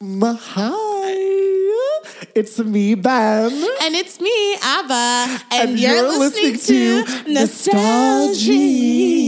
Hi, it's me, Ben. And it's me, Abba. And, And you're, you're listening, listening to Nostalgia. Nostalgic.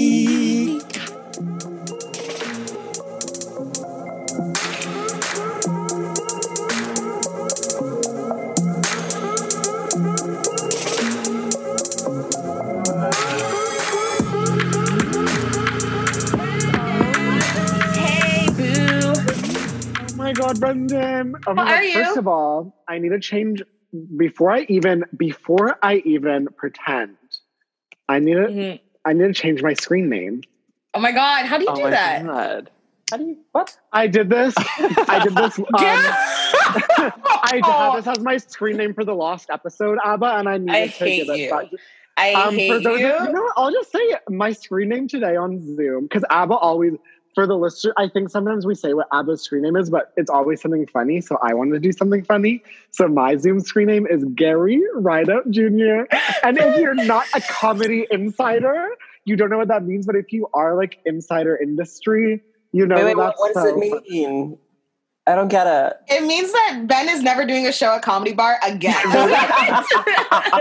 God, Brendan. Oh my How God. are you? First of all, I need to change before I even before I even pretend. I need to Mhm. I need to change my screen name. Oh my god, how do you oh do my that? god. How do you what? I did this. I did this. Um, I had this as my screen name for the lost episode, Abba, and I needed I to hate give it you. back. I Um, hate for those you. Of, you know what? I'll just say my screen name today on Zoom because Abba always for the listener. I think sometimes we say what Abba's screen name is, but it's always something funny. So I wanted to do something funny. So my Zoom screen name is Gary Rideout Jr. And if you're not a comedy insider, you don't know what that means. But if you are like insider industry, you know wait, wait, what, that's what does so it mean? I don't get it. It means that Ben is never doing a show at Comedy Bar again.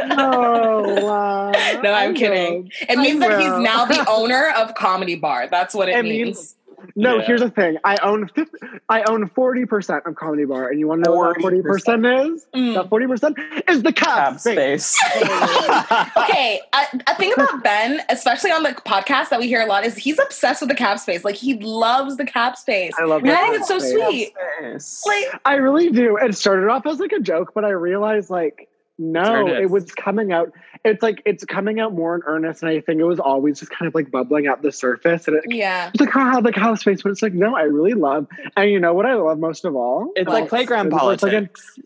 No, uh, No, I'm I kidding. know. It means I that he's now the owner of Comedy Bar. That's what it, It means. means- No, Yeah. here's the thing. I own 50, I own forty percent of Comedy Bar, and you want to know what forty 40%. is? Mm. That forty percent is the cab, Tab space. space. Okay, a, a thing about Ben, especially on the podcast that we hear a lot, is he's obsessed with the cap space. Like he loves the cap space. I love. And the I think it's so space. sweet. Like I really do. It started off as like a joke, but I realized like no, earnest. it was coming out. It's like it's coming out more in earnest, and I think it was always just kind of like bubbling at the surface, and it, yeah. it's like haha, the cow space, but it's like no, I really love. And you know what I love most of all? it's Well, like playground it's like politics. an-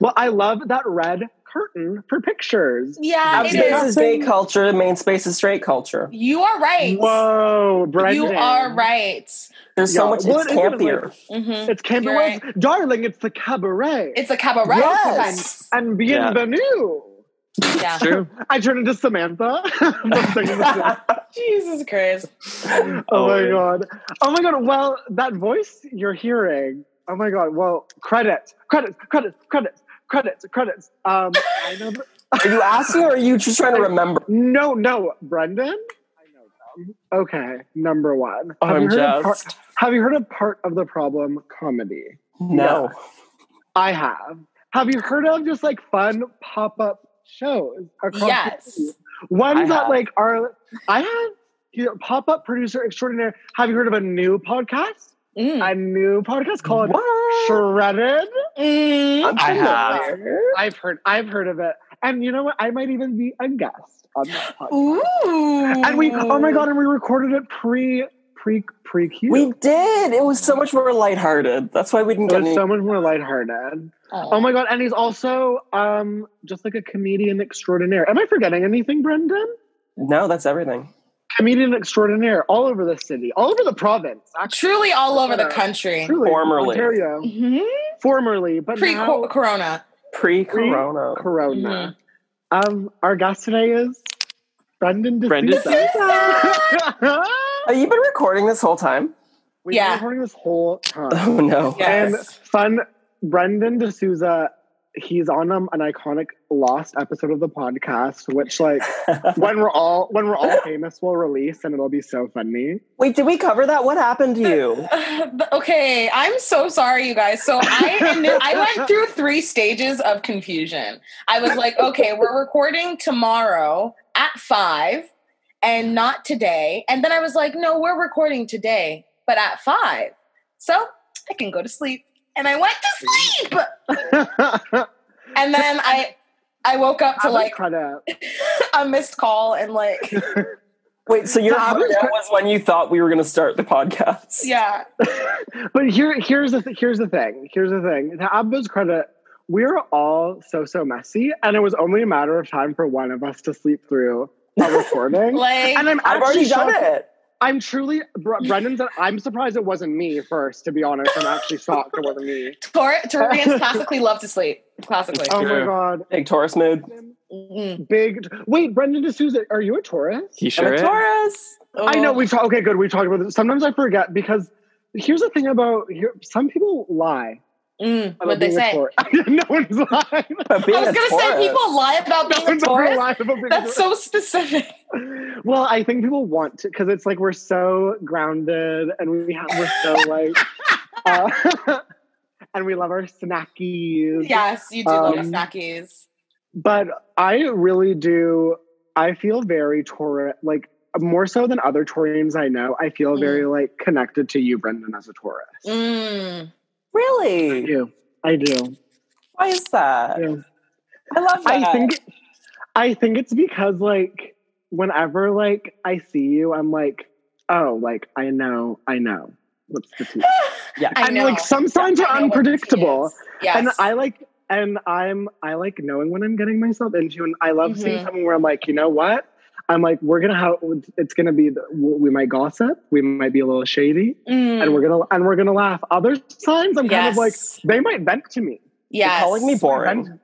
Well, I love that red curtain for pictures. Yeah, Tab it space is. is gay culture, main space is straight culture. You are right. Whoa, Brendan. You are right. There's so much well, it's it is, like- campier. hmm It's camping. You're darling, it's the cabaret. It's a cabaret. Yes. and bienvenue. Yeah. True. I turned into Samantha. I'm singing the song. Jesus Christ. oh Oh, my yeah. god. Oh my god. Well, that voice you're hearing. Oh my god. Well, credits, credits, credits, credits, credits, credits. Um, I know. Are you asking or are you just trying to remember? No, no, Brendan. I know them. Okay, number one. Have I'm you heard of part, just Have you heard of part of the problem comedy? no. I have. Have you heard of just like fun pop up shows across the Yes. city? Ones I that have. like are I have you know, pop up producer extraordinaire. Have you heard of a new podcast? Mm. A new podcast called What? Shredded. Mm. I'm I have. I've heard I've heard of it. And you know what? I might even be a guest on that podcast. Ooh. And we oh my god, and we recorded it pre pre pre Q. We did. It was so much more lighthearted. That's why we didn't it get was any. so much more lighthearted. Oh my god, and he's also um just like a comedian extraordinaire. Am I forgetting anything, Brendan? no, that's everything. Comedian extraordinaire all over the city, all over the province, actually. Truly all over the Uh, country. Truly, Formerly. Ontario, hmm formerly, but Pre now Corona. Pre-corona. Corona. Um, our guest today is Brendan Brendan D'Souza. Have you been recording this whole time? We've Yeah. been recording this whole time. Oh no. Yes. And fun, Brendan D'Souza, he's on um, an iconic lost episode of the podcast, which like when we're all when we're all famous, we'll release and it'll be so funny. Wait, did we cover that? What happened to you? okay, I'm so sorry, you guys. So I I went through three stages of confusion. I was like, okay, we're recording tomorrow at five, and not today. And then I was like, no, we're recording today, but at five, so I can go to sleep. And I went to sleep. And then I I woke up to like credit. a missed call and like Wait, so your Yeah, I was- that was when you thought we were going to start the podcast? yeah. but here here's the th- here's the thing. Here's the thing. To Abba's credit, we're all so so messy, and it was only a matter of time for one of us to sleep through a recording. Like and I'm I've actually already done shocked- it. I'm truly Br- Brendan I'm surprised it wasn't me first. To be honest, I'm actually shocked it wasn't me. Tor- Taurians classically love to sleep. Classically. Oh my god, Big Taurus mood. Mhm. big. Wait, Brendan D'Souza, are you a Taurus? He I'm sure a is. Taurus. I know Oh. we talked. Okay, good. We talked about this. Sometimes I forget because here's the thing about here, some people lie. Mm, what they being a say? Taurus. no one's lying. I was gonna say people lie about No being a one's ever Taurus. lied about being a That's Taurus. so specific. Well, I think people want to because it's like we're so grounded and we have we're so like uh, and we love our snackies. Yes, you do love Um, snackies. But I really do. I feel very Taurus, like more so than other Taurians I know. I feel very like connected to you, Brendan, as a Taurus. Mm. I Really? do. I do. Why is that? Yeah. I love that. I think. I think it's because like whenever like I see you, I'm like, oh, like I know, I know. What's the tea? yeah. I and know. like some signs I are know what the tea unpredictable. is. Yes. And I like and I'm I like knowing when I'm getting myself into and I love seeing Mhm. something where I'm like, you know what? I'm like, we're gonna have it's gonna be the, we might gossip, we might be a little shady, Mm. and we're gonna and we're gonna laugh. Other times I'm kind of like they might vent to me. You're calling me boring.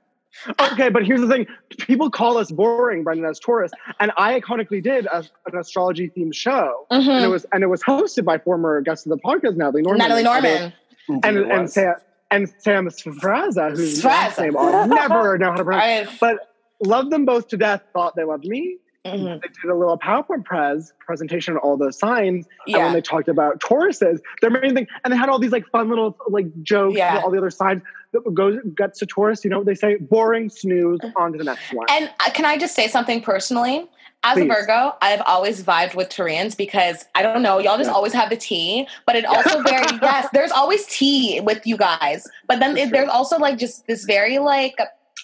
Okay, but here's the thing: people call us boring, Brendan, as Taurus, and I iconically did a, an astrology themed show, and it was and it was hosted by former guest of the podcast, Natalie Norman, Natalie Norman. and Indeed and. Sam and Sam Sfraza, whose last Sfraza. name I'll never know how to pronounce. I, But loved them both to death. Thought they loved me. Mhm. They did a little PowerPoint pres presentation on all those signs. And Yeah. when they talked about Tauruses, their main thing, and they had all these like fun little like jokes. Yeah. all the other signs that goes gets to Taurus. You know what they say? Boring snooze. On to the next one. And uh, can I just say something personally? As Please. a Virgo, I've always vibed with Taurians because I don't know, y'all just Yeah. always have the tea, but it also very yes, there's always tea with you guys. But then it, there's also like just this very like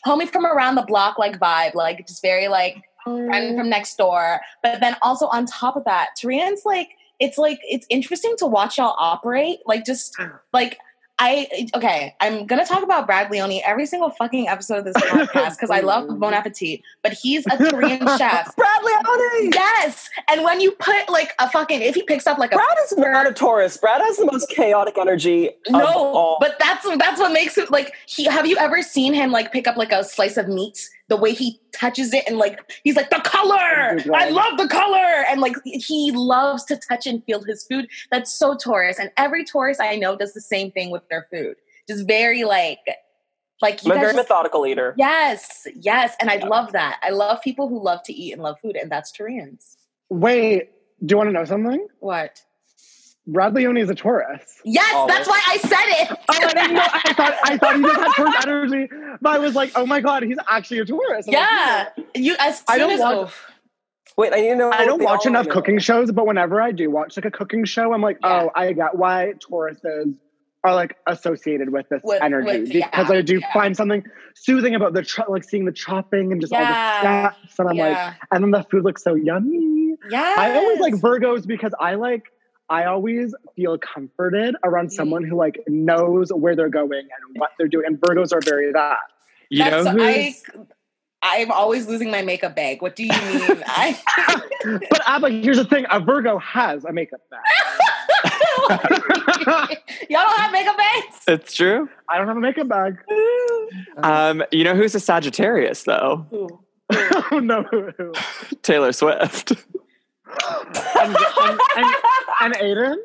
homie from around the block like vibe, like just very like friend from next door. But then also on top of that, Taurians like it's like it's interesting to watch y'all operate. Like just ah. like I okay, I'm gonna talk about Brad Leone every single fucking episode of this podcast because I love Bon Appetit, but he's a Korean chef. Brad Leone! Yes, and when you put like a fucking if he picks up like a Brad is not a Taurus. Brad has the most chaotic energy of no, all. but that's that's what makes it like he. Have you ever seen him like pick up like a slice of meat? The way he touches it and like he's like the color. Good I love the color, and like he loves to touch and feel his food. That's so Taurus, and every Taurus I know does the same thing with their food. Just very like like you I'm a very just- methodical eater. yes, yes, and I love that. I love people who love to eat and love food, and that's Koreans. Wait, do you want to know something? What? Brad Leone is a Taurus. Yes, Always. that's why I said it. Oh, I didn't know. I thought I thought he just had Taurus energy, but I was like, oh my god, he's actually a Taurus. I'm like, Yeah, you as I don't as want- oh, Wait, I need to know. I don't watch enough olive. cooking shows, but whenever I do watch like a cooking show, I'm like, oh, Yeah. oh, I get why Tauruses are like associated with this With- energy with- because yeah, I do yeah. find something soothing about the cho- like seeing the chopping and just all the Yeah. steps, and I'm like, and then the food looks so yummy. yeah. I always like Virgos because I like. I always feel comforted around Mm. someone who like knows where they're going and what they're doing. And Virgos are very that. You know That's- who's I, I'm always losing my makeup bag. What do you mean? I But Abba, here's the thing: a Virgo has a makeup bag. y'all don't have makeup bags. it's true. I don't have a makeup bag. Um, you know who's a Sagittarius though? oh no. Taylor Swift. And, and, and, and Aiden,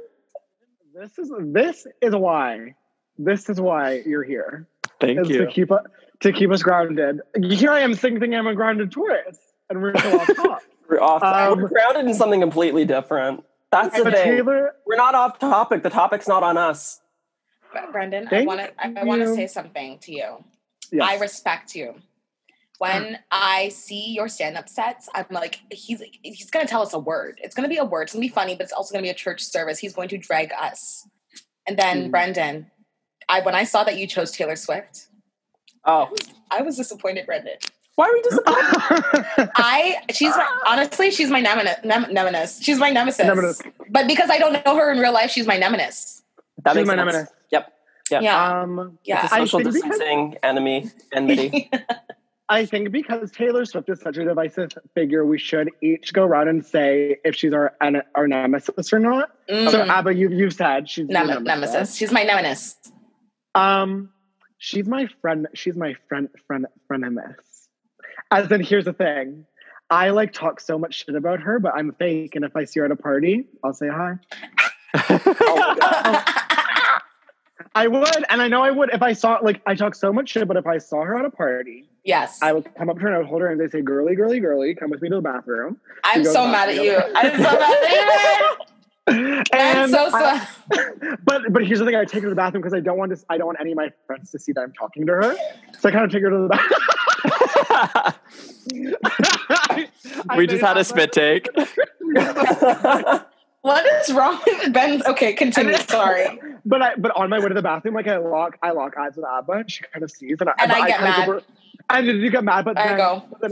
this is this is why this is why you're here. Thank Is to keep us to keep us grounded. Here I am thinking I'm a grounded Taurus, and we're still off top. We're off. Um, we're grounded in something completely different. That's the thing. Taylor, We're not off topic. The topic's not on us. Brendan, I want to. I, I want to say something to you. yes. I respect you. When I see your stand-up sets, I'm like, he's he's gonna tell us a word. It's gonna be a word. It's gonna be funny, but it's also gonna be a church service. He's going to drag us. And then Mm. Brendan, I when I saw that you chose Taylor Swift, Oh, I was disappointed, Brendan. why are we disappointed? I she's my, honestly she's my nemesis. Nem, nemesis. She's my nemesis. Nemesis. But because I don't know her in real life, she's my nemesis. that She's makes my sense. nemesis. Yep. Yeah. Yeah. Um, yeah. It's a social I think because- distancing enemy enmity. I think because Taylor Swift is such a divisive figure, we should each go around and say if she's our an- our nemesis or not. Mm. So Abba, you've you've said she's Nem- nemesis. She's my nemesis. Um, she's my friend. She's my friend. Friend. Frenemies. As in, here's the thing. I like talk so much shit about her, but I'm fake. And if I see her at a party, I'll say hi. Oh my God. I would, and I know I would if I saw like I talk so much shit, but if I saw her at a party, Yes. I would come up to her and I would hold her and they say, "Girly, girly, girly, come with me to the bathroom." I'm so mad at you. I'm so mad at you. I'm And so I- sorry. but but here's the thing: I take her to the bathroom because I don't want to. I don't want any of my friends to see that I'm talking to her. So I kind of take her to the bathroom. we just had a spit take. What is wrong with Ben? Okay, continue. Sorry. But I but on my way to the bathroom, like I lock I lock eyes with Abba, and she kind of sees, and I, And but I get kinda mad. give and you get mad, but I then, go. But then,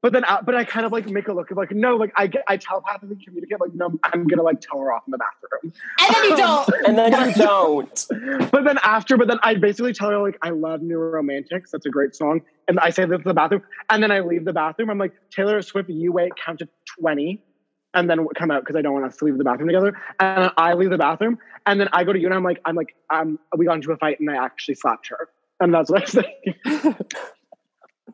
but then, but I kind of like make a look of like no, like I get I telepathically communicate like no, I'm gonna like tell her off in the bathroom. And then you um, don't. and then you don't. But then after, but then I basically tell her like I love New Romantics. That's a great song, and I say this to the bathroom, and then I leave the bathroom. I'm like Taylor Swift, you wait, count to twenty, and then come out because I don't want us to leave the bathroom together. And I leave the bathroom, and then I go to you, and I'm like, I'm like, um, we got into a fight, and I actually slapped her, and that's what I say.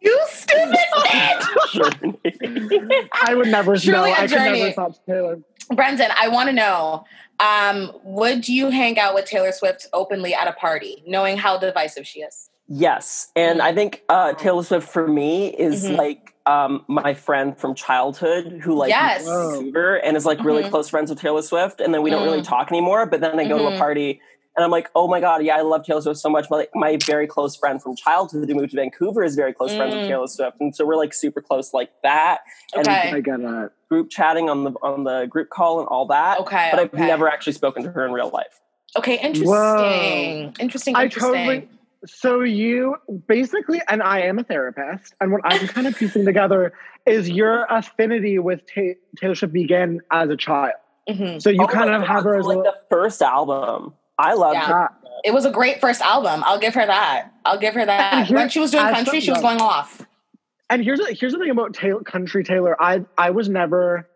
You stupid bitch. I would never. A I could never slap Taylor. Brendan, I want to know um, would you hang out with Taylor Swift openly at a party, knowing how divisive she is? Yes, and I think uh, Taylor Swift for me is Mhm. like um, my friend from childhood who like Yes. Vancouver and is like really Mhm. close friends with Taylor Swift, and then we don't really Mm. talk anymore. But then I go to a party and I'm like, oh my god, yeah, I love Taylor Swift so much. My like, my very close friend from childhood who moved to Vancouver is very close friends Mm. with Taylor Swift, and so we're like super close like that. And Okay. I get that. group chatting on the on the group call and all that. Okay. But I've okay. never actually spoken to her in real life. Okay, interesting. Whoa. Interesting. I totally. So you basically, and I am a therapist, and what I'm kind of piecing together is your affinity with Ta- Taylor Swift began as a child. Mhm. So you Oh kind of God, have her as like a the first album. I love Yeah. her. It was a great first album. I'll give her that. I'll give her that. When she was doing country, she was going off. And here's here's the thing about Taylor, country Taylor. I I was never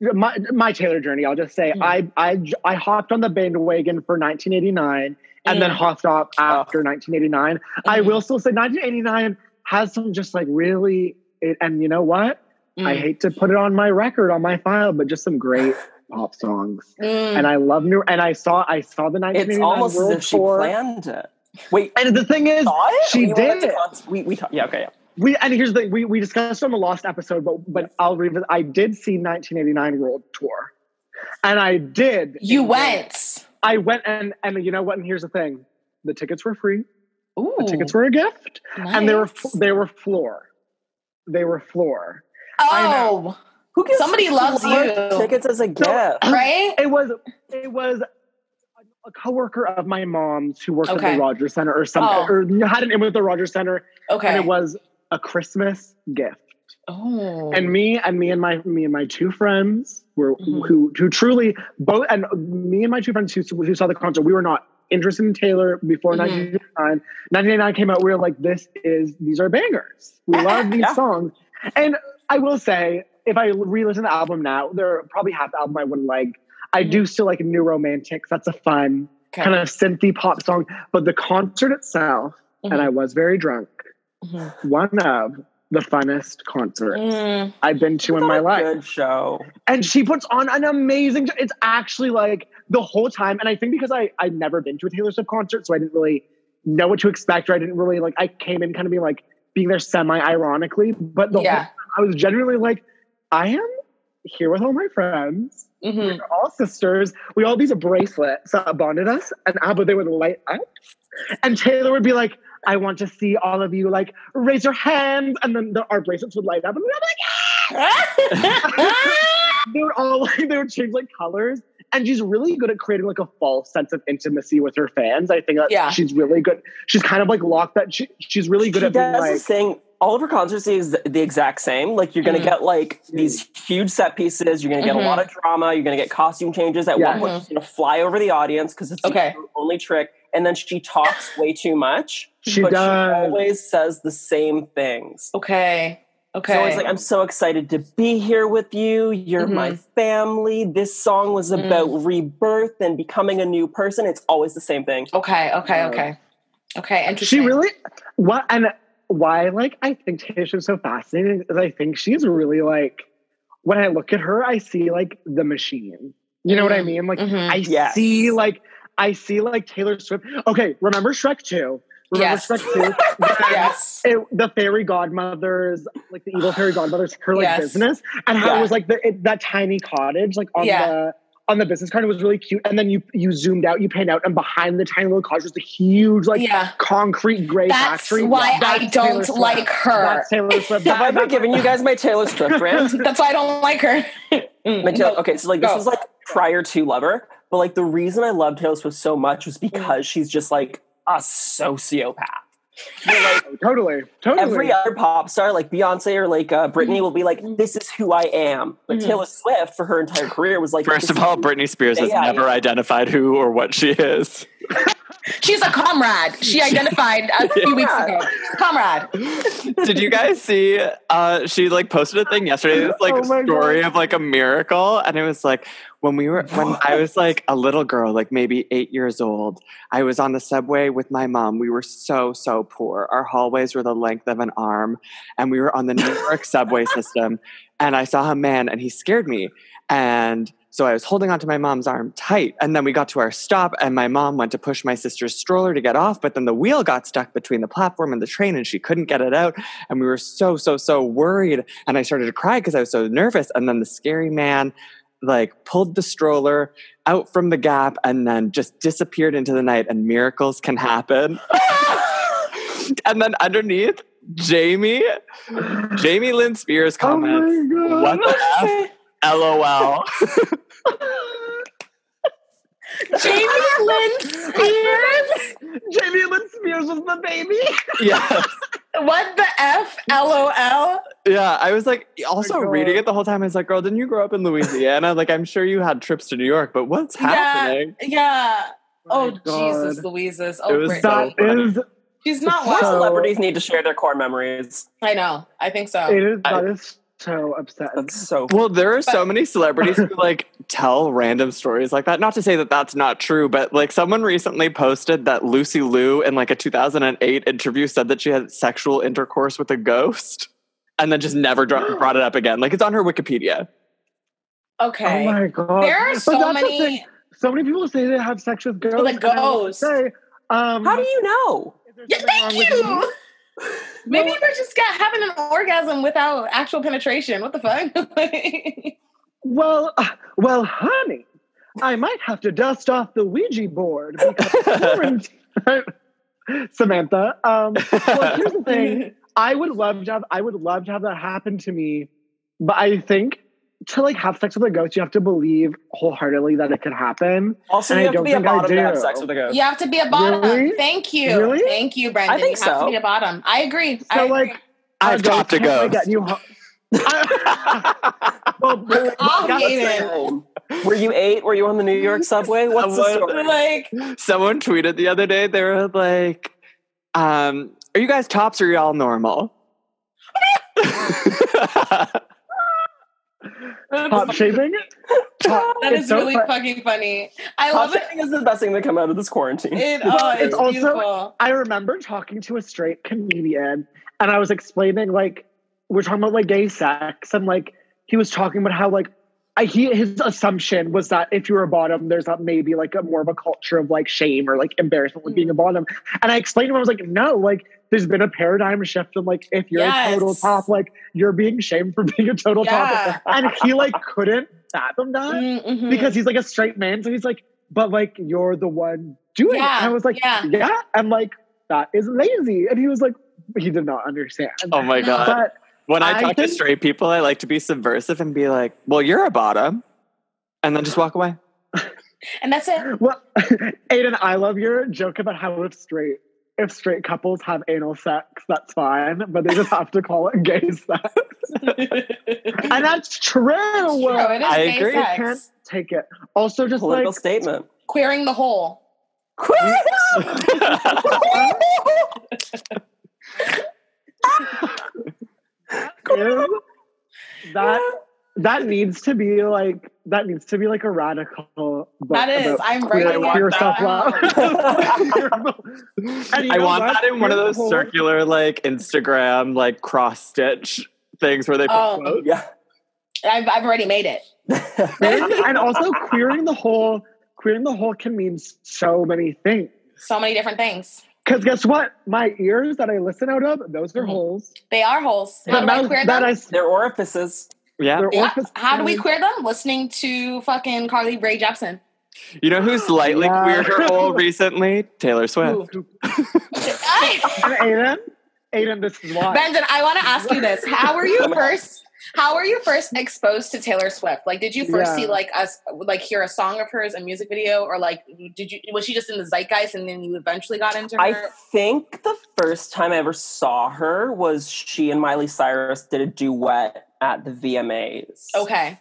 my my Taylor journey. I'll just say Mm. I I I hopped on the bandwagon for 1989 and then hopped off after 1989. I Mhm. will still say 1989 has some just like really. It, and you know what? I Mm. hate to put it on my record on my file, but just some great pop songs. Mm. And I love new. And I saw I saw the 1989 It's almost as World if she Tour. planned it. Wait, And the thing is, it? she We did. cons- We we talk- yeah okay yeah. We and here's the thing, we we discussed on the lost episode, but but I'll revisit. I did see 1989 World Tour, and I did. you went. I went and and you know what? And here's the thing: the tickets were free. Ooh, The tickets were a gift, and they were they were floor. They were floor. I know. Oh, Who gives Somebody loves you. Tickets as a gift. right? It was it was a coworker of my mom's who worked at the Rogers Centre or something, Oh. or had an in with the Rogers Centre, Okay. and it was a Christmas gift. Oh. and me and me and my me and my two friends were Mhm. who who truly both and me and my two friends who, who saw the concert we were not interested in taylor before Mhm. 1989 1989 came out we were like this is these are bangers we love these Yeah. songs and i will say if i re-listen to the album now there are probably half the album i wouldn't like i do still like new romantics that's a fun Okay. kind of synthy pop song but the concert itself and i was very drunk Mhm. one of the funnest concerts Mm. I've been to in my a life. Good show. And she puts on an amazing it's actually like the whole time and I think because I I'd never been to a Taylor Swift concert so I didn't really know what to expect or I didn't really like I came in kind of being like being there semi ironically but the whole Yeah. time I was genuinely like I am here with all my friends Mhm. we're all sisters we all these bracelets that bonded us and Abba they would light up and Taylor would be like I want to see all of you like raise your hands and then the, our bracelets would light up and we'd be like they would all like they would change like colors and she's really good at creating like a false sense of intimacy with her fans i think that Yeah. she's really good she's kind of like locked that she, she's really good she at being does like this thing. All of her concerts is the exact same. Like you're going to Mhm. get like these huge set pieces. You're going to get Mhm. a lot of drama. You're going to get costume changes. At Yeah. one point, she's going to fly over the audience because it's Okay. the only trick. And then she talks way too much. She but she does always says the same things. okay. Okay. So it's like, I'm so excited to be here with you. You're my Mhm. family. This song was Mm. about rebirth and becoming a new person. It's always the same thing. okay. Okay. Uh, Okay. Okay. Interesting. she really what and why like i think taylor Swift's so fascinating is i think she's really like when i look at her i see like the machine you know what i Mhm. mean like Mhm. i Yes. see like I see like Taylor Swift. Okay, remember Shrek 2? Remember Yes. Shrek 2? When yes. it, the fairy godmothers, like the evil fairy godmothers, her like Yes. business, and how Yeah. it was like the, it, that tiny cottage, like on Yeah. the on the business card, it was really cute. And then you you zoomed out, you panned out, and behind the tiny little cottage was the huge like yeah. concrete gray That's factory. why That's I Taylor don't Swift. like her. That's Taylor Swift. Have I been giving you guys my Taylor Swift rant? That's why I don't like her. My Taylor, okay, so like this is like prior to Lover, but like the reason I love Taylor Swift so much was Mm. because she's just like a sociopath. You're like totally, totally. every other pop star, like Beyonce or like uh, Britney, will be like. "This is who I am." But Mhm. Taylor Swift, for her entire career, was like, First of all, is- Britney Spears has Yeah, never yeah. identified who or what she is. She's a comrade. She identified a few weeks ago. Comrade. Did you guys see? Uh, she like posted a thing yesterday. This like Oh story God. of like a miracle, and it was like when we were when I was like a little girl, like maybe eight years old. I was on the subway with my mom. We were so so poor. Our hallways were the length of an arm, and we were on the New York subway system. And I saw a man, and he scared me. And so I was holding onto my mom's arm tight. And then we got to our stop, and my mom went to push my sister's stroller to get off, but then the wheel got stuck between the platform and the train, and she couldn't get it out. And we were so, so, so worried. And I started to cry because I was so nervous. And then the scary man like pulled the stroller out from the gap and then just disappeared into the night and miracles can happen. and then underneath, Jamie, Jamie Lynn Spears Oh comments, god! what the F? LOL. Jamie Lynn Spears. Jamie Lynn Spears was the baby. yes. What the F? LOL. Yeah, I was like, also oh God. reading it the whole time. I was like, girl, didn't you grow up in Louisiana? Like, I'm sure you had trips to New York, but what's happening? Yeah. Yeah. Oh, my Jesus, Louises. It Oh, was Britney. so That is, She's not More So- well. celebrities need to share their core memories. I know. I think so. it is, I- that is so upset. That's so. Well, there are so many celebrities who like tell random stories like that. Not to say that that's not true, but like someone recently posted that Lucy Liu in like a 2008 interview said that she had sexual intercourse with a ghost and then just never dr- brought it up again. Like it's on her Wikipedia. Okay. Oh my god! there are so many. So many people say they have sex with ghosts. With a and I will ghost. Say, um, How do you know? Yeah, thank wrong with me? you. Maybe just got, having an orgasm without actual penetration. What the fuck? Well, uh, well, honey, I might have to dust off the Ouija board because Samantha. Um, well, here's the thing. I would love to have. I would love to have that happen to me, but I think to like have sex with a ghost, you have to believe wholeheartedly that it could happen. Also, And you I have to don't be a bottom to have sex with a ghost. you have to be a bottom. Really? Thank you. Really? Thank you, Brendan. I think you have so. to be a bottom. I agree. So I agree. like, I've topped a can't, like, ghost. you ho- well, but- I'll but- hate it. Were you eight? Were you on the New York subway? What's the Someone- story? like Someone tweeted the other day, they were like, um, are you guys tops or are y'all normal? top shaving. Top- that so really fun- fucking funny. I Top love it. shaving is the best thing to come out of this quarantine. It, oh, it's it's, also- beautiful. I remember talking to a straight comedian and I was explaining like we're talking about like gay sex and like he was talking about how like I, he his assumption was that if you're a bottom, there's a, maybe like a more of a culture of like shame or like embarrassment with hmm. being a bottom. And I explained to him, I was like, no, like there's been a paradigm shift and like if you're a total top, like you're being shamed for being a total Yeah. top. And he like couldn't fathom that Mhm. because he's like a straight man. So he's like, but like you're the one doing it. And I was like, yeah. yeah. And like that is lazy. And he was like, he did not understand. oh my God. But When I, I talk to straight people, I like to be subversive and be like, well, you're a bottom. And then just walk away. and that's it. well, Aiden, I love your joke about how if straight if straight couples have anal sex, that's fine, but they just have to call it gay sex. and that's true. True, it is I gay agree. sex. Can't take it. Also, just Political like statement. Queering the whole. is- that that needs to be like that needs to be like a radical book That is. I'm queer, writing queer it self-love. you I want what? that in one of those circular, like Instagram, like cross stitch things where they put Oh. quotes. yeah. I've, I've already made it. and also queering the whole queer in the whole can mean so many things. So many different things. Because guess what? My ears that I listen out of, those are Mhm. holes. They are holes. How The do I mouth queer that them? I, They're orifices. Yeah. Yeah, orifices. How do we queer them? Listening to fucking Carly Rae Jepsen. You know who's lightly Yeah. queered her hole recently? Taylor Swift. Ooh. And Aiden, Aiden, this is why. Benson, I want to ask you this: How were you first? How were you first exposed to Taylor Swift? Like, did you first Yeah. see like us, like hear a song of hers, a music video, or like did you was she just in the zeitgeist and then you eventually got into her? I think the first time I ever saw her was she and Miley Cyrus did a duet at the VMAs. okay,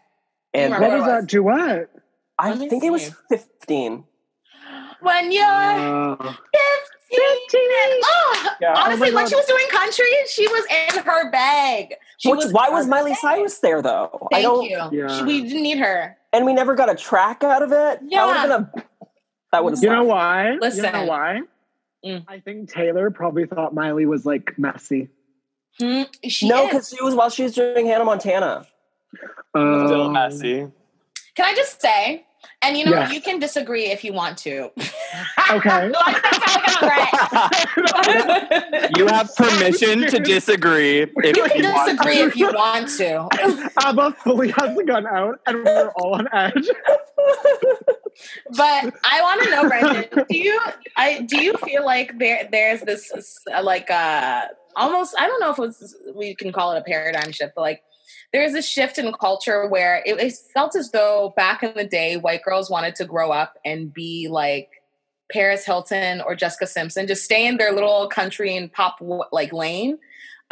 And what it is was. that duet? I Let me think it was 15. when you're Uh, 15. Oh, Yeah. honestly, Oh when she was doing country, she was in her bag. She Which, why was Miley bag. Cyrus there though? I Thank don't. you. Yeah. We didn't need her. And we never got a track out of it. Yeah. That would have been a. That would have. you know why? You Listen. know why? Mm. I think Taylor probably thought Miley was like messy. She no, because she was while she was doing Hannah Montana. Still Um, messy. Can I just say, and you know, Yes. you can disagree if you want to. Okay. Like, that sounds like I'm right. You have permission to disagree if You can you want disagree to. if you want to. Abba fully has the gun out, and we're all on edge. But I want to know, Brendan, do you I do you feel like there there's this uh, like uh almost I don't know if it was, we can call it a paradigm shift, but like there's a shift in culture where it, it felt as though back in the day white girls wanted to grow up and be like Paris Hilton or Jessica Simpson, just stay in their little country and pop like lane.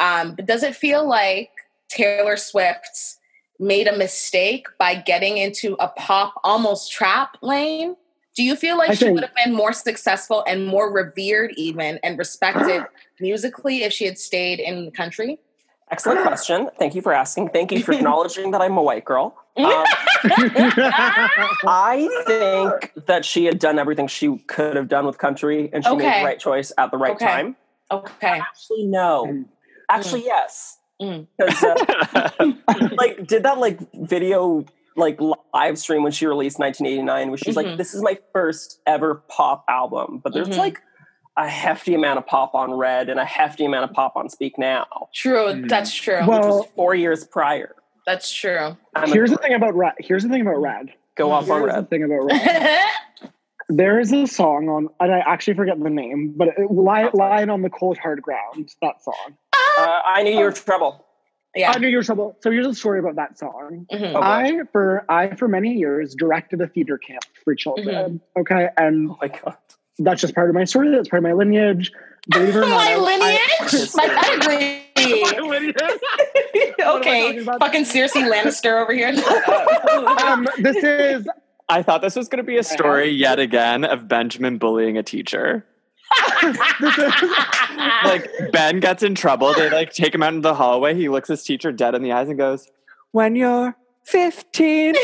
Um, but does it feel like Taylor Swift made a mistake by getting into a pop, almost trap lane? Do you feel like I she would have been more successful and more revered, even and respected musically if she had stayed in the country? Excellent question. Thank you for asking. Thank you for acknowledging that I'm a white girl. Um, I think that she had done everything she could have done with country, and she made the right choice at the right Okay. time. Okay. Actually, no. Mm. Actually, yes. Mm. uh, like, did that like video like live stream when she released 1989, where she's Mhm. like, "This is my first ever pop album," but there's Mhm. like a hefty amount of pop on Red and a hefty amount of pop on Speak Now, True. Mm. That's true. which Well- was four years prior. That's true. I'm Here's the thing about Red. Here's the thing about Red. go off on Here's the Red. thing about Red. There is a song on, and I actually forget the name, but it, Ly, "Lying on the Cold Hard Ground." That song. Uh, I knew you were trouble. yeah. I knew you were trouble. So here's a story about that song. Mhm. Oh, I for I for many years directed a theater camp for children. Okay, and Oh my god. That's just part of my story. That's part of my lineage. Believe it or not, my I- lineage, my pedigree. I- my lineage. okay, fucking Cersei Lannister over here. um, this is I thought this was going to be a story yet again of Benjamin bullying a teacher. Like Ben gets in trouble. They like take him out into the hallway. He looks his teacher dead in the eyes and goes, "When you're 15."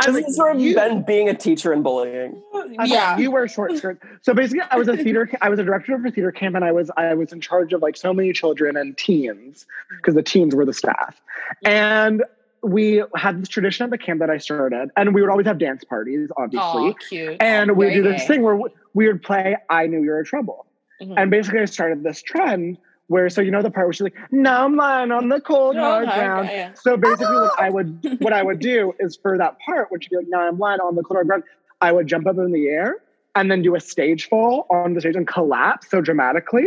I'm This like, is from you- Ben being a teacher and bullying. I'm like, yeah. you wear short skirts. So basically, I was a theater. I was a director of a theater camp, and I was I was in charge of like so many children and teens because the teens were the staff. And we had this tradition at the camp that I started, and we would always have dance parties, obviously. Oh, cute. and we would do this thing where we would play "I Knew You Were Trouble," Mhm. and basically I started this trend where so you know the part where she's like, "Now I'm lying on the cold No, hard ground." yeah. So basically, what oh! I would what I would do is for that part, which would be like, "Now I'm lying on the cold hard ground," I would jump up in the air and then do a stage fall on the stage and collapse so dramatically.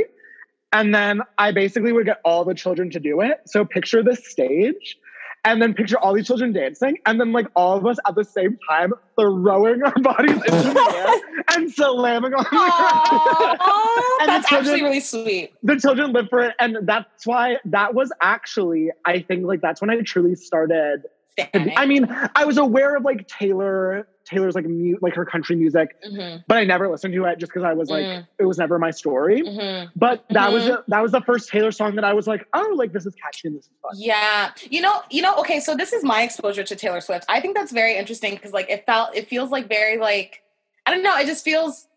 And then I basically would get all the children to do it. So picture this stage and then picture all these children dancing. And then, like, all of us at the same time throwing our bodies into the air and slamming on the ground. Aw, And the that's children- actually really sweet. The children live for it. And that's why that was actually, I think, like, that's when I truly started. be- I mean, I was aware of like Taylor, Taylor's like mu- like her country music, Mhm, but I never listened to it just because I was like, Mm. it was never my story. mhm. But that was Mhm. the, that was the first Taylor song that I was like, oh, like this is catchy and this is fun. Yeah. You know, you know, okay, so this is my exposure to Taylor Swift. I think that's very interesting because like it felt it feels like very like I don't know, it just feels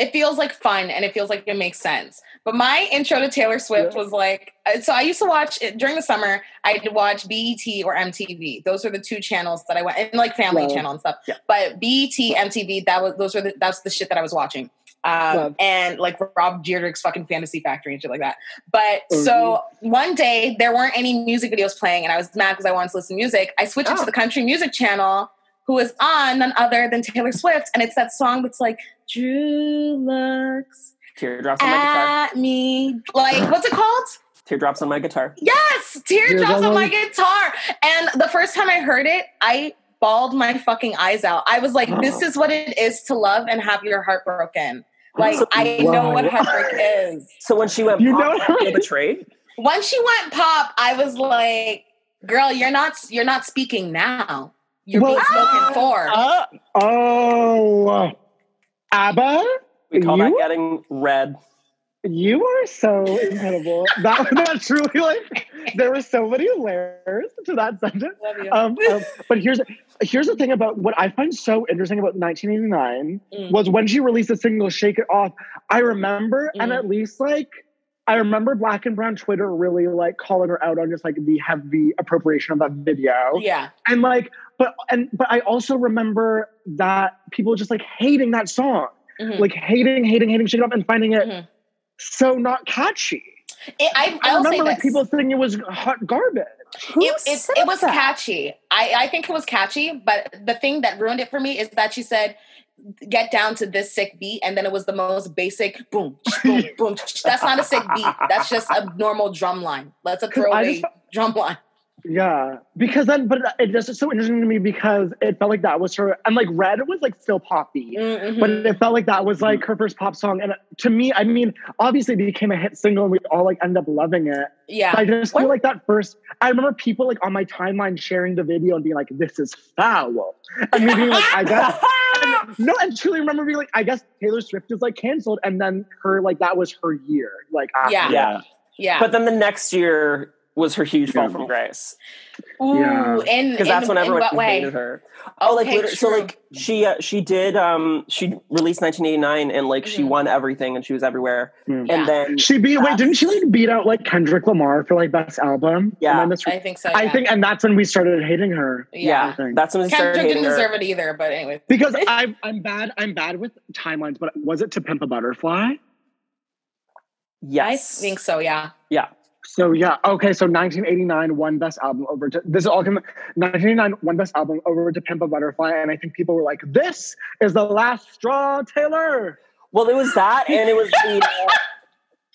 it feels like fun and it feels like it makes sense. But my intro to Taylor Swift was like, uh, so I used to watch it during the summer. I'd watch BET or MTV. Those are the two channels that I went, and like Family Love. Channel and stuff. Yeah. But BET, MTV, that was those were the, that's the shit that I was watching. Um, and like Rob Dyrdek's fucking Fantasy Factory and shit like that. But Mhm. so one day there weren't any music videos playing, and I was mad because I wanted to listen to music. I switched it Oh. to the country music channel, who is on none other than Taylor Swift, and it's that song that's like Drew looks Teardrops on my guitar. at me. Like what's it called? Teardrops on my guitar. Yes, teardrops Teardrops on my guitar. And the first time I heard it, I bawled my fucking eyes out. I was like, this is what it is to love and have your heart broken. Like I know what Wow. heartbreak is. So when she went You pop, know- you feel betrayed. Once she went pop, I was like, girl, you're not you're not speaking now. You're Well- being spoken for. Uh, Oh, Abba, We call that getting red. you are so incredible. That that's truly like there were so many layers to that sentence. Love you. Um, um, but here's here's the thing about what I find so interesting about 1989 Mm. was when she released the single "Shake It Off." I remember, and Mhm. at least like I remember Black and Brown Twitter really like calling her out on just like the heavy appropriation of that video, yeah. and like, but and but I also remember that people just like hating that song, Mhm. like hating, hating, hating "Shake It Off" and finding it Mhm. so not catchy. It, I, I remember like this. people thinking it was hot garbage. it, it, it was catchy. I, I think it was catchy, but the thing that ruined it for me is that she said, get down to this sick beat, and then it was the most basic boom, boom, boom. That's not a sick beat. That's just a normal drum line. That's a throwaway just- drum line. Yeah, because then, but it just is so interesting to me because it felt like that was her, and like Red was like still poppy, Mhm. but it felt like that was like her first pop song. And to me, I mean, obviously it became a hit single, and we all like end up loving it. yeah. I just feel like that first. I remember people like on my timeline sharing the video and being like, "This is foul," and me being like, "I guess." and- no, and truly remember being like, "I guess Taylor Swift is like canceled," and then her like that was her year. Like, after Yeah. Yeah. yeah. But then the next year was her huge fall Yeah. from grace Ooh, Yeah. in, because that's when everyone in way? hated her. Oh, like Okay, literally, so like she uh, she did um she released 1989 and like she Mhm. won everything and she was everywhere Mm. Yeah. and then She beat wait, didn't she like beat out like Kendrick Lamar for like best album? Yeah. Am I mis- I think so. I think, and that's when we started hating her yeah, that's when they started Kendrick didn't her. deserve it either, but anyway. because I'm I'm bad. I'm bad with timelines. But was it to Pimp a Butterfly? Yes, I think so, yeah. Yeah, So yeah, okay. So 1989 won best album over to this is all coming. 1989 won best album over to Pimp a Butterfly, and I think people were like, "This is the last straw, Taylor." Well, it was that, and it was the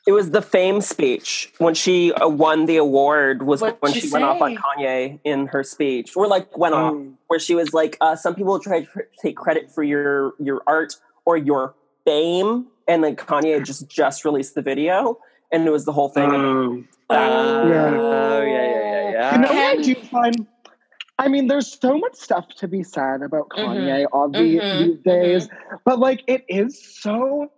it was the fame speech when she uh, won the award. Was What'd when she she went off on? Kanye in her speech, or like went off, Um, where she was like, uh, "Some people try to take credit for your your art or your fame," and then Kanye just just released the video, and it was the whole thing. um, Uh, Yeah. Oh, yeah, yeah, yeah, yeah. you know what I do find? I mean, there's so much stuff to be said about. Kanye all the, Mhm. these days, but like, it is so.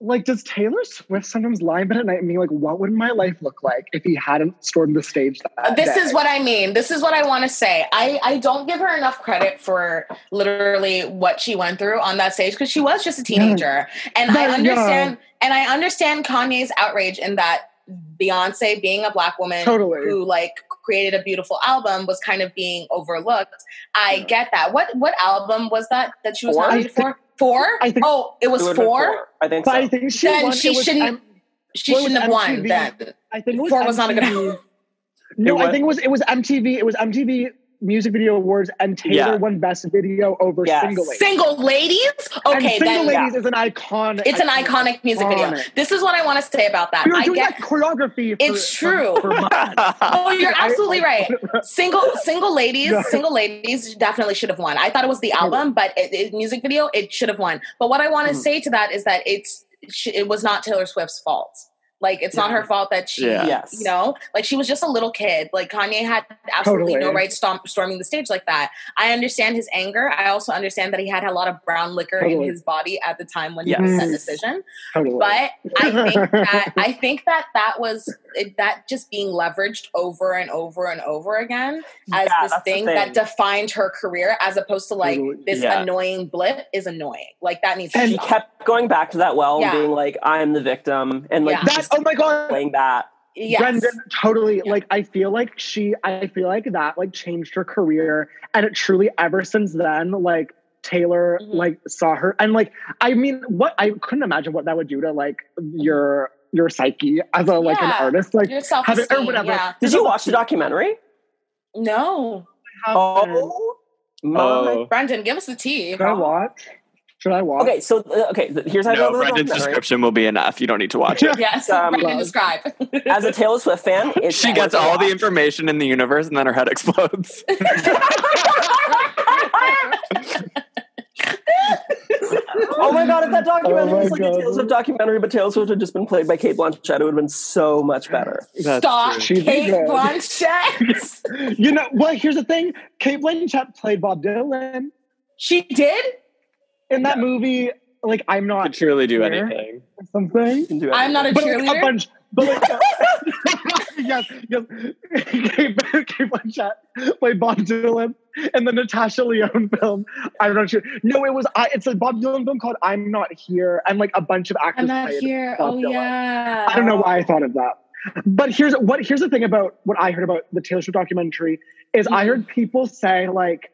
Like, does Taylor Swift sometimes lie in bed at night and be like, "What would my life look like if he hadn't stormed the stage?" That uh, this day? is what I mean. This is what I want to say. I, I don't give her enough credit for literally what she went through on that stage because she was just a mm. teenager. And I Yeah, yeah. understand and I understand Kanye's outrage in that Beyonce being a black woman Totally. who like created a beautiful album was kind of being overlooked. I Yeah. get that. What what album was that that she was oh, Four? nominated for? Four? I think- oh, it was It four. I think But so. I think she Then won. she it was shouldn't- M- She shouldn't have won MTV? then. I think it was Four was not a good MTV. No, It I think it was it was MTV. It was MTV Music Video Awards, and Taylor Yeah. won Best Video over Yes. Single Ladies. Single ladies? and Okay, Single then Ladies is an iconic. It's an iconic music video. This is what I want to say about that. We were I doing get that choreography. For, It's true. For, for. Oh, you're absolutely right. Single single ladies, single ladies definitely should have won. I thought it was the album, but it, it- music video it should have won. But what I want to Mhm. say to that is that it's it was not Taylor Swift's fault. Like it's not her fault that she, Yeah. Yes. you know, like she was just a little kid. Like Kanye had absolutely no right stomp, storming the stage like that. I understand his anger. I also understand that he had a lot of brown liquor in his body at the time when Yes. he made that decision. Totally. But I think that I think that that was it- that just being leveraged over and over and over again as Yeah, this thing, thing. that defined her career, as opposed to like this Yeah. annoying blip is annoying. Like that needs to And She kept going back to that well Yeah. being like, I'm the victim. And like Yeah. that, just oh my god, playing that. Yes. Brendan, totally. Yeah. Like, I feel like she, I feel like that like changed her career, and it truly ever since then, like Taylor Mhm. like saw her, and like I mean, what I couldn't imagine what that would do to like your your psyche as a like Yeah. an artist, like Your self have it or whatever. Yeah. Did you watch the documentary? No. Oh my. Oh. Brendan, give us the tea. Should I watch? Should I watch? Okay, so uh, okay, here's how I No, know the Brendan's documentary. description will be enough. You don't need to watch it. Yes, Um, Brendan, describe. As a Taylor Swift fan, it's She gets all the information in the universe and then her head explodes. Oh my god, if that documentary Oh my was like a God. Taylor Swift documentary, but Taylor Swift had just been played by Cate Blanchett, it would have been so much better. That's Stop, true. She's Cate good. Blanchett. You know, well, here's the thing: Cate Blanchett played Bob Dylan she did. In that movie. Like, I'm Could not truly do anything. something. You can do I'm not a but like, a cheerleader. bunch. But like, yes, yes. Cate, Cate Blanchett played Bob Dylan in the Natasha Lyonne film. I'm not sure. No, it was. I, it's a Bob Dylan film called "I'm Not Here," and like a bunch of actors. I'm not played here. Bob Oh Dylan. yeah. I don't know why I thought of that. But here's what here's the thing about what I heard about the Taylor Swift documentary is I Mhm. heard people say like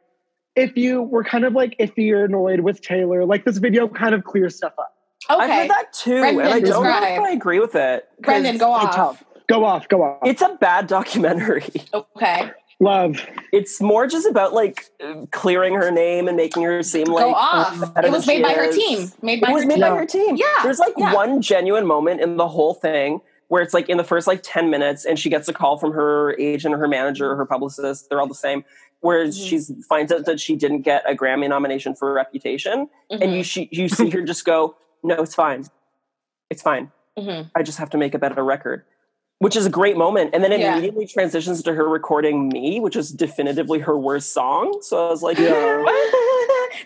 if you were kind of like iffy or annoyed with Taylor, like this video kind of clears stuff up. Okay. I've Okay. heard that too, Brendan, and I don't know if. I agree with it. 'cause Brendan, go off. tough. Go off, go off. It's a bad documentary. Okay. Love. It's more just about like uh, clearing her name and making her seem like go off. It was made she by her team. Made by It was her made team. by Yeah. her team. Yeah, There's like yeah. one genuine moment in the whole thing where it's like in the first like 10 minutes and she gets a call from her agent or her manager or her publicist. They're all the same. Where Mhm. she's finds out that she didn't get a Grammy nomination for Reputation. And you she, you see her just go, No, it's fine. It's fine. Mhm. I just have to make a better record. Which is a great moment. And then it Yeah. immediately transitions to her recording me, which is definitively her worst song. So I was like, Yeah.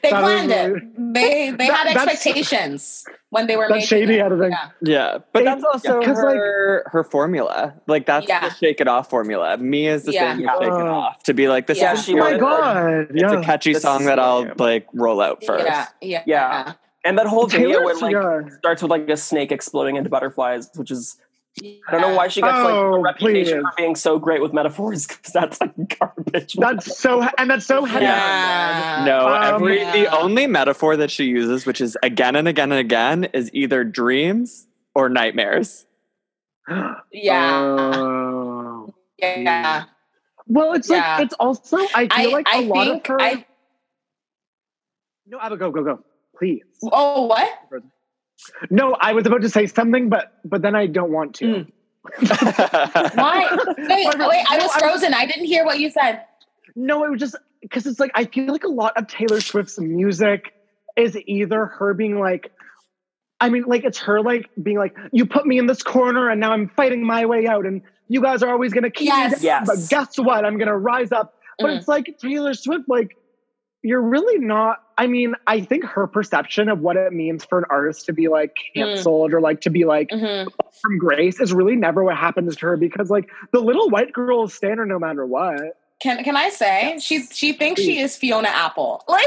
They That planned is it. They they That- had expectations when they were That's making shady it. editing. Yeah. Yeah, but It- that's also 'cause, like- her her formula. Like that's Yeah. the shake it off formula. Me is the Yeah. same with shake it off. To be like this Yeah. is Oh my wanted, god. it's yeah. a catchy This song that I'll like roll out first. Yeah, yeah, Yeah. And that whole video Taylor's- where like yeah. starts with like a snake exploding into butterflies, which is I don't know why she gets like Oh, a reputation please. for being so great with metaphors because that's like garbage. That's so and that's so heavy. Yeah. No, Um, every the only metaphor that she uses, which is again and again and again, is either dreams or nightmares. Yeah. Oh. yeah. Well, it's Yeah. like it's also I feel I, like a I lot think of her. I no, Abba, go, go, go, please. oh what? No, I was about to say something, but but then I don't want to. Mm. Why? Wait, wait, I was frozen. I didn't hear what you said. No, it was just because it's like I feel like a lot of Taylor Swift's music is either her being like, I mean, like it's her like being like, you put me in this corner and now I'm fighting my way out, and you guys are always gonna keep Yes. me down, Yes. but guess what? I'm gonna rise up. But Mhm. it's like Taylor Swift, like you're really not. I mean, I think her perception of what it means for an artist to be like canceled or like to be like Mhm. from grace is really never what happens to her because like the little white girl is stand her no matter what. Can can I say she she thinks she is Fiona Apple? Like,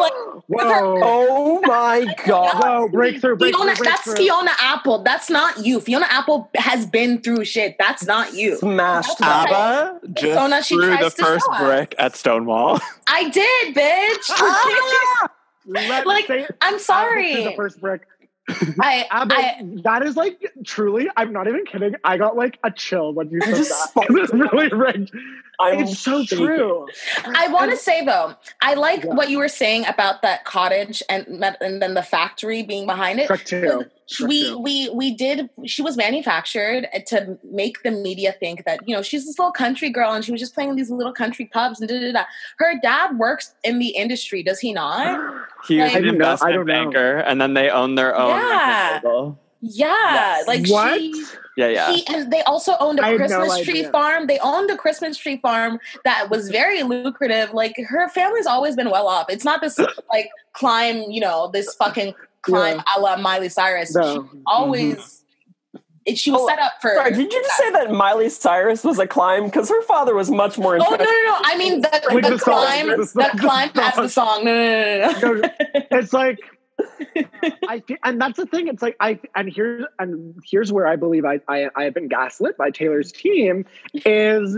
like with her- oh my god! Whoa, breakthrough, breakthrough, Fiona, that's. Fiona Apple. That's not you. Fiona Apple has been through shit. That's not you. Smashed That's that. ABBA just Sona, she threw the first brick at Stonewall. I did, bitch. Ah! Let- Like, say- I'm Abba sorry. The first brick. I, Abba, I, that is like truly. I'm not even kidding. I got like a chill when you said just that. spoke- It's really rigged. I'm It's so shaking. true. I want to say though, I like Yeah. what you were saying about that cottage and and then the factory being behind it. Shrek two. We we we did she was manufactured to make the media think that you know she's this little country girl and she was just playing in these little country pubs and da da da. Her dad works in the industry, does he not? He was I an don't know. I investment don't know. banker, and then they own their own Yeah. Yeah, Yes. like What? she Yeah, yeah. He, and they also owned a I had no Christmas tree farm. They owned a Christmas tree farm that was very lucrative. Like her family's always been well off. It's not this like climb, you know, this fucking climb Yeah. a la Miley Cyrus. No. She always mm-hmm. it, she was Oh, set up for Sorry, did you just say that Miley Cyrus was a climb? Because her father was much more Oh no, no, no! I mean the, the, the climb, the the, climb as the song. No, no, no, no, no. No, it's like I feel, and that's the thing. It's like I and here's and here's where I believe I I, I have been gaslit by Taylor's team is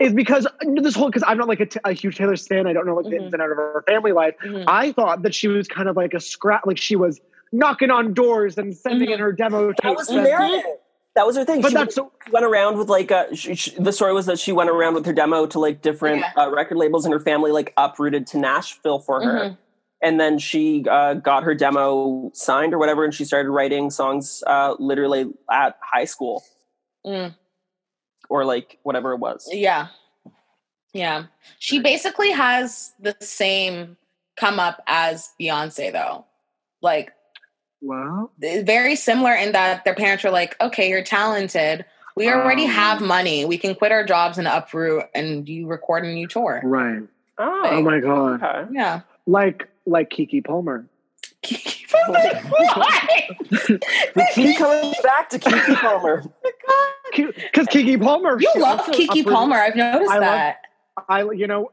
is because this whole because I'm not like a, t- a huge Taylor stan. I don't know like the Mhm. ins and out of her family life. Mhm. I thought that she was kind of like a scrap, like she was knocking on doors and sending in her demo That was and- narrative. That was her thing. But she that's so, went around with like uh sh sh the story was that she went around with her demo to like different Yeah. uh, record labels and her family like uprooted to Nashville for her. And then she uh, got her demo signed or whatever, and she started writing songs uh, literally at high school Mm. or like whatever it was. Yeah. Yeah. She basically has the same come up as Beyonce though. Like wow. very similar in that their parents were like, "Okay, you're talented. We already Um. have money. We can quit our jobs and uproot and you record and you tour." right. Oh, Oh my god, okay. Yeah. like like Keke Palmer. Keke Palmer. Why? We keep coming back to Keke Palmer. Oh because Keke Palmer, You love Keke Palmer. I've noticed I love- that. I, you know,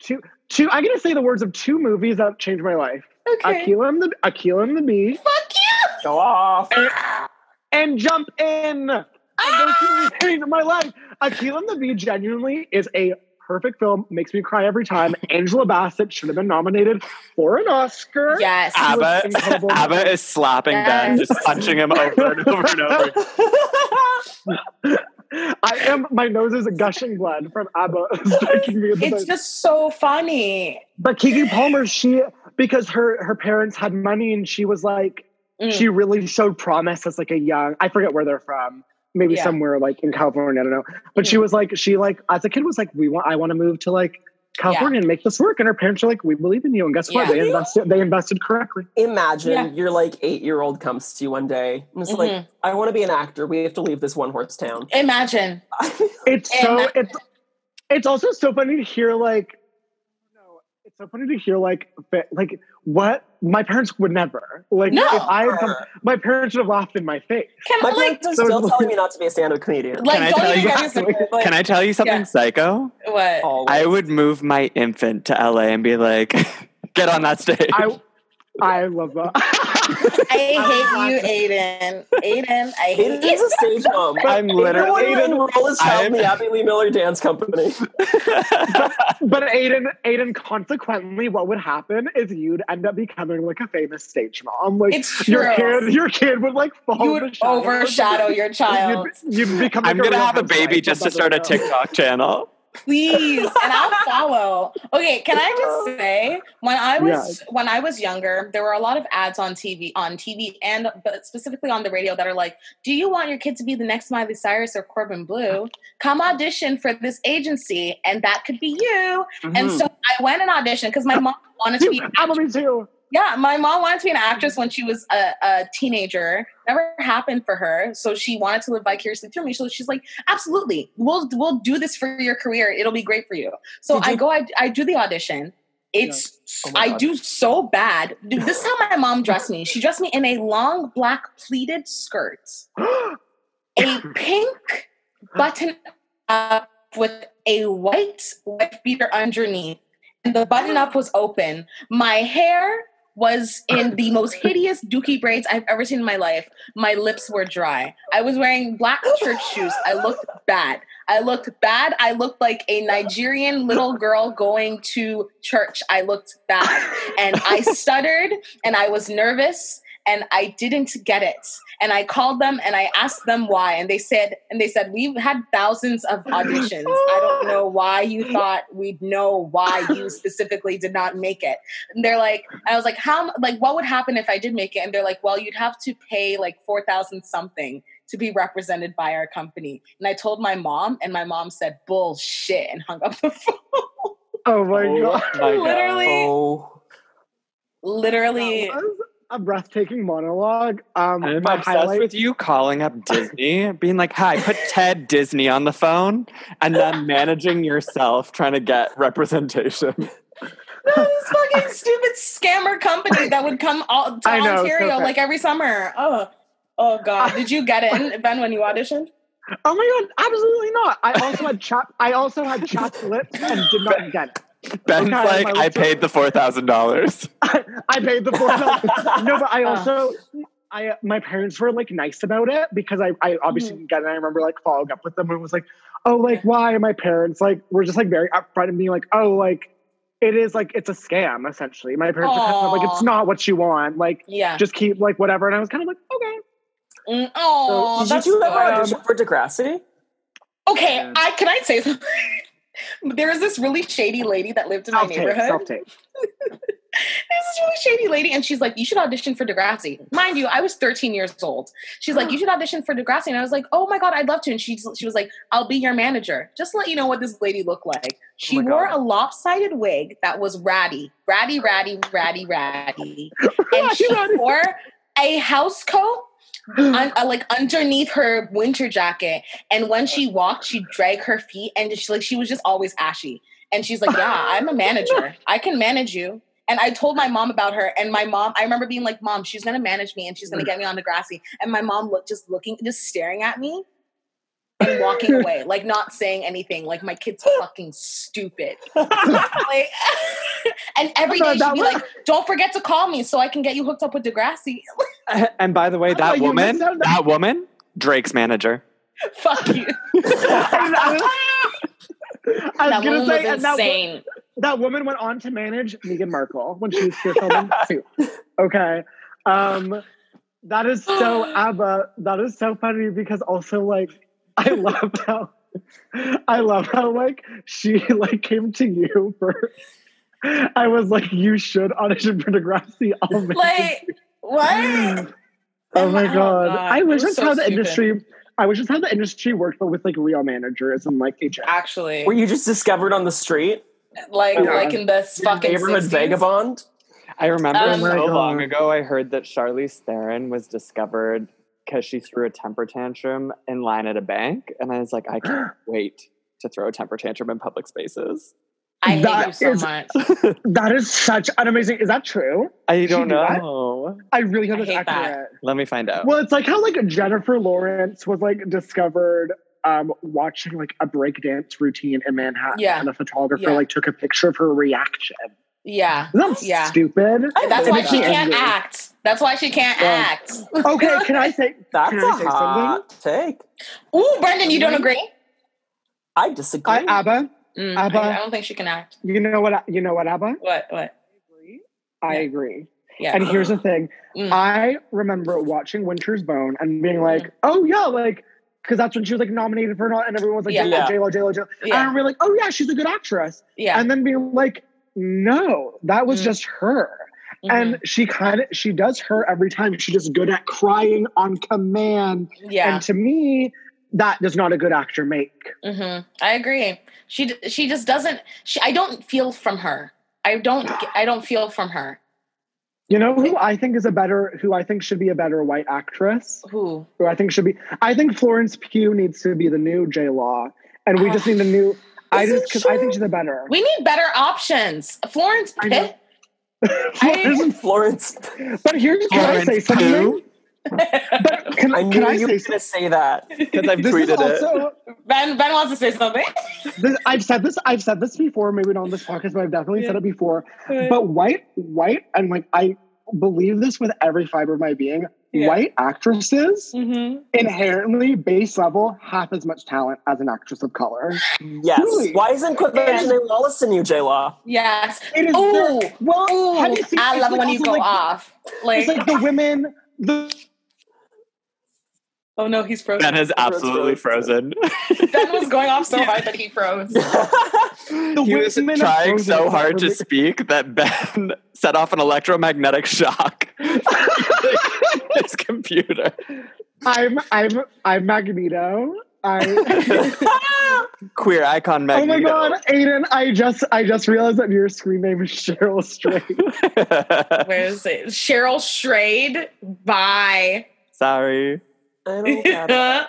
two, two. I'm gonna say the words of two movies that changed my life: Okay. Akeelah and the Akeelah and the Bee, Fuck you. Go off. and Jump In. And those two movies changed my life. Akeelah and the Bee genuinely is a perfect film. Makes me cry every time. Angela Bassett should have been nominated for an Oscar. Yes. Abba. Abba is slapping Ben, just punching him over and over and over. I am. My nose is gushing blood from Abba striking me. in the It's just so funny. But Keke Palmer, she because her her parents had money and she was like Mm. she really showed promise as like a young I forget where they're from. Maybe Yeah. somewhere like in California, I don't know. But she Mhm. was like she like as a kid was like we want I want to move to like California and make this work and her parents are like we believe in you and guess what they invested they invested correctly. Imagine Yeah. your like eight year old comes to you one day and it's like, Mhm. I want to be an actor. We have to leave this one horse town. Imagine. It's so And- it's it's also so funny to hear like no, it's so funny to hear like like what my parents would never like No. if I had come, uh. my parents would have laughed in my face. Can My I like parents are so- still telling me not to be a stand up comedian. like Can I tell you get something? Like, Can I tell you something Yeah. psycho? what? Always. I would move my infant to LA and be like, get on that stage. I I love that. I hate you, Aiden. Aiden, I hate you. It is a stage mom. I'm literally. would enroll his child in I'm- the Abby Lee Miller Dance Company. but Aiden, Aiden, consequently, what would happen is you'd end up becoming like a famous stage mom. Like It's your true. kid, your kid would like fall. You in the would overshadow your child. You'd, you'd become. Like I'm gonna real have a baby just to start a TikTok channel. Please, and I'll follow. Okay, can I just say when I was when I was younger, there were a lot of ads on TV, on TV, and but specifically on the radio that are like, "Do you want your kid to be the next Miley Cyrus or Corbin Bleu? Come audition for this agency, and that could be you." And Mhm. so I went and auditioned because my mom wanted to be. I'm me too. Yeah, my mom wanted to be an actress when she was a, a teenager. Never happened for her, so she wanted to live vicariously through me. So she's like, "Absolutely, we'll we'll do this for your career. It'll be great for you." So Did I you- go, I, I do the audition. It's Oh I do so bad. Dude, this is how my mom dressed me. She dressed me in a long black pleated skirt, a pink button up with a white wife beater underneath. And the button up was open. My hair was in the most hideous dookie braids I've ever seen in my life. My lips were dry. I was wearing black church shoes. I looked bad. I looked bad. I looked like a Nigerian little girl going to church. I looked bad. And I stuttered and I was nervous and I didn't get it. And I called them and I asked them why. And they said, and they said, we've had thousands of auditions. I don't know why you thought we'd know why you specifically did not make it. And they're like, I was like, how, like, what would happen if I did make it? And they're like, well, you'd have to pay like 4,000 something to be represented by our company. And I told my mom, and my mom said, bullshit, and hung up the phone. Oh my Oh god. my God. Literally, Oh. literally. That was a breathtaking monologue. Um, I'm obsessed highlight- with you calling up Disney, being like, "Hi, put Ted Disney on the phone," and then managing yourself trying to get representation. this fucking stupid scammer company that would come all to I know, Ontario bad. like every summer. Oh, oh God! Did you get in, Ben, when you auditioned? Oh my god, absolutely not. I also had chap. I also had chapped lips and did not get it. Ben's Okay, like, my "I paid the four thousand dollars." I paid the four dollars. no, but I also, I my parents were like nice about it because I, I obviously Mhm. didn't get it. I remember like following up with them and was like, oh, like why? And my parents like were just like very upfront and being like, oh, like it is like it's a scam essentially. My parents were kind of like, it's not what you want. Like Yeah. just keep like whatever. And I was kind of like, okay. Mm, oh, Did that's you ever good. audition for Degrassi? Okay, Yeah. I can I say something? There was this really shady lady that lived in my neighborhood. self tape. There's this really shady lady, and she's like, "You should audition for Degrassi." Mind you, I was 13 years old. She's like, "You should audition for Degrassi," and I was like, "Oh my god, I'd love to." And she she was like, "I'll be your manager." Just to let you know what this lady looked like. She Oh wore God. a lopsided wig that was ratty, ratty, ratty, ratty, ratty, and she wore a house coat un- uh, like underneath her winter jacket. And when she walked, she'd drag her feet, and she like she was just always ashy. And she's like, "Yeah, I'm a manager. I can manage you." And I told my mom about her, and my mom, I remember being like, "Mom, she's gonna manage me, and she's gonna get me on Degrassi." And my mom looked just looking, just staring at me, and walking away, like not saying anything. Like my kid's fucking stupid. like, and every day she'd be like, "Don't forget to call me so I can get you hooked up with Degrassi." and by the way, that woman, out- that woman, Drake's manager. Fuck you. I was that gonna woman say, was that, insane. that woman went on to manage Meghan Markle when she was here filming too. Okay. Um that is so ABBA. That is so funny because also like I love how I love how like she like came to you for I was like, you should audition for Degrassi. Oh I'll make Like what? oh my Oh, god. God. I wish was that's so how the stupid. industry I wish that's how the industry worked, but with like real managers and like HR. Actually, Were you just discovered on the street? like Yeah. like in this fucking Neighborhood 60s? vagabond? I remember Oh my so long ago, I heard that Charlize Theron was discovered because she threw a temper tantrum in line at a bank, and I was like, I can't wait to throw a temper tantrum in public spaces. I hate That you so is- much. That is such an amazing. Is that true? I don't do that? know. I really hope I it's hate that. accurate. Let me find out. Well, it's like how like Jennifer Lawrence was like discovered um watching like a breakdance routine in Manhattan, Yeah. and a photographer Yeah. like took a picture of her reaction. Yeah, Isn't that Yeah. stupid? that's And why she can't ending. act. That's why she can't Yeah. act. Okay, can I say? That's Can a I say hot take. Ooh, Brendan, you don't agree? I disagree. I, Abba, Mm, Abba. I, I don't think she can act. you know what? You know what, Abba? What? What? I Yeah. agree. Yeah. And here's the thing: Mm. I remember watching Winter's Bone and being like, "Oh yeah, like." Because that's when she was like nominated for an and everyone was like, Yeah. "Yeah, J Law, J Law, J Law." Yeah. And we're like, "Oh yeah, she's a good actress." yeah. and then being like, no, that was Mm. just her. Mhm. And she kind of she does her every time. She's just good at crying on command. yeah. And to me, that does not a good actor make. hmm I agree. She she just doesn't. She I don't feel from her. I don't. I don't feel from her. You know who I think is a better who I think should be a better white actress? Who? Who I think should be I think Florence Pugh needs to be the new J Law. And we just need a new I just because I think she's a better. We need better options. Florence. Pitt. Florence- Florence. but here's can I say Florence something? But can, I can knew I you were say going to say that. Because I've this is tweeted it. Ben Ben wants to say something. this, I've said this. I've said this before. Maybe not on this podcast, but I've definitely said it before. But white, white, and like I believe this with every fiber of my being. Yeah. White actresses hmm inherently base level half as much talent as an actress of color. Yes. Really? Why isn't Quvenzhané Wallis in you, J Law? Yes. It is Ooh, very- well. Ooh, have you seen- I love like when you go like- off. Like, It's like the women. The oh no, he's frozen. Ben is absolutely frozen. Ben was going off so hard that he froze. the he was women of trying so hard to speak that Ben set off an electromagnetic shock. His computer. I'm I'm I'm Magneto. I Queer icon oh my god, Aiden! I just I just realized that your screen name is Cheryl Strayed. Where is it? Cheryl Strayed. Bye. Sorry. I don't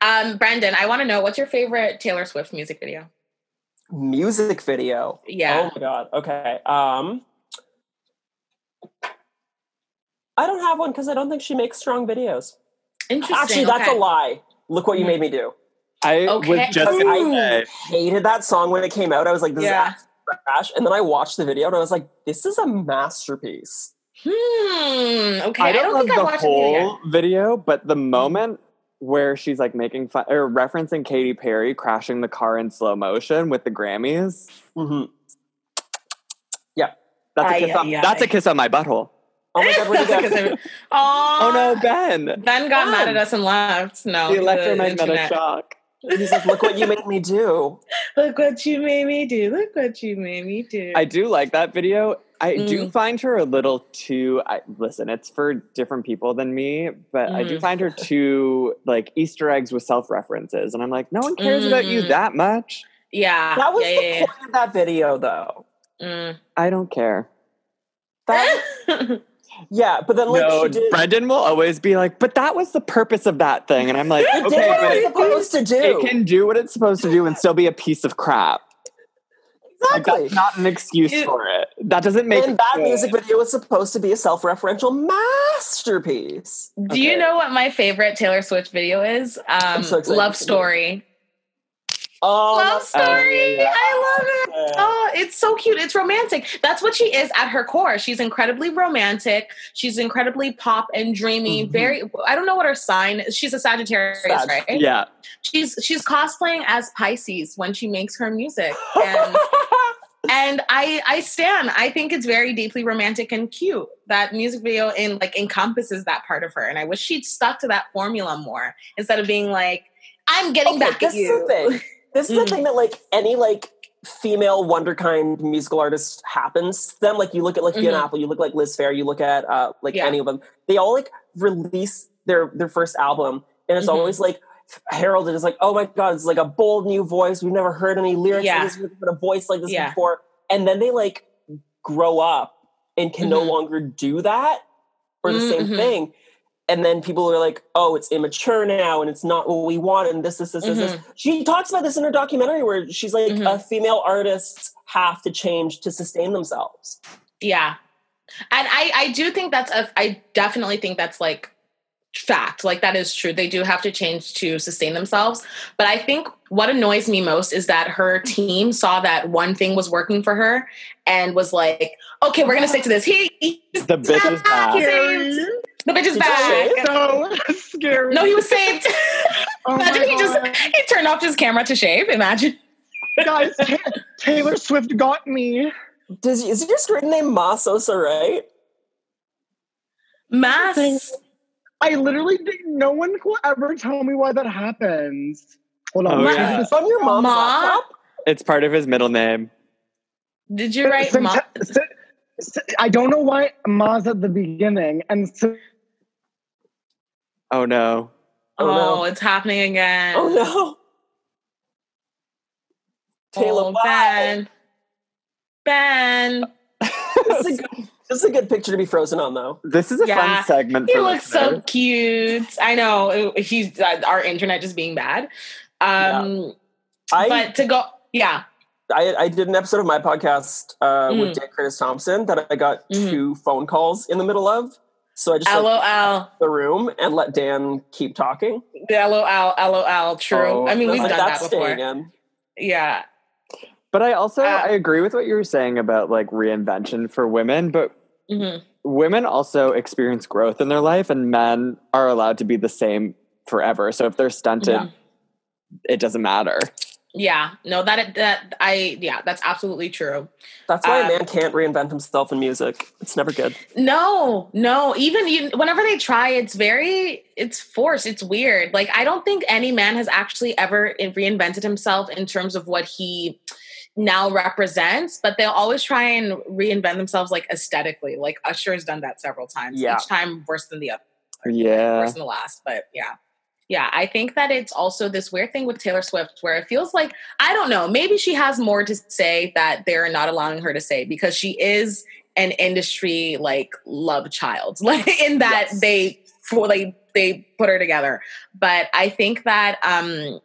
um, Brandon, I want to know what's your favorite Taylor Swift music video? Music video. Yeah. Oh my god. Okay. Um I don't have one because I don't think she makes strong videos. Interesting. Actually, that's okay. a lie. Look what you Hmm. made me do. I Okay. was just Ooh. I hated that song when it came out. I was like, this Yeah. is trash. And then I watched the video and I was like, this is a masterpiece. Hmm. Okay. I I don't, don't, love think I watched it yet. whole video, but the moment where she's like making fun or referencing Katy Perry crashing the car in slow motion with the Grammys. hmm That's a Ay, kiss on, ay, that's a kiss on my butthole. Oh my god, where'd That's you because go? I- Oh no, Ben. Ben got mad at us and left. No, the he's a electromagnetic shock. He's like, look what you made me do. Look what you made me do. Look what you made me do. I do like that video. I do Mm. find her a little too. I, listen, it's for different people than me, but I do Mm. find her too like Easter eggs with self references, and I'm like, no one cares about you Mm. that much. yeah. That was yeah, the yeah, point of that video, though. yeah. I don't care. That, Mm. Yeah, but then like no, she did. Brendan will always be like, but that was the purpose of that thing, and I'm like, It did okay, what but it it, was supposed to do. it can do what it's supposed to do and still be a piece of crap. Like, exactly. that's not an excuse It- for it. That doesn't make and that music video was supposed to be a self-referential masterpiece. Do you know what my favorite Taylor Swift video is? Um, so Love to hear. Story. Oh, Love Story. I love it. Oh, it's so cute. It's romantic. That's what she is at her core. She's incredibly romantic. She's incredibly pop and dreamy. Mhm. Very. I don't know what her sign is. She's a Sagittarius, Sag. right? Yeah, She's she's cosplaying as Pisces when she makes her music, and and I I stand. I think it's very deeply romantic and cute. That music video in like encompasses that part of her, and I wish she'd stuck to that formula more instead of being like, "I'm getting Okay, back at you." This is Mm. the thing that like any like female wonderkind musical artist happens to them. Like you look at like Fiona Mhm. Apple, you look like Liz Phair, you look at uh like Yeah. any of them. They all like release their their first album, and it's Mhm. always like heralded as like, oh my god, it's like a bold new voice. We've never heard any lyrics Yeah. like this, we've never heard a voice like this Yeah. before. And then they like grow up and can no Mhm. longer do that or the same Mhm. thing. And then people are like, oh, it's immature now and it's not what we want and this, this, this, this, this. Mm-hmm. She talks about this in her documentary where she's like, Mhm. uh, female artists have to change to sustain themselves. Yeah. And I I do think that's a I definitely think that's like fact. Like that is true. They do have to change to sustain themselves. But I think what annoys me most is that her team saw that one thing was working for her and was like, "Okay, we're going to stick to this." He, he's the bitch is back. Saved. The bitch is Did you back. so scary. No, he was saved. Oh Imagine he just he turned off his camera to shave. Imagine. guys. Ta- Taylor Swift got me. Does, is your screen name Masosa, right? Mass. I literally didn't. No one will ever tell me why that happens. Hold on. Oh, yeah. just- It's on your mom's Ma? laptop? It's part of his middle name. Did you write Some- Ma- s- s- I don't know why Ma's at the beginning, and so, Oh no. Oh, Oh, no. it's happening again. Oh no. Taylor, Oh. Ben. Ben. This is, a good, this is a good picture to be frozen on, though. This is a Yeah. fun segment. He for looks so cute. I know he's uh, our internet just being bad. Um, I, but to go, yeah, I I did an episode of my podcast uh, Mm. with Dan Curtis Thompson that I got Mhm. two phone calls in the middle of. So I just like, lol, the room and let Dan keep talking. lol, lol. True. Oh, I mean, we've like, done that's that before. in. Yeah, But I also Uh, I agree with what you were saying about like reinvention for women, but hmm women also experience growth in their life and men are allowed to be the same forever. So if they're stunted, Yeah. it doesn't matter. Yeah. No, that that I yeah, that's absolutely true. That's why Um, a man can't reinvent himself in music. It's never good. No, no. Even you, whenever they try, it's very, it's forced. It's weird. Like I don't think any man has actually ever reinvented himself in terms of what he now represents. But they'll always try and reinvent themselves, like aesthetically. Like Usher has done that several times. Yeah. Each time worse than the other, Yeah. worse than the last. But yeah. Yeah, I think that it's also this weird thing with Taylor Swift where it feels like, I don't know, maybe she has more to say that they're not allowing her to say because she is an industry like love child, like in that Yes. they for they they put her together. But I think that um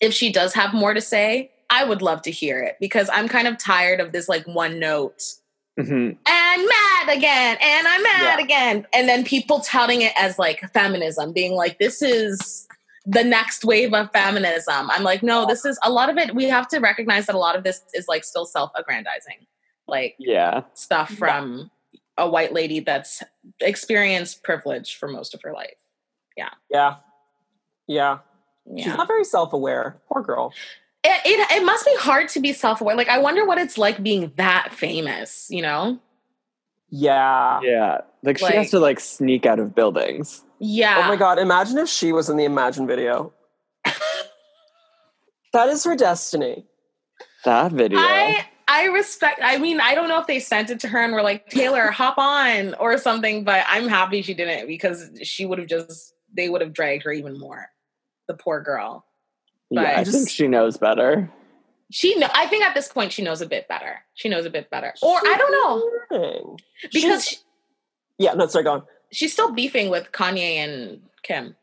if she does have more to say, I would love to hear it because I'm kind of tired of this like one note Mhm. and mad again and i'm mad Yeah. again and then people touting it as like feminism being like this is the next wave of feminism i'm like no this is a lot of it we have to recognize that a lot of this is like still self-aggrandizing like Yeah. stuff Yeah. from a white lady that's experienced privilege for most of her life Yeah. Yeah. yeah She's not very self aware. Poor girl. It, it, it must be hard to be self-aware like i wonder what it's like being that famous you know Yeah. Yeah. Like, she has to like sneak out of buildings. yeah Oh my god, imagine if she was in the Imagine video. that is her destiny. That video. I I respect. I mean, I don't know if they sent it to her and were like, Taylor, hop on or something. But I'm happy she didn't because she would have just they would have dragged her even more. The poor girl. Yeah, but- I think she knows better. She know. I think at this point she knows a bit better. She knows a bit better, or I don't know know. because She's- Yeah, no, sorry, go on. she's still beefing with Kanye and Kim.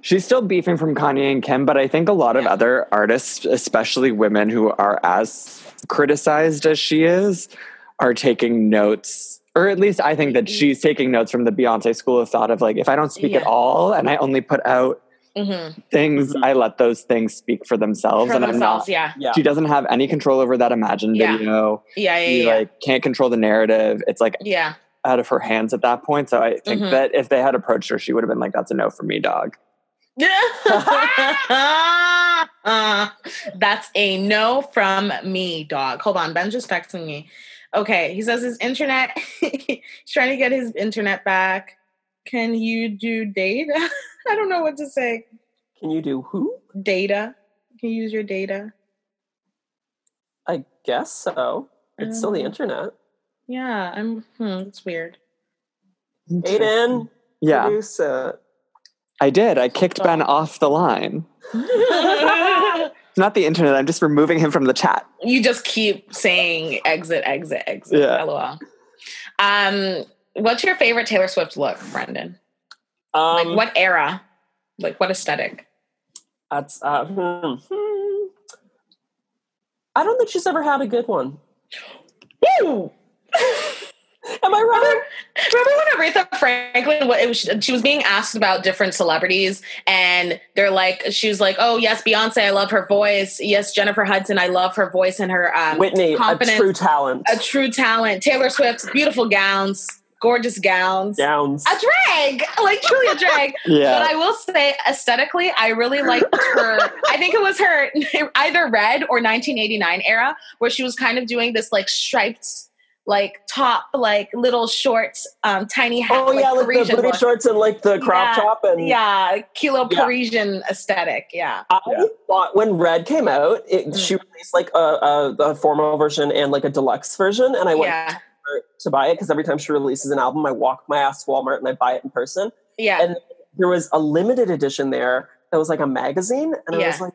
She's still beefing from Kanye and Kim, but I think a lot of Yeah. other artists, especially women who are as criticized as she is, are taking notes. Or at least I think that mm-hmm. she's taking notes from the Beyonce school of thought of like, if I don't speak at all and I only put out Mm-hmm. things, Mhm. I let those things speak for themselves. For and themselves, I'm yeah, Yeah. she doesn't have any control over that Imagine Yeah. video. yeah, yeah, She yeah. like can't control the narrative. It's like yeah. out of her hands at that point. So I think Mhm. that if they had approached her, she would have been like, that's a no for me, dog. That's a no from me, dog. Hold on, Ben's just texting me. Okay, he says his internet. he's trying to get his internet back. Can you do data? I don't know what to say. Can you do who? Data. Can you use your data? I guess so. It's still the Um, internet. Yeah, I'm. Hmm, it's weird. Aiden, Yeah, produce it. I did. I kicked Ben off the line. It's not the internet. I'm just removing him from the chat. you just keep saying exit, exit, exit. Yeah. LOL. Um, what's your favorite Taylor Swift look, Brendan? Um, Like what era? Like what aesthetic? That's uh, hmm, hmm. I don't think she's ever had a good one. Woo! Am I right? Remember when Aretha Franklin? What it was, she was being asked about different celebrities, and they're like, she was like, "Oh yes, Beyonce, I love her voice. Yes, Jennifer Hudson, I love her voice and her um, Whitney, a true talent. a true talent. Taylor Swift, beautiful gowns, gorgeous gowns, Gowns. a drag, like truly a drag." But I will say, aesthetically, I really liked her. I think it was her either Red or 1989 era, where she was kind of doing this like striped, like top, like little shorts, um, tiny hat. Oh yeah, like the booty look. shorts and like the crop Yeah, top and Yeah, kilo Yeah. Parisian aesthetic. Yeah. I Yeah. thought when Red came out, it, Mm. she released like a, a, a formal version and like a deluxe version, and I went Yeah. To buy it because every time she releases an album, I walk my ass to Walmart and I buy it in person. Yeah. And there was a limited edition there that was like a magazine, and I was like,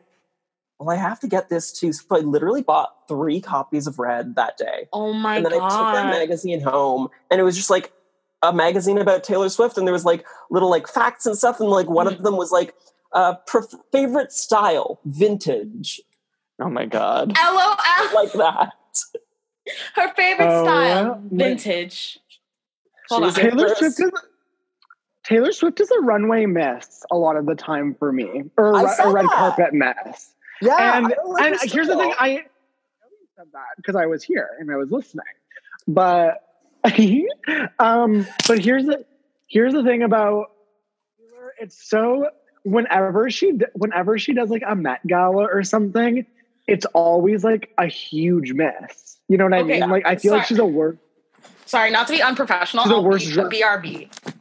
"Well, I have to get this too." So I literally bought three copies of Red that day, oh my god! and then I took that magazine home, and it was just like a magazine about Taylor Swift, and there was like little like facts and stuff, and like one Mm. of them was like uh, pref- favorite style, vintage, Oh my God. LOL. like that. Her favorite Oh, style, my- vintage. Hold on. Taylor Swift is Taylor Swift is a runway miss a lot of the time for me, or I a, said a red that. carpet mess. Yeah, and I don't like and her here's the thing. I I said that because I was here and I was listening, but um, but here's the here's the thing about Taylor, it's so whenever she whenever she does like a Met Gala or something, it's always like a huge mess. You know what I Okay, mean? Like I feel like she's a work. Sorry, not to be unprofessional. She's the worst be a BRB.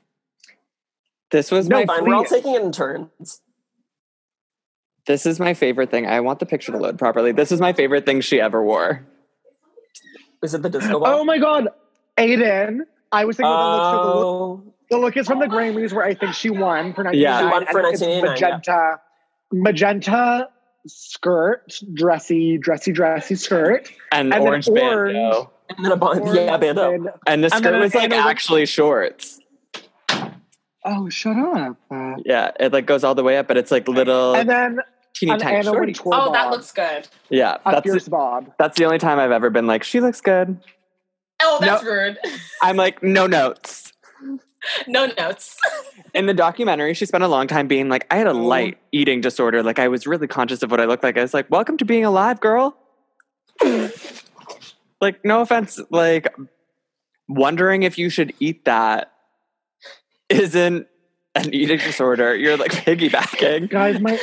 This was No, my Fine, we're all taking it in turns. this is my favorite thing. I want the picture to load properly. This is my favorite thing she ever wore. Is it the disco ball? Oh my god, Aiden! I was thinking about the lipstick. Oh, The look is from the Grammys where I think she won for 1989. Yeah. She won for 1989, Magenta, magenta skirt, dressy, dressy, dressy skirt. And, And then orange, orange. bandeau. And then a bun. Yeah, bando. and- And the skirt then was like angle- actually shorts. Oh, shut up. Uh, Yeah, it like goes all the way up, but it's like little and then teeny an tiny Anna shorty. Wintour Oh, that looks good. Yeah, a that's fierce bob. that's the only time I've ever been like, she looks good. Oh, that's rude. I'm like, no notes. No notes. In the documentary, she spent a long time being like, I had a Oh. light eating disorder. Like I was really conscious of what I looked like. I was like, welcome to being alive, girl. like, no offense, like wondering if you should eat that isn't an eating disorder. You're like piggybacking. Guys, my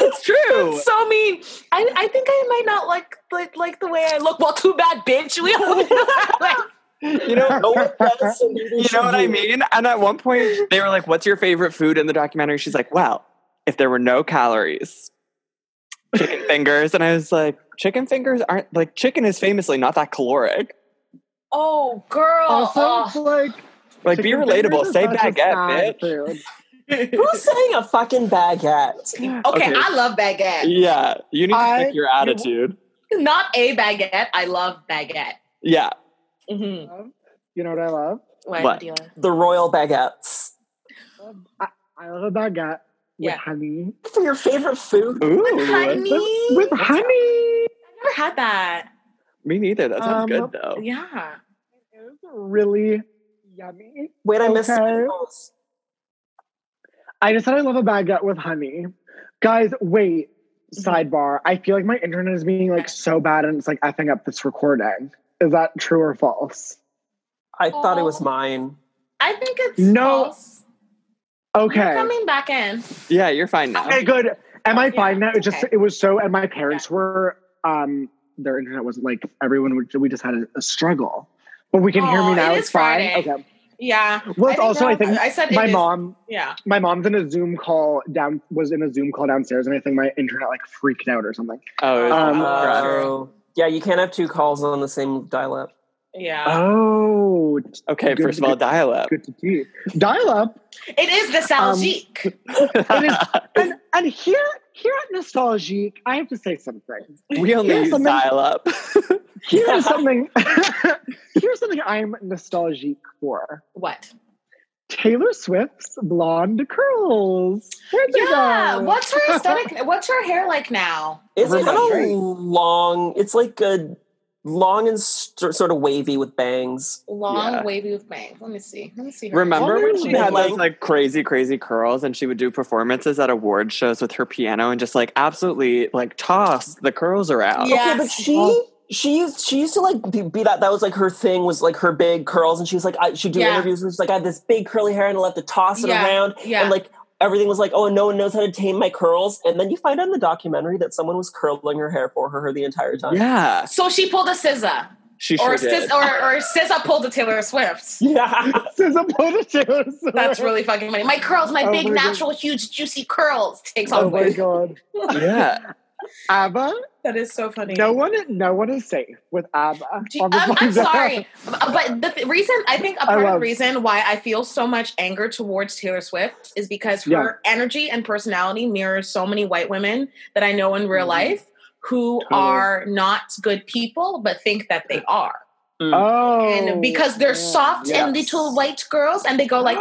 It's true. so mean. I, I think I might not like like like the way I look. Well, too bad, bitch. We all do. You know, No one does, you know what I mean? And at one point, they were like, What's your favorite food in the documentary? She's like, Well, if there were no calories, chicken fingers. And I was like, Chicken fingers aren't like chicken is famously not that caloric. Oh, girl. also Oh. like Like, be relatable. fingers Say is baguette, sad bitch. Food. Who's saying a fucking baguette? Okay, Okay. I love baguette. Yeah, you need to I- pick your attitude. Not a baguette. I love baguette. Yeah. Mm-hmm. You know what I love? What? What? do you love? The royal baguettes. I love a baguette with Yeah. honey. For your favorite food? Ooh. Honey. With honey. I've never had that. Me neither. That sounds Um, good though. Yeah. It's really yummy. Wait, I missed Okay. something else. I just said I love a baguette with honey. Guys, wait. Sidebar. I feel like my internet is being like so bad and it's like effing up this recording. Is that true or false? I thought it was Oh. mine. I think it's No. false. You're Okay. coming back in. Yeah, you're fine now. Okay, good. Am I Yeah, fine now? It just okay. it was so and my parents were um their internet wasn't like everyone would, we just had a, a struggle. But we can hear me now. it it's is fine. Friday. Okay. Yeah. Well, I it's think also I think I said it my is- mom Yeah. my mom's in a Zoom call down was in a Zoom call downstairs and I think my internet like freaked out or something. Oh, Um, Oh. yeah, you can't have two calls on the same dial-up. Yeah. Oh, okay. good- First of all, dial up. good to see. Dial up. it is nostalgique. It is, and and here here at Nostalgique, I have to say something. we only Here's use something- dial up. Here's something. here's something I'm nostalgic for. what? Taylor Swift's blonde curls. Where'd they Yeah. go? What's her aesthetic? What's her hair like now? It's Her kind of long. It's like a long and st- sort of wavy with bangs. Long, Yeah. wavy with bangs. Let me see. Let me see. her. Remember when she had like- those like crazy, crazy curls and she would do performances at award shows with her piano and just like absolutely like toss the curls around. Yeah. Okay, but she she used she used to like be, be that that was like her thing was like her big curls and she was like I, she'd do Yeah. interviews and she's like I had this big curly hair and I love to toss it Yeah. around Yeah. and like everything was like oh no one knows how to tame my curls and then you find out in the documentary that someone was curling her hair for her the entire time. Yeah, so she pulled a SZA, she or sure Sis, did. or or SZA pulled a Taylor Swift. Yeah. SZA pulled a Taylor Swift. That's really fucking funny. My curls, my Oh big, my God. natural, huge, juicy curls takes off. Oh my god. yeah, ABBA. That is so funny. No one, no one is safe with ABBA. You- on this um, I'm sorry, but the th- reason I think a part of the reason why I feel so much anger towards Taylor Swift is because her Yeah. energy and personality mirrors so many white women that I know in real Mhm. life who Totally. are not good people but think that they are, Oh, and because they're yeah. soft and little white girls, and they go like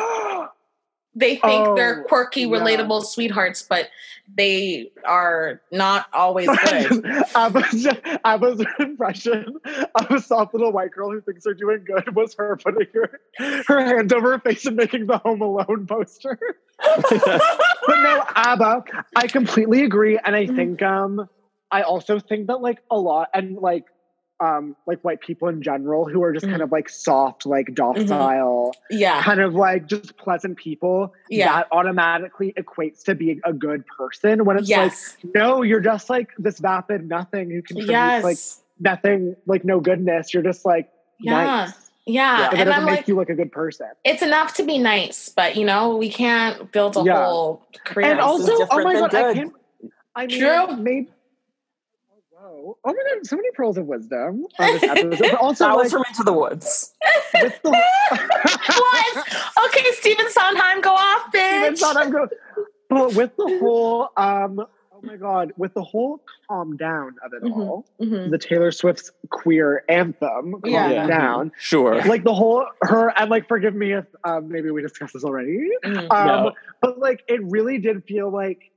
they think they're Oh, quirky, yeah. relatable sweethearts, but they are not always good. ABBA's, ABBA's impression of a soft little white girl who thinks they're doing good was her putting her, her hands over her face and making the Home Alone poster. but no, ABBA, I completely agree, and I think um, I also think that like a lot and like um like white people in general who are just kind of like soft, like docile, yeah, kind of like just pleasant people. Yeah. that automatically equates to being a good person when it's yes, like no, you're just like this vapid nothing who contributes yes, like nothing, like no goodness. You're just like Yeah. nice. yeah, that and doesn't I'm make like. you look a good person. it's enough to be nice, but you know, we can't build a Yeah. whole career. and Nice on is also, oh my god, I can't. I mean, True. maybe. Oh, my god, so many pearls of wisdom on this episode. But also, that like, was from Into the Woods. the what? Okay, Stephen Sondheim, go off, Even bitch. thought I'm going, but with the whole, um, oh my god, with the whole calm down of it Mhm. all, Mhm. the Taylor Swift's queer anthem, calm Yeah. down, Sure. like the whole her, and like forgive me if um, maybe we discussed this already, Mhm. um, No. but like it really did feel like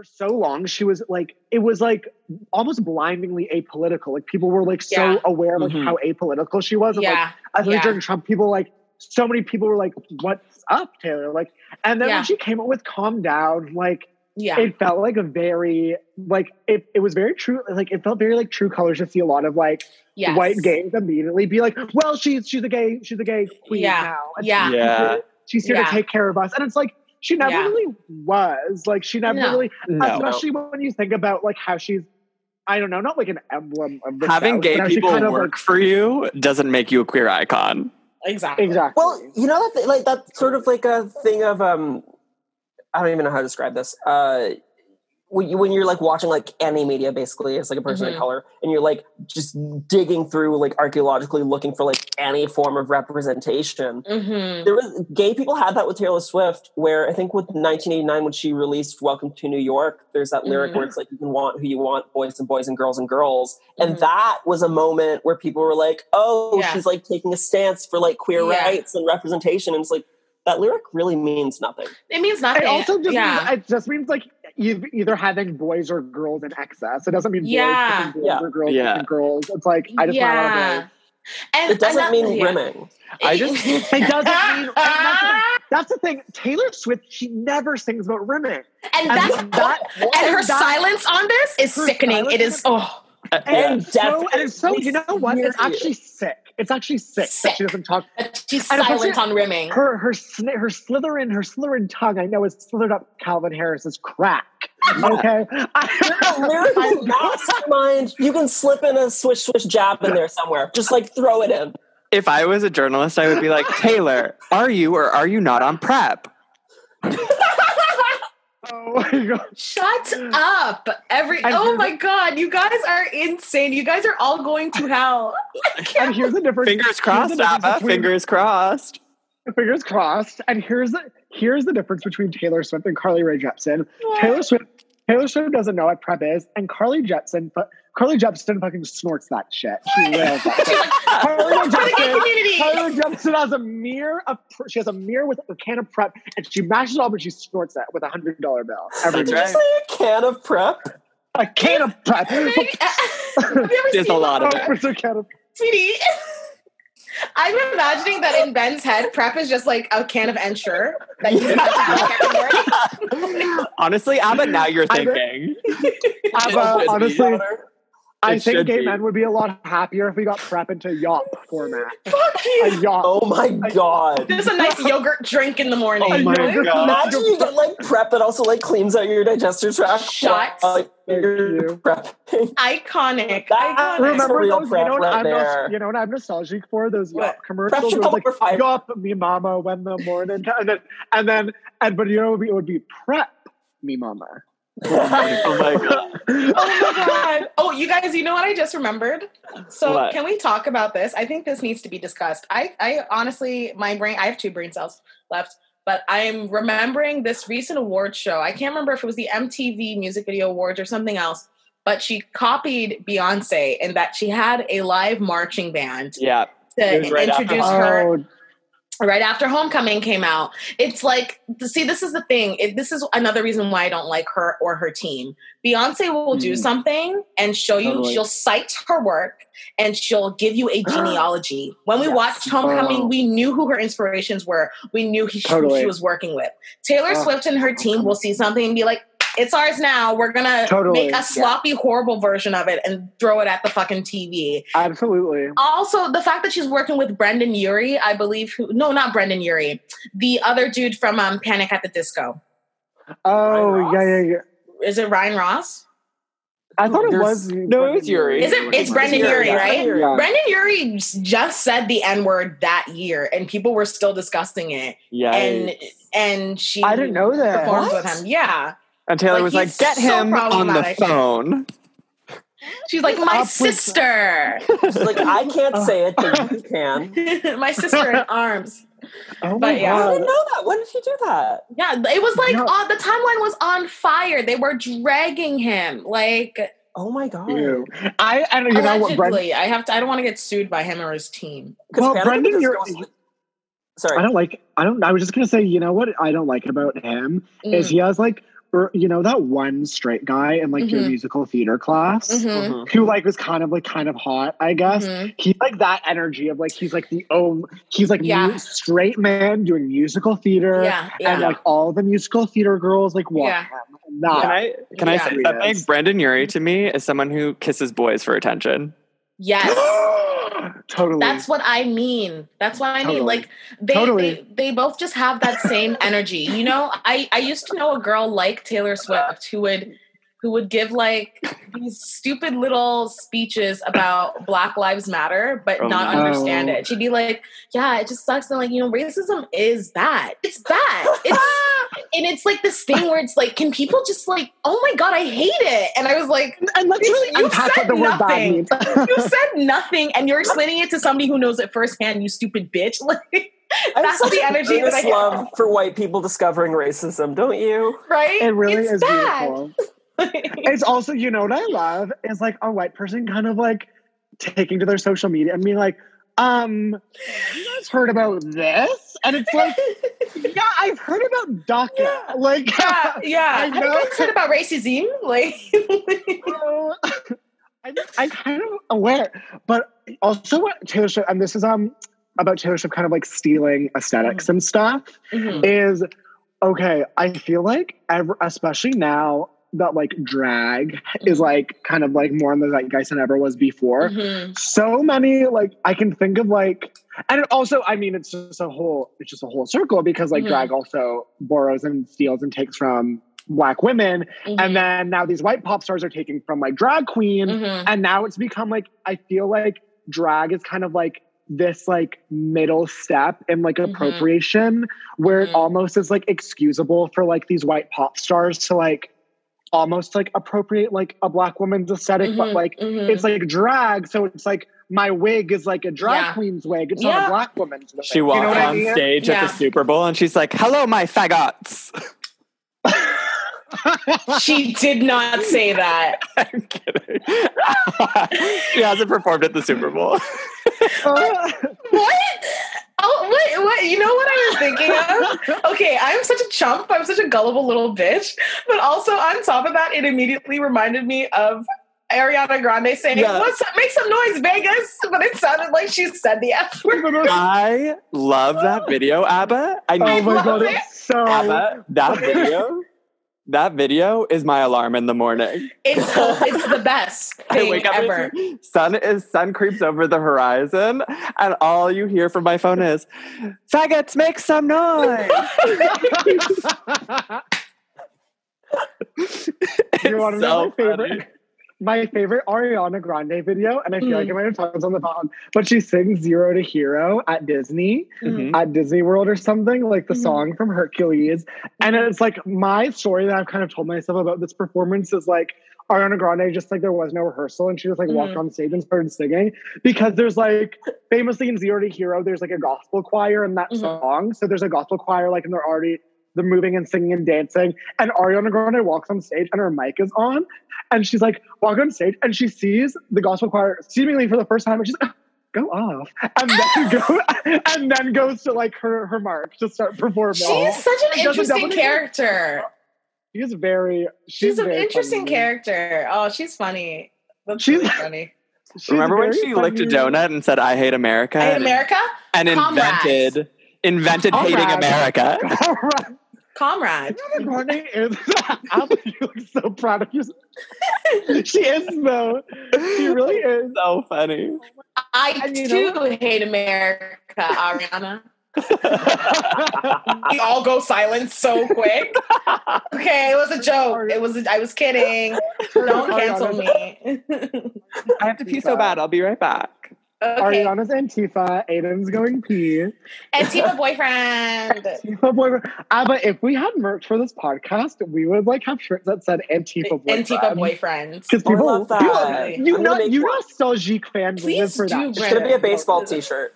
for so long she was like it was like almost blindingly apolitical. Like people were like so Yeah. aware of like Mhm. how apolitical she was. And, like, Yeah. I think Yeah. during Trump, people like so many people were like, "What's up, Taylor?" Like, and then Yeah. when she came up with "Calm Down," like Yeah. it felt like a very like it. It was very true. Like it felt very like True Colors to see a lot of like Yes. white gays immediately be like, "Well, she's she's a gay she's a gay queen Yeah. now. and Yeah. she's Yeah. here- she's here Yeah. to take care of us." And it's like she never Yeah. really was. Like she never No. really, No. especially when you think about like how she's. I don't know, not like an emblem of the Having South, gay but how she people kind of, work like, for you doesn't make you a queer icon. Exactly. exactly. Well, you know that like that's sort of like a thing of um, I don't even know how to describe this. Uh, when, you, when you're like watching like any media, basically, it's like a person Mhm. of color, and you're like just digging through like archaeologically looking for like any form of representation. Mm-hmm. There was gay people had that with Taylor Swift, where I think with 1989 when she released "Welcome to New York," there's that lyric Mhm. where it's like you can want who you want, boys and boys and girls and girls, and Mhm. that was a moment where people were like, "Oh, Yeah. she's like taking a stance for like queer Yeah. rights and representation," and it's like that lyric really means nothing. It means nothing. It also just yeah. means, it just means like you either having boys or girls in excess. It doesn't mean Yeah. boys picking boys Yeah. or girls Yeah. girls. It's like I just want a lot of yeah. boys. And It doesn't mean yeah. rimming. I just- It doesn't mean that's, the thing, that's the thing. Taylor Swift, she never sings about rimming. and And that's that and her that- silence on this is sickening. It silence is oh uh, and, And it's so, and it's so you know what? It's actually sick. It's actually sick, that Sick. she doesn't talk. she's And silent especially on rimming. Her her sni- her Slytherin her Slytherin tongue. I know is slithered up Calvin Harris's crack. Okay, Lyrical mastermind. You can slip in a swish swish jab in there somewhere. Just like throw it in. If I was a journalist, I would be like, Taylor, are you or are you not on PrEP? oh my god. Shut up. Every And oh here's- my god, you guys are insane. You guys are all going to hell. And here's the difference. Fingers crossed, difference Abba. between- Fingers crossed. Fingers crossed. And here's the here's the difference between Taylor Swift and Carly Rae Jepsen. Taylor Swift Taylor Swift doesn't know what PrEP is, and Carly Jepsen, but Carly Jepsen fucking snorts that shit. She wails that shit. Carly Rae For the gay Jepsen. Carly Jepsen has a mirror of pr- she has a mirror with a can of PrEP, and she mashes it all, but she snorts it with a hundred dollar bill every That's day. Did you say a can of PrEP? A can of PrEP. Have you ever There's seen a lot of it. a can of Sweetie. I'm imagining that in Ben's head, PrEP is just like a can of Ensure that you can Honestly, Abba, now you're thinking. Abba, should be. honestly, I It think gay be. men would be a lot happier if we got PrEP into yop format. Fuck A you. yop. Oh my god. Just a nice yogurt drink in the morning. Oh my God. Imagine you get like PrEP that also like cleans out your digestive tract. Shut while, you're prepping. Iconic. That- Iconic. Remember those? You know, what right I'm nos- you know what I'm nostalgic for? Those What? Yop commercials. PrEP like over five. Yop me mama when the morning, and then and then and but you know it would be, it would be prep me mama. oh my god. Oh my god. Oh, you guys, you know what I just remembered? So What? can we talk about this? I think this needs to be discussed. I I honestly my brain I have two brain cells left, but I'm remembering this recent award show. I can't remember if it was the MTV Music Video Awards or something else, but she copied Beyonce in that she had a live marching band Yeah. to It was right after introduce her Oh, right after homecoming came out it's like see this is the thing it, this is another reason why i don't like her or her team beyonce will do Mm. something and show you Totally. she'll cite her work and she'll give you a genealogy when we Yes. watched homecoming Oh. we knew who her inspirations were we knew he, who she was working with taylor Oh. swift and her team will see something and be like it's ours now we're gonna Totally. make a sloppy horrible version of it and throw it at the fucking tv absolutely. also the fact that she's working with Brendon Urie, I believe. Who, no, not Brendon Urie. The other dude from um, Panic at the Disco. Oh yeah, yeah, yeah. Is it Ryan Ross? I thought it There's- was. No, it was Yuri. Is it? It's Brendon Yuri, Urie, yeah. right? Yeah. Brendon Urie just said the N word that year, and people were still discussing it. Yeah. And and she I didn't know that. performed What? with him. Yeah, And Taylor Like, was like, get so him on the phone. She's like, my sister. She's like, I can't say it, but you can. my sister in arms. Oh But my God. I didn't know that. When did he do that? Yeah, it was like Yeah. on the timeline was on fire. They were dragging him. Like Oh my god. Ew. I and you know what, allegedly. Brendan. I have to I don't want to get sued by him or his team. 'Cause Well, apparently Brendan, you're- girl was- I don't like. I don't. I was just gonna say. You know what I don't like about him is Mm. he has like, you know, that one straight guy in like your Mhm. musical theater class Mhm, Mhm. who like was kind of like kind of hot. I guess mhm. he's like that energy of like he's like the oh he's like Yeah. mu- straight man doing musical theater. Yeah, yeah. And like all the musical theater girls like want Yeah. him. And that- Can I can I Yeah. say something? Yes. Brendon Urie to me is someone who kisses boys for attention. yes. totally. That's what I mean. That's what I mean. Like they, Totally. they they both just have that same energy. You know, I I used to know a girl like Taylor Swift who would who would give like these stupid little speeches about Black Lives Matter, but Oh, not no. understand it. She'd be like, "Yeah, it just sucks." And like, you know, racism is bad. It's bad. It's and it's like this thing where it's like, can people just like, oh my god, I hate it. And I was like, and let's really You unpack said what the word nothing. means. you said nothing and you're explaining it to somebody who knows it firsthand, you stupid bitch. Like I have that's such the energy that earnest I love for white people discovering racism, don't you? right? It really it's is bad. beautiful. it's also, you know what I love is like a white person kind of like taking to their social media and being like, um, have you guys heard about this? And it's like, yeah, I've heard about DACA. Yeah. Like, yeah, yeah. I Have you know. guys heard about racism? Like so, I, I'm kind of aware, but also what Taylor Swift, and this is um about Taylor Swift kind of like stealing aesthetics and stuff. Mhm. is okay. I feel like, ever, especially now that like drag is like kind of like more in the zeitgeist than ever was before. Mhm. So many like I can think of like, and also I mean it's just a whole it's just a whole circle because like Mhm. drag also borrows and steals and takes from black women, Mhm. and then now these white pop stars are taking from like drag queen, Mhm. and now it's become like I feel like drag is kind of like this like middle step in like Mhm. appropriation where it Mhm. almost is like excusable for like these white pop stars to like almost like appropriate like a black woman's aesthetic but Mhm. like Mhm. it's like drag so it's like my wig is like a drag Yeah. queen's wig it's not a black woman's wig She You walked know what I on mean? stage Yeah. at the Super Bowl and she's like, "Hello, my faggots." she did not say that. I'm kidding. she hasn't performed at the Super Bowl. Uh, What? Oh, what? What? You know what I was thinking of? Okay, I'm such a chump. I'm such a gullible little bitch. But also on top of that, it immediately reminded me of Ariana Grande saying, Yeah. "What's up? Make some noise, Vegas!" But it sounded like she said the F word. I love that video, Abba. I oh need my love god it. it's so Abba. That video. That video is my alarm in the morning. It's it's the best I thing wake up ever. sun is sun creeps over the horizon, and all you hear from my phone is "faggots, make some noise." you want to know my so funny. favorite? My favorite Ariana Grande video, and I feel like Mm. I might have tons on the pod, but she sings Zero to Hero at Disney, Mhm. at Disney World or something, like the Mhm. song from Hercules. And it's like my story that I've kind of told myself about this performance is like Ariana Grande, just like there was no rehearsal and she just like walked Mhm. on stage and started singing because there's like famously in Zero to Hero, there's like a gospel choir in that Mhm. song. So there's a gospel choir, like, and they're already they're moving and singing and dancing. And Ariana Grande walks on stage and her mic is on. And she's like, walk on stage and she sees the gospel choir seemingly for the first time. And she's like, go off. And then go and then goes to like her her mark to start performing. She's such an She a double interesting character. She's very she's, She's, an very interesting funny. character. Oh, she's funny. That's She's- really funny. She's Remember when very she licked a donut and said, "I hate America," I hate and, America. and Comrades. invented invented hating America? Alright. Comrade. Ariana Grande is Alba, you look so proud of yourself. she is though. She really is. so funny. I And too know- hate America, Ariana. we all go silent so quick. Okay, it was a joke. It was. I was kidding. Don't cancel me. I have to pee so bad. I'll be right back. Okay. Ariana's Antifa. Aiden's going pee. Antifa boyfriend. Antifa boyfriend. Ah, but if we had merch for this podcast, we would like have shirts that said Antifa boyfriend. Antifa boyfriend. Because people, love that. people- you I'm know, gonna make you one. nostalgic fans Please live for do, that. Brandon. It's gonna be a baseball T-shirt.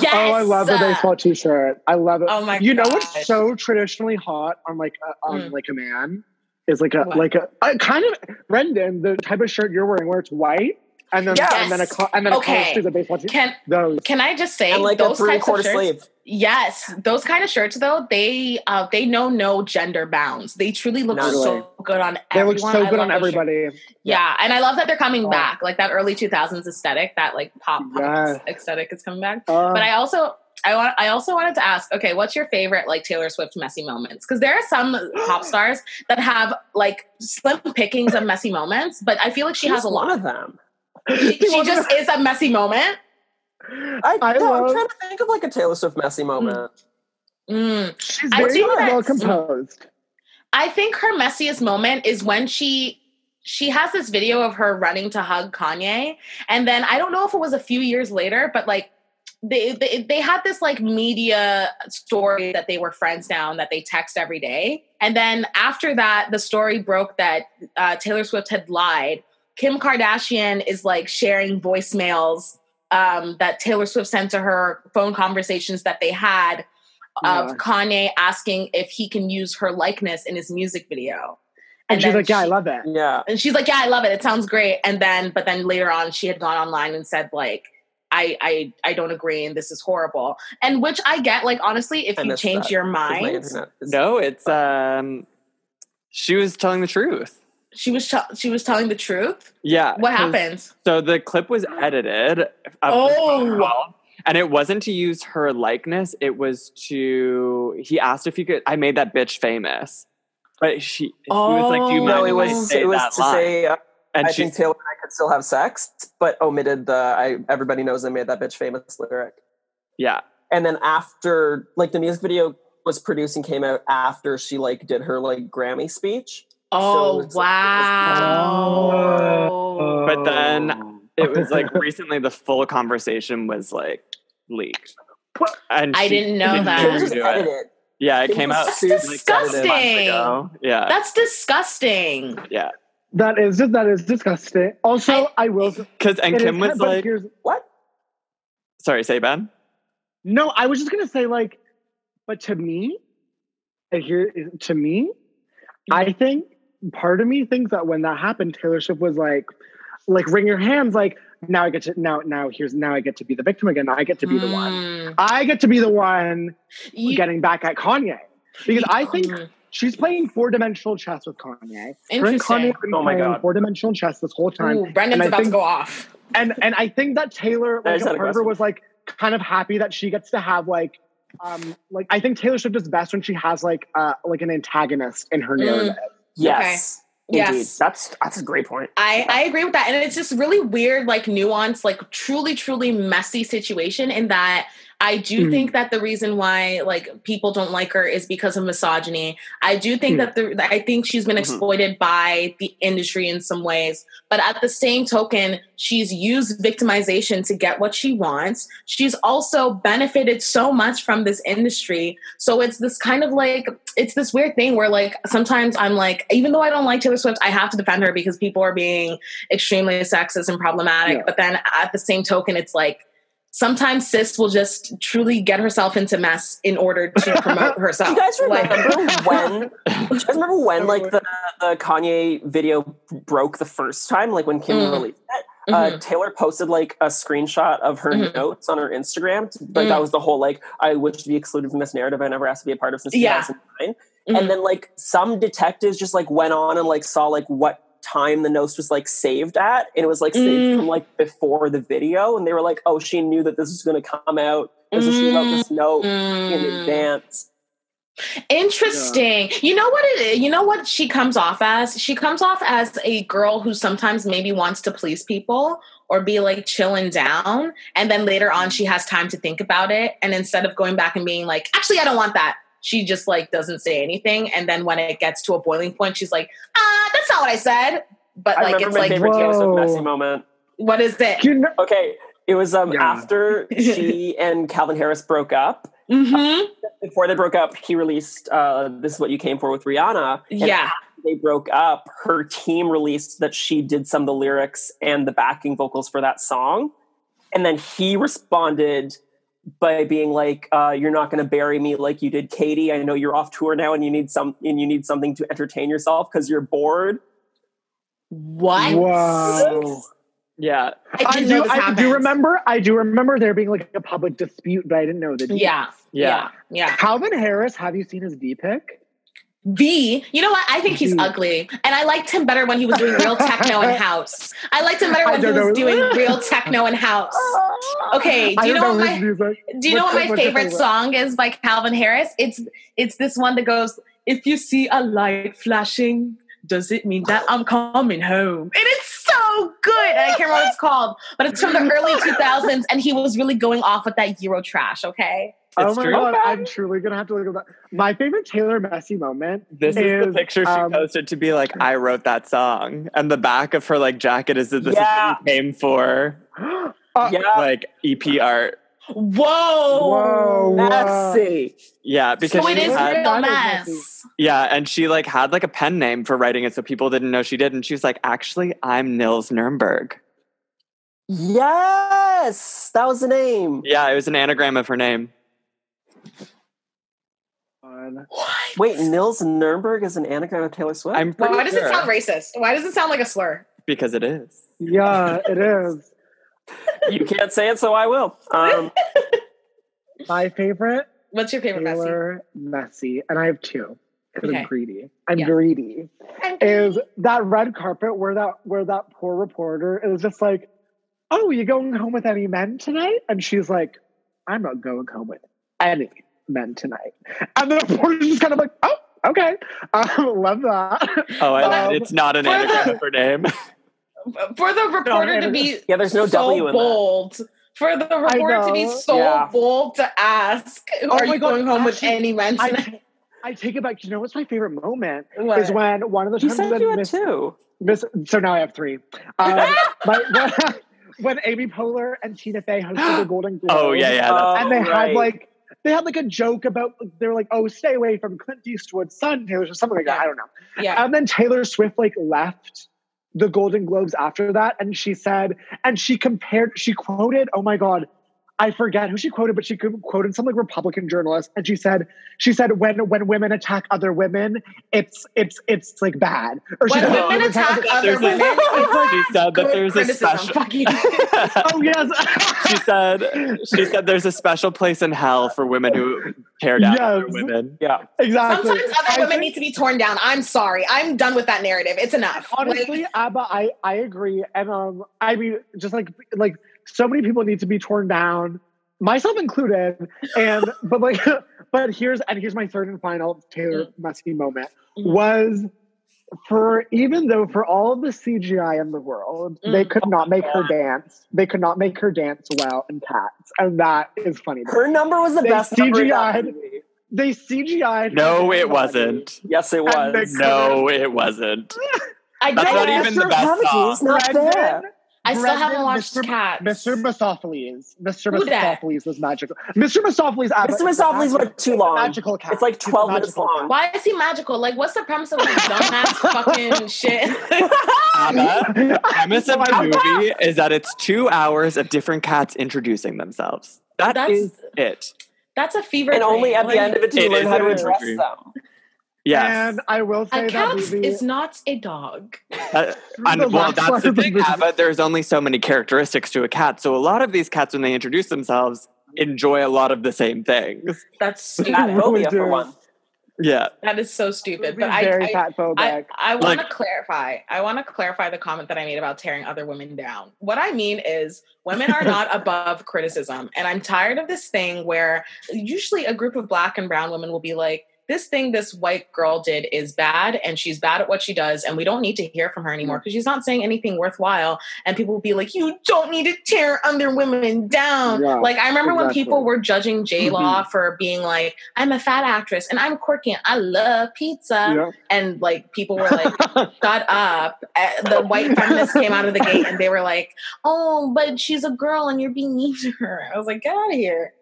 Yes. Oh, I love the baseball T-shirt. I love it. Oh my you know what's so traditionally hot on like a, on Mm. like a man is like a What? like a, a kind of Brendan the type of shirt you're wearing where it's white and then Yes. and then a co- and then a Okay. collar to the baseball team. Can Those can I just say And like those types of three-quarter shirts? sleeve. Yes, those kind of shirts though, they uh they know no gender bounds. They truly look Not so good on they everyone. look so I good on those shirts. everybody. Yeah, and I love that they're coming Oh. back. Like that early 2000s aesthetic, that like pop punk Yes. aesthetic is coming back. Uh, But I also I want I also wanted to ask, okay, what's your favorite like Taylor Swift messy moments? Because there are some pop stars that have like slim pickings of messy moments, but I feel like she She's has a one lot. of them. She, she just is a messy moment. I, I no, love- I'm trying to think of like a Taylor Swift messy moment. Mm. she's I very think well composed. I think her messiest moment is when she she has this video of her running to hug Kanye, and then I don't know if it was a few years later, but like they they, they had this like media story that they were friends now and that they text every day, and then after that, the story broke that uh, Taylor Swift had lied. Kim Kardashian is like sharing voicemails um, that Taylor Swift sent to her, phone conversations that they had of Yeah. Kanye asking if he can use her likeness in his music video. And, she's like, yeah, I love it. Yeah. And she's like, "Yeah, I love it. It sounds great." And then, but then later on, she had gone online and said, "Like, I, I, I don't agree, and this is horrible." And which I get. Like, honestly, if I you change that, your 'cause my mind, internet No, it's um she was telling the truth. She was ch- she was telling the truth. Yeah. What happened? So the clip was edited. Oh. And it wasn't to use her likeness. It was to he asked if he could I made that bitch famous. But she, he was like, "Do you Oh. mind No, it was say it was that to line?" say uh, and I she think Taylor and I could still have sex, but omitted the I everybody knows I made that bitch famous lyric. yeah. And then after like the music video was produced and came out after she like did her like Grammy speech. Oh it's like- wow! But then oh. it was like recently the full conversation was like leaked. And I didn't know didn't that. Just do it. Yeah, it It came out That's disgusting. months ago. Yeah. That's disgusting. yeah. That is just that is disgusting. Also, I- I, will. Cause and Kim is- was but like here's- What? sorry, say Ben. no, I was just gonna say like, but to me, and here to me, I think part of me thinks that when that happened, Taylor Swift was like, like wring your hands, like now I get to now now here's now I get to be the victim again. I get to be the one. Mm. I get to be the one You- getting back at Kanye because I think Mm. she's playing four dimensional chess with Kanye. Her and Interesting. Kanye Oh my playing God. four dimensional chess this whole time. Ooh, Brendan's and I about to go off. and and I think that Taylor, like is a part of her, aggressive. was like kind of happy that she gets to have like, um, like I think Taylor Swift is best when she has like uh like an antagonist in her Mm. Yes. Indeed. Yes. That's that's a great point. I, I agree with that. And it's just really weird, like nuanced, like truly, truly messy situation in that I do Mhm. think that the reason why like people don't like her is because of misogyny. I do think Mhm. that the I think she's been Mhm. exploited by the industry in some ways. But at the same token, she's used victimization to get what she wants. She's also benefited so much from this industry. So it's this kind of like it's this weird thing where like sometimes I'm like, even though I don't like Taylor Swift, I have to defend her because people are being extremely sexist and problematic. Yeah. But then at the same token, it's like sometimes sis will just truly get herself into mess in order to promote herself. You guys Like- remember when? Do you guys remember when like the, the Kanye video broke the first time? Like when Kim Mm. released it, Mhm. uh, Taylor posted like a screenshot of her Mhm. notes on her Instagram. Like Mm. that was the whole like I wish to be excluded from this narrative I never asked to be a part of since Yeah. 2009. Mhm. And then like some detectives just like went on and like saw like what time the notes was like saved at and it was like saved Mm. from like before the video and they were like oh she knew that this was going to come out this is she wrote this note in Mm. advance Interesting. You know what it is? You know what she comes off as? She comes off as a girl who sometimes maybe wants to please people or be like chilling down. And then later on, she has time to think about it. And instead of going back and being like, actually, I don't want that, she just like doesn't say anything. And then when it gets to a boiling point, she's like, ah, that's not what I said. But I like, remember it's my like, favorite Taylor Swift Whoa. messy moment what is it? You know, okay It was um Yeah. after she and Calvin Harris broke up. Mm-hmm. Before they broke up, he released uh, "This Is What You Came For" with Rihanna. And Yeah. after they broke up, her team released that she did some of the lyrics and the backing vocals for that song, and then he responded by being like, uh, "You're not going to bury me like you did Katy. I know you're off tour now, and you need some and you need something to entertain yourself because you're bored." What? Whoa. Yeah. I I do, I happened. do remember. I do remember there being like a public dispute, but I didn't know the. Yeah. Yeah. Yeah. Yeah. Calvin Harris. Have you seen his D pic? V, you know what? I think he's ugly. And I liked him better when he was doing real techno and house. I liked him better when he was know. doing real techno and house. Okay, do you know, know what my music. do you know what my favorite favorite? song is by Calvin Harris? It's it's this one that goes, If you see a light flashing, does it mean that I'm coming home? And it's so good. And I can't remember what it's called, but it's from the early 2000s, and he was really going off with that Euro trash, okay? Oh my true. god, I'm truly gonna have to look at that. My favorite Taylor Messy moment. This is, the picture she um, posted to be like, I wrote that song. And the back of her like jacket is that this Yeah. is what you came for Uh, yeah, like EP art. Whoa. Whoa, whoa. messy. Yeah, because So it she is had, real mess. yeah, and she like had like a pen name for writing it so people didn't know she did. And she was like, actually, I'm Nils Nuremberg. Yes, that was the name. Yeah, it was an anagram of her name. God. Wait, Nils Nuremberg is an anagram of Taylor Swift. I'm pretty Why does sure it sound racist? Why does it sound like a slur? because it is. Yeah, it is. You can't say it, so I will. Um, My favorite What's your favorite messy? Taylor Messy, and I have two because Okay. I'm greedy. I'm Yeah. greedy. Is that red carpet where that where that poor reporter is just like, "Oh, you going home with any men tonight?" And she's like, "I'm not going home with any men tonight." And the reporter's just kind of like, "Oh, okay, um, love that." Oh, I, Um, it's not an for anagram of her name. For the reporter to be yeah, there's no so W in that. bold. For the reporter to be so Yeah. bold to ask, Oh are you God, going home with any men I, tonight? I take it back. You know what's my favorite moment What? is when one of the You times said that you had Miss, two. Miss, so now I have three. Um, my, when, when Amy Poehler and Tina Fey hosted the Golden Globes. Oh yeah, yeah. That's, Oh, and they right. had like they had like a joke about they were like, "Oh, stay away from Clint Eastwood's son," Taylor, or something like that. I don't know. yeah. And then Taylor Swift like left the Golden Globes after that, and she said, and she compared, she quoted, oh my god, I forget who she quoted, but she quoted some like Republican journalist, and she said, she said, when when women attack other women, it's it's it's like bad. Or she When said, women attack other There's a- women, it's like she said that good there's a special. Fuck you. Oh yes. she said she said there's a special place in hell for women who tear down other women. Yeah. exactly. Sometimes other I women think- need to be torn down. I'm sorry. I'm done with that narrative. It's enough. honestly Like, abba i i agree and um i mean just like like so many people need to be torn down myself included and but like but here's and here's my third and final taylor musky moment Mhm. was for even though for all of the cgi in the world they Mm. could not make her dance they could not make her dance well in cats and that is funny Her number was the They best number in that CGI'd. they cgi'd No, it wasn't. Yes, it was. No, it wasn't. I, That's don't- even the best song. not Brendan, there. I still haven't watched Mr. Cats. Mr. Mistoffelees. Mr. Who dat? Mistoffelees was magical. Mr. Mistoffelees. Abba, Mr. is a went too long. Magical cat. It's like 12 minutes magical long. Why is he magical? Like, what's the premise of this dumbass fucking shit? Abba, the premise of No, I- the movie is that it's two hours of different cats introducing themselves. That That's- is it. That's a fever. And only dream. at the end of it do It you learn how to a address dream. them. Yes. And I will say A that cat movie. is not a dog. Uh, and, well, that's the of the thing, movie. Abba. There's only so many characteristics to a cat. So a lot of these cats, when they introduce themselves, enjoy a lot of the same things. That's Cat stupid. Cat really phobia for one. Yeah. that is so stupid. But I, very I, cat phobic. I, I want to Like- clarify. I want to clarify the comment that I made about tearing other women down. What I mean is, women are not above criticism, and I'm tired of this thing where usually a group of black and brown women will be like, "This thing this white girl did is bad, and she's bad at what she does, and we don't need to hear from her anymore mm. because she's not saying anything worthwhile." And people will be like, "You don't need to tear other women down." Yeah, like I remember when people were judging J Law mm-hmm. for being like, "I'm a fat actress and I'm quirky and I love pizza." yeah. and like people were like shut up. The white feminists came out of the gate and they were like, "Oh, but she's a girl and you're being mean to her." I was like, "Get out of here."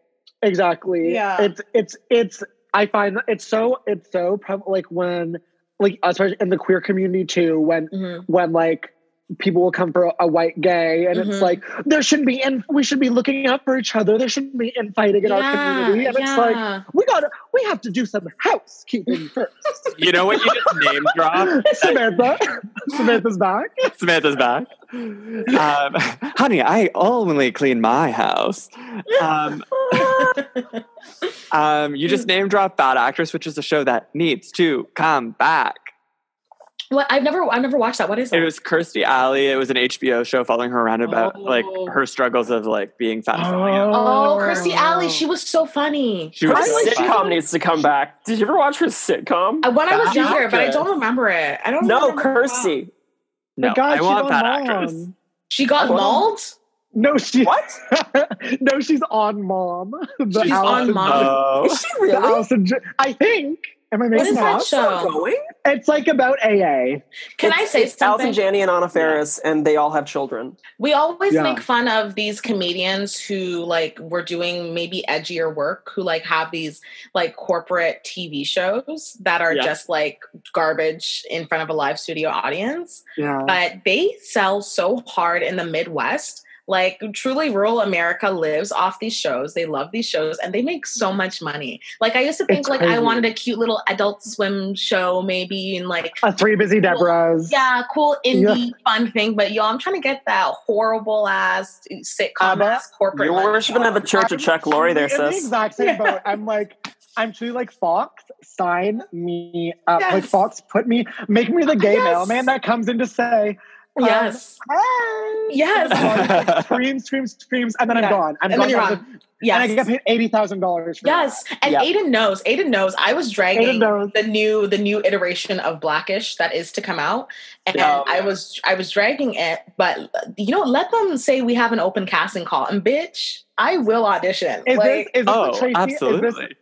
Exactly. Yeah. It's it's it's I find that it's so it's so prev- like when like especially in the queer community too when Mhm. when like people will come for a, a white gay and Mhm. it's like there shouldn't be and we should be looking out for each other there shouldn't be infighting in our community and it's like we gotta we have to do some housekeeping first You know what you just name drop? Samantha Samantha's back Samantha's back. Um, honey, I only clean my house. Um, um, you just name drop Fat Actress, which is a show that needs to come back. What? I've never, I've never watched that. What is it? It was Kirstie Alley. It was an HBO show following her around about like Oh. her struggles of like being fat. and falling out. oh, Kirstie Alley. She was so funny. She was I like so sitcom funny. needs to come back. Did you ever watch her sitcom? Uh, When I was Bad younger, but I don't remember it. I don't. No, remember Kirstie. No, My God, I she want got mom. Actress. She got What? mauled. no she What? no she's on mom the She's on Mom. Oh. Is she the really? Allison J- I think am I making is that up? show? Going? It's like about AA. Can I say it's Allison something? Janney and Anna Faris, and they all have children. We always Yeah. make fun of these comedians who like were doing maybe edgier work, who like have these like corporate TV shows that are Yeah. just like garbage in front of a live studio audience. Yeah. But they sell so hard in the Midwest. Like truly rural America lives off these shows. They love these shows and they make so much money. Like I used to think It's like I wanted a cute little adult swim show maybe and like A three busy Debras. yeah, cool indie fun thing, but yo, I'm trying to get that horrible ass sitcom Abba, ass corporate. You're worshiping at the Church of Chuck Lorre there, truly in the sis. exact same boat. I'm like, I'm truly like Fox, sign me up. Like Fox, put me, make me the gay Yes. mailman that comes in to say, um, Yes. hey. Yes. Screams, screams, screams, and then Yeah. I'm gone. I'm And gone. then you're from on. the- And I get paid eighty thousand dollars for Yes. And Yeah. Aiden knows. Aiden knows. I was dragging Aiden knows. the new the new iteration of Blackish that is to come out. And Yeah. I was I was dragging it, but you know, let them say we have an open casting call. And bitch, I will audition. Is like this, is this Oh, the Tracee? Is absolutely. this,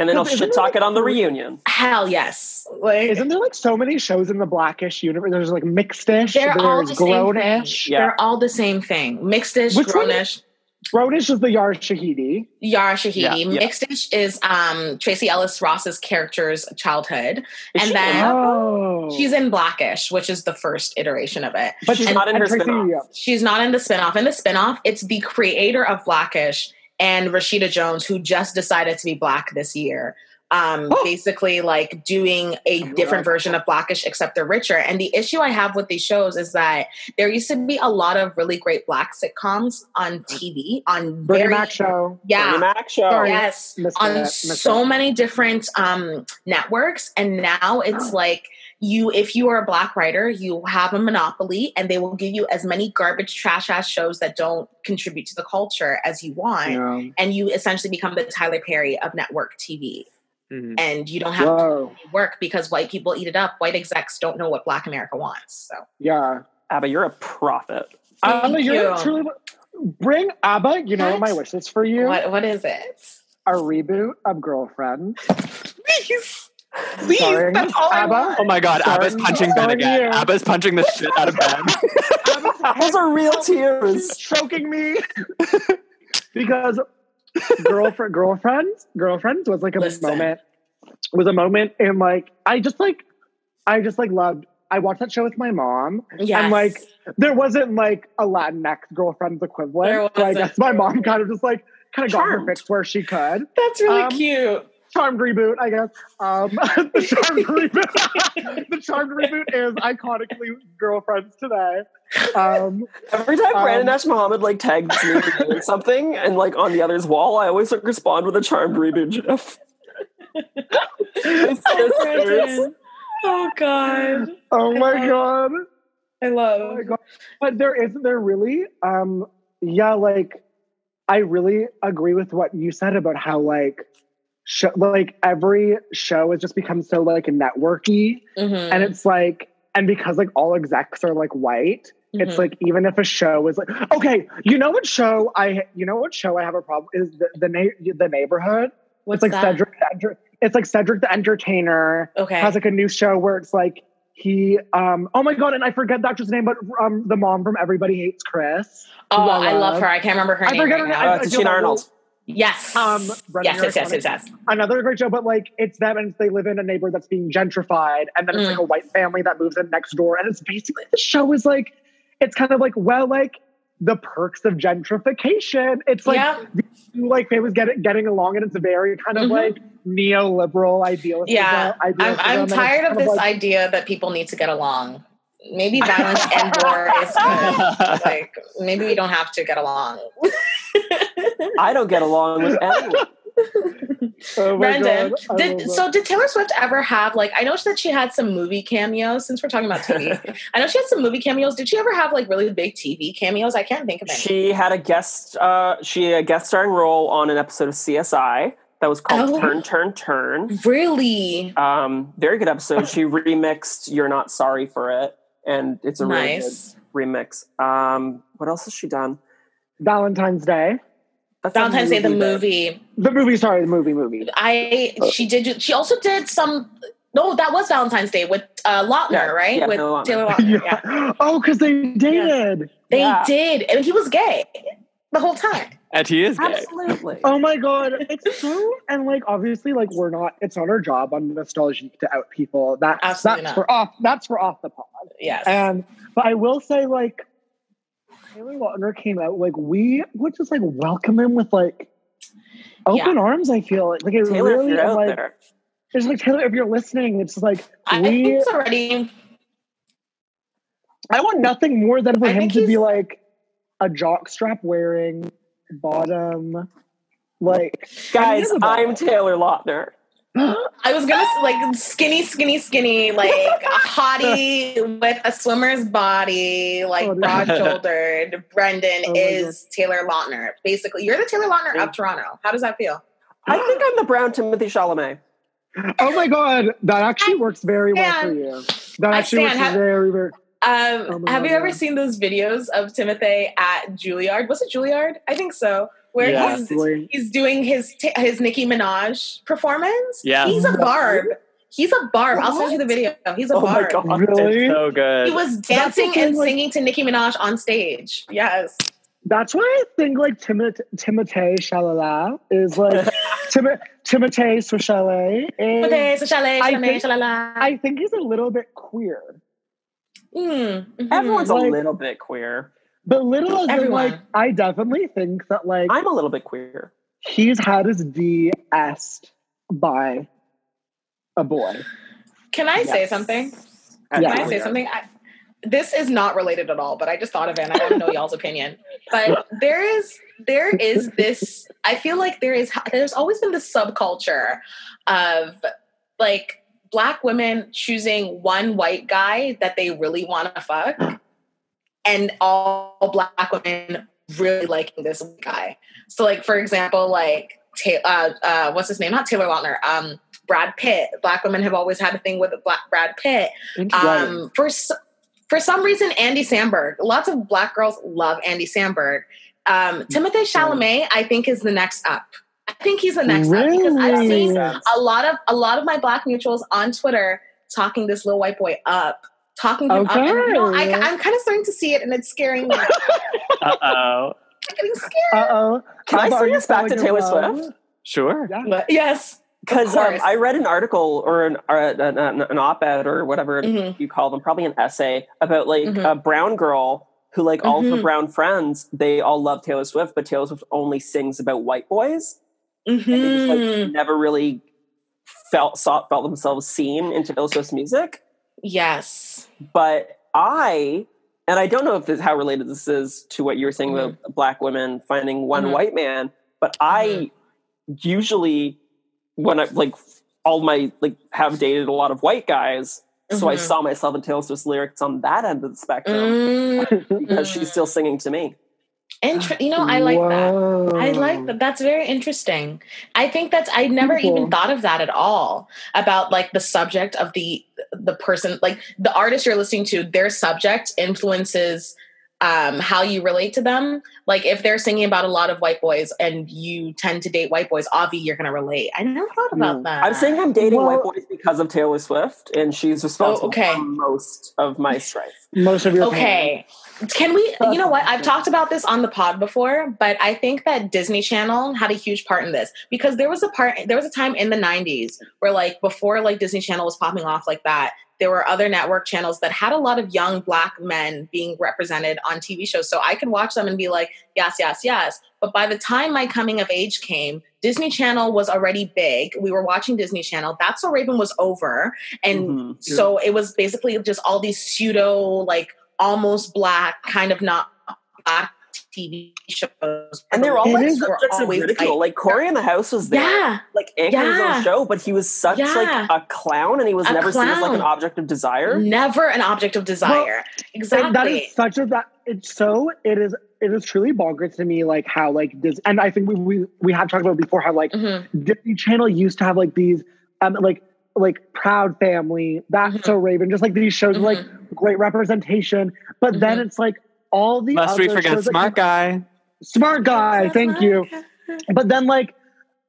And then I'll Isn't shit it talk like it on the reunion. hell yes. Like isn't there like so many shows in the Blackish universe? There's like Mixedish, They're all there's the same Grownish. Yeah. they're all the same thing. Mixedish, Which one- grownish. Grownish is the Yar Shahidi. Yara Shahidi. Yeah, yeah. Dish is um, Tracee Ellis Ross's character's childhood. Is And she then- Oh, She's in Blackish, which is the first iteration of it. but she's not in her Tracee- spin-off. She's not in the spinoff. In the spinoff, it's the creator of Blackish and Rashida Jones, who just decided to be black this year. Um, Oh. basically like doing a different version of Blackish, except they're richer. And the issue I have with these shows is that there used to be a lot of really great black sitcoms on TV on Bernie very Mac show. yeah Bernie Mac show. Yes Missed on it, missed so many different um networks and now it's like you if you are a black writer you have a monopoly and they will give you as many garbage trash ass shows that don't contribute to the culture as you want Yeah. and you essentially become the tyler perry of network tv Mhm. and you don't have Whoa. to work because white people eat it up white execs don't know what black america wants so Yeah. Abba, you're a prophet. Thank Abba, you're you. truly bring Abba. You know what my What? wish is for you? what what is it A reboot of Girlfriend. please please Starring that's all i Abba. want Oh my God, Sorry. Abba's punching Ben again. you. Abba's punching the shit out of Ben. Those are real tears. choking me because girlfriend girlfriends girlfriends was like a Listen. moment was a moment and like i just like i just like loved i watched that show with my mom yes. and like there wasn't like a latinx girlfriend's There equivalent so i guess my mom kind of just like kind of got her Charmed. fix where she could that's really um, cute charmed reboot i guess um the charmed reboot the charmed reboot is iconically girlfriends today um Every time Um, Brandon Ash Mohammed like tags me doing something and like on the other's wall, I always like, respond with a charmed reboot gif. So. Oh God. oh my I god I Oh love. my god! But there isn't there really? Um, yeah, like I really agree with what you said about how like show, like every show has just become so like networky, Mhm, and it's like and because like all execs are like white, it's mhm. like even if a show is like okay, you know what show I you know what show I have a problem is the the, na- the neighborhood. What's it's like that? Cedric. the Enter- It's like Cedric the Entertainer Okay. has like a new show where it's like he um oh my god, and I forget the actress name, but um the mom from Everybody Hates Chris. Oh, who I love her. I can't remember her I name. forget right her name. I- Uh, I feel Tichina bad. Arnold. Yes. Um, yes, yes, yes, yes, yes. another great show, but like it's them and they live in a neighborhood that's being gentrified, and then it's Mm. like a white family that moves in next door, and it's basically the show is like it's kind of like well like the perks of gentrification. It's like yeah. two like families get, getting along, and it's very kind of Mhm. like neoliberal idealistic. Yeah. I'm, I'm tired of this like- idea that people need to get along. Maybe violence and war is good. Like, maybe we don't have to get along. I don't get along with anyone. Oh Brendan, did so did Taylor Swift ever have like I know that she had some movie cameos since we're talking about TV. I know she had some movie cameos. Did she ever have like really big TV cameos? I can't think of any. She had a guest. Uh, she had a guest starring role on an episode of CSI that was called Oh. Turn Turn Turn. really Um, very good episode. She remixed "You're Not Sorry for It," and it's a really good remix. Um, what else has she done? Valentine's Day. That's a Valentine's Day, the that- movie. The movie, sorry, the movie, movie. I she did. She also did some. No, that was Valentine's Day with uh, Lautner, Yeah, right? yeah, with Taylor Lautner. Taylor Lautner. yeah. Oh, because they dated. They Yeah. did, and he was gay the whole time. And he is gay. Absolutely. Oh my god, it's so and like obviously like we're not. It's not our job on nostalgia to out people. That's Absolutely that's not. for off. That's for off the pod. Yes. And but I will say like Taylor Lautner came out like we would just like welcome him with like open arms. I feel like like it Taylor, really you're and, like there, it's like Taylor if you're listening. It's like I we. think it's already. I want nothing more than for I him to be like a jock strap wearing bottom. Like guys, he's a I'm. Taylor Lautner. I was gonna like skinny, skinny, skinny, like a hottie with a swimmer's body, like Oh, no. broad shouldered. Brendan Oh my is Taylor Lautner. Basically, you're the Taylor Lautner of Toronto. How does that feel? I think I'm the brown Timothy Chalamet. Oh my god, that actually works very well for you. That actually works very, very. Um, Oh my have you ever seen those videos of Timothy at Juilliard? Was it Juilliard? I think so. Where Yeah. he's he's doing his t- his Nicki Minaj performance. Yeah, he's a barb. He's a barb. I'll send you the video. He's a Oh my barb. god. Really? It's so good. He was dancing and like- singing to Nicki Minaj on stage. Yes. That's why I think like Timot- Timothée Chalamet is like Tim- Timothée Chalamet is. Timothy, chalet, I think- shalala. I think he's a little bit queer, Mm, mhm. Everyone's Like- a little bit queer. but little as in Everyone. like I definitely think that like I'm a little bit queer. he's had his D asked by a boy. Can I say Yes. something? Yeah. Can I say something? I, this is not related at all, but I just thought of it and I want to know y'all's opinion. But there is there is this I feel like there is there's always been this subculture of like black women choosing one white guy that they really want to fuck and all black women really liking this guy. So like for example like uh, uh, what's his name? Not Taylor Lautner. Um, Brad Pitt. Black women have always had a thing with Black Brad Pitt. Um, for for some reason, Andy Samberg. Lots of black girls love Andy Samberg. Um, Timothy Chalamet, I think, is the next up. I think he's the next up because I've Really? seen a lot of a lot of my black mutuals on Twitter talking this little white boy up, talking him up. And, you know, I, I'm kind of starting to see it, and it's scaring me. I'm Uh oh. getting scared. Uh oh. Can I swing us back to Taylor Swift? Sure. Yeah. Yes, Because um. I read an article or an, or an, an, an op-ed or whatever Mhm. you call them, probably an essay about like Mhm. a brown girl who like all of her brown friends, they all love Taylor Swift, but Taylor Swift only sings about white boys. And they just like never really felt saw, felt themselves seen in Taylor Swift's music. yes. But I and I don't know if this how related this is to what you were saying about black women finding one Mhm. white man, but I usually when I like all my like have dated a lot of white guys, so I Mhm. saw myself in Taylor Swift's lyrics on that end of the spectrum because she's still singing to me. Inter- you know, I like that. I like that. That's very interesting. I think that's I never even thought of that at all about like the subject of the the person like the artist you're listening to their subject influences um, how you relate to them. Like if they're singing about a lot of white boys and you tend to date white boys, Avi, you're gonna relate. I never thought about Mm. that. I'm saying I'm dating Well- white boys because of Taylor Swift, and she's responsible okay. for most of my strife. Most of your Okay. Can we, you know what? I've talked about this on the pod before, but I think that Disney Channel had a huge part in this because there was a part, there was a time in the 90s where, like, before like Disney Channel was popping off like that, there were other network channels that had a lot of young black men being represented on TV shows. So I could watch them and be like, yes, yes, yes. But by the time my coming of age came, Disney Channel was already big. We were watching Disney Channel. That's So Raven was over. And Mhm. so it was basically just all these pseudo, like almost black, kind of not black TV shows. And they're all It like subjects of always ridicule. like- Like Cory in the House was there, Yeah, like anchoring his Yeah. own show, but he was such Yeah. like a clown, and he was A never seen as like an object of desire. never an object of desire. exactly. That is such a that it's so it is it is truly bonkers to me like how like this and I think we we, we have talked about before how like Mhm. Disney Channel used to have like these um like like Proud Family, That's Mhm. So Raven, just like these shows with, like great representation. But then Mhm. it's like all the Must we forget shows that Smart you- Guy? Smart guy, thank you. But then like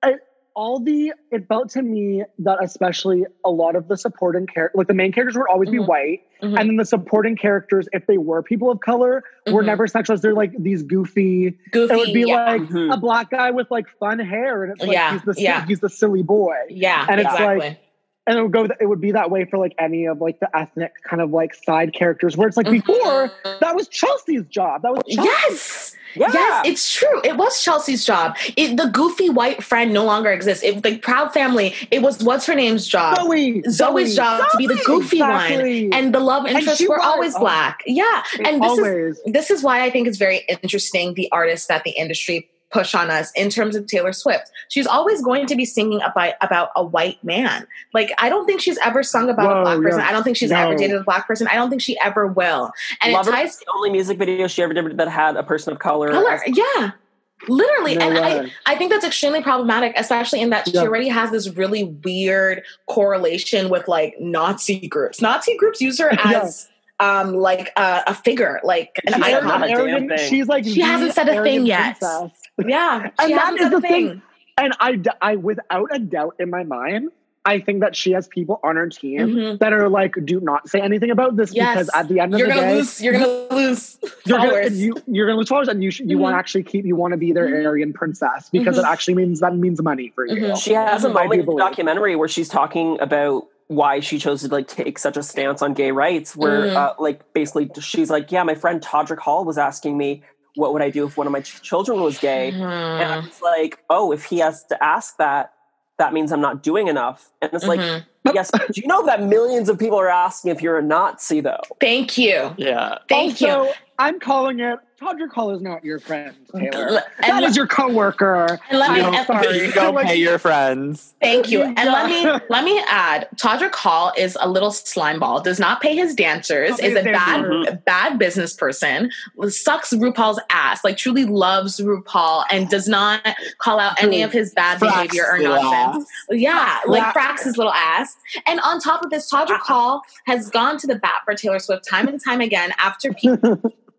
I, all the it felt to me that especially a lot of the supporting character like the main characters would always be Mhm. white Mhm. and then the supporting characters if they were people of color were Mhm. never sexualized they're like these goofy Goofy. it would be yeah. like a black guy with like fun hair and it's like Yeah, he's the yeah. he's the silly boy yeah, and it's exactly. like- and it would go it would be that way for like any of like the ethnic kind of like side characters where it's like before Mhm. that was Chelsea's job that was Chelsea. Yes. Yeah, Yes, it's true. It was Chelsea's job. It, the goofy white friend no longer exists. It, the Proud Family. It was what's her name's job. Zoe Zoe's job to be the goofy Exactly. one, and the love interests were was- always oh. black. Yeah, and this is this is why I think it's very interesting the artists that the industry push on us in terms of Taylor Swift. She's always going to be singing about about a white man. Like I don't think she's ever sung about a Whoa, black person. yeah. I don't think she's No. ever dated a black person. I don't think she ever will. And Lover it ties was the only music video she ever did that had a person of color. color. as- Yeah. Literally. No and I, way. I think that's extremely problematic, especially in that she already has this really weird correlation with like Nazi groups. Nazi groups use her Yeah. as um like a, a figure, like an She's Arrogant- icon. a damn thing. she's like She hasn't said a thing arrogant yet. princess. Yeah, And she that hasn't is a the thing. thing. And I, d- I, without a doubt in my mind, I think that she has people on her team Mhm. that are like, do not say anything about this Yes. because at the end of You're the gonna day, lose. You're gonna lose you're gonna, followers. you, you're gonna lose followers, and you sh- you want Mhm. to actually keep you want to be their Mhm. Aryan princess because it Mhm. actually means that means money for you. Mhm. She has a I do moment in the documentary where she's talking about why she chose to like take such a stance on gay rights. Where Mhm. uh, like basically she's like, yeah, my friend Todrick Hall was asking me what would I do if one of my ch- children was gay, and I Mhm. was like, oh, if he has to ask that, that means I'm not doing enough. And it's like, Mhm. yes, but do you know that millions of people are asking if you're a Nazi though? Thank you. Yeah. Thank you. Also, I'm calling it. Todrick Hall is not your friend, Taylor. L- that and is your coworker. And let me I'm and- sorry. You go pay your friends. Thank you. And let me let me add, Todrick Hall is a little slime ball, does not pay his dancers, pay is a his bad dancers. Mm-hmm. bad business person, sucks RuPaul's ass, like truly loves RuPaul and does not call out any of his bad Frax behavior or nonsense. ass. Yeah, like Frax. Frax his little ass. And on top of this, Todrick ah. Hall has gone to the bat for Taylor Swift time and time again after people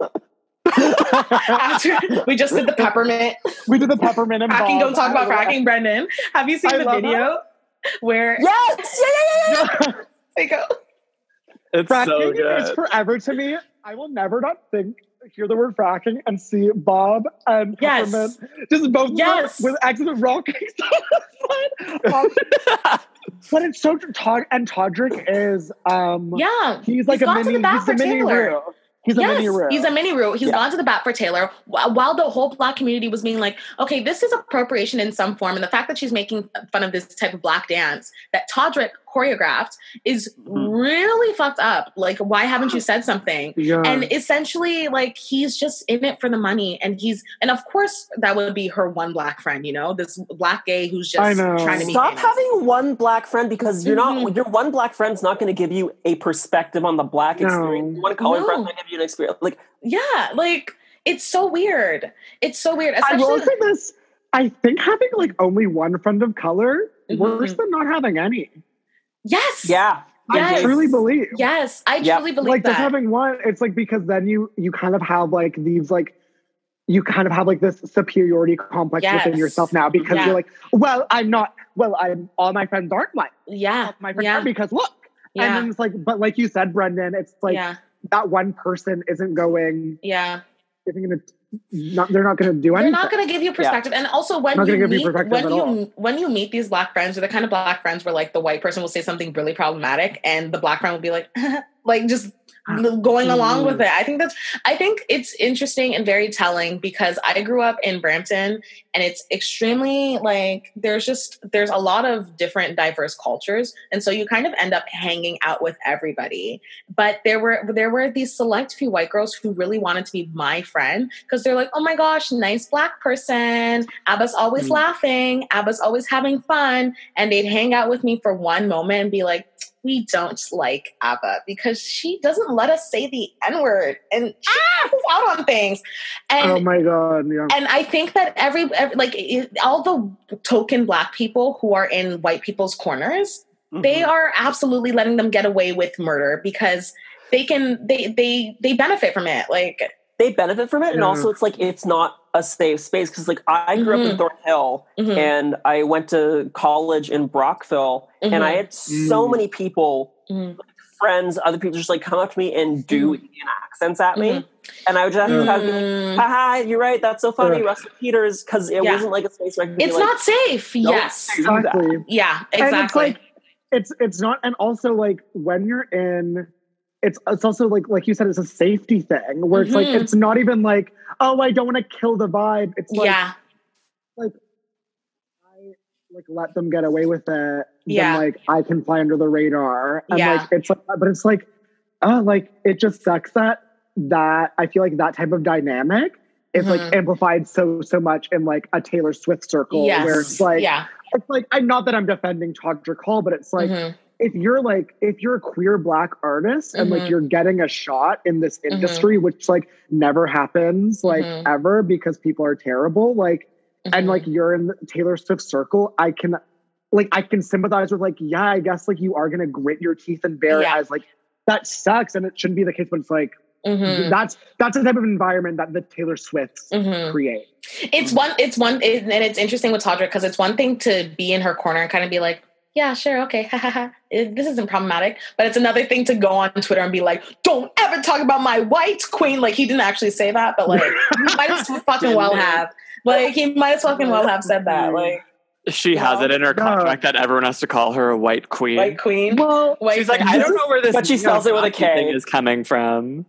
after we just did the peppermint we did the peppermint and fracking. balls. Don't talk about I fracking, Brendan. Have you seen I the love video where Yes, yeah, yeah, yeah, yeah. they go? It's fracking so is forever to me. I will never not think, hear the word fracking and see Bob and Yes. Peppermint just both of them Yes. with accident rocking. um, but it's so Todd and Todrick is um Yeah, he's like He's a gone mini the bat he's a for mini Taylor. Ru. He's a mini Ru. he's a mini Ru. He's Yeah. gone to the bat for Taylor while the whole black community was being like, okay, this is appropriation in some form. And the fact that she's making fun of this type of black dance that Todrick choreographed is Mm-hmm. really fucked up. Like, why haven't you said something? yeah. And essentially, like, he's just in it for the money. And he's, and of course, that would be her one black friend, you know, this black gay who's just trying to be Stop famous. having one black friend because you're not Mhm. your one black friend's not going to give you a perspective on the black No. experience. One color No. friend's going to give you an experience. Like Yeah, like, it's so weird. It's so weird. I will say this. I think having like only one friend of color worse Mhm. than not having any. Yes. yeah, I truly believe. Yes, I Yep. truly believe like that. just having one, it's like because then you you kind of have like these like you kind of have like this superiority complex Yes. within yourself now because Yeah. you're like, well, I'm not. Well, I'm all my friends aren't white. yeah, All my friends yeah, are because look. And yeah, then it's like, but like you said, Brendan, it's like yeah, that one person isn't going, yeah. isn't gonna, not, they're not gonna do anything. They're not going to give you perspective, and also when you gonna you meet when you all. when you meet these black friends, or the kind of black friends where like the white person will say something really problematic, and the black friend will be like, like just going along with Mm. it. I think that's I think it's interesting and very telling because I grew up in Brampton and it's extremely like there's just there's a lot of different diverse cultures and so you kind of end up hanging out with everybody. But there were there were these select few white girls who really wanted to be my friend because they're like, "Oh my gosh, nice black person. Abba's always Mm. laughing. Abba's always having fun." And they'd hang out with me for one moment and be like, we don't like Abba because she doesn't let us say the N word and she calls out on things. And oh my god, yeah. and I think that every, every like it, all the token black people who are in white people's corners, they Mhm. are absolutely letting them get away with murder because they can they they they benefit from it. Like they benefit from it, and also it's like it's not a safe space because like I grew up in Mhm. Thornhill mhm, and I went to college in Brockville, and I mhm, had so Mm. many people, mhm, friends, other people, just like come up to me and do. Indian accents at me, and I would just have to be like, mm. haha, you're right, that's so funny, Ugh. Russell Peters, because it Yeah. wasn't like a space where I could be it's like, not safe. Don't Yes. do that. exactly. Yeah, And it's exactly. like it's it's not and also like when you're in it's it's also like like you said it's a safety thing where it's like Mhm. it's not even like oh I don't want to kill the vibe it's like yeah. like I like let them get away with it Yeah. then like I can fly under the radar and Yeah. like it's like but it's like oh like it just sucks that that I feel like that type of dynamic is like Mhm. amplified so so much in like a Taylor Swift circle Yes. where it's like yeah. it's like I'm not that I'm defending Todrick Hall but it's like Mhm. If you're like if you're a queer black artist and Mhm. like you're getting a shot in this Mhm. industry which like never happens like Mhm. ever because people are terrible like and like you're in the Taylor Swift circle I can like I can sympathize with like yeah I guess like you are going to grit your teeth and bear Yeah. it as like that sucks and it shouldn't be the case but it's like Mhm. that's that's the type of environment that the Taylor Swifts Mhm. create It's one. It's one, it, and it's interesting with Todrick because it's one thing to be in her corner and kind of be like, "Yeah, sure, okay, ha ha ha. It- This isn't problematic." But it's another thing to go on Twitter and be like, "Don't ever talk about my white queen." Like he didn't actually say that, but like he might as fucking well have. Like he might as fucking well have said that. Mm-hmm. Like She has Well, it in her no. contract that everyone has to call her a white queen. white queen. well White She's like, queen. I don't know where this, But she spells it with a Nazi thing K. is coming from.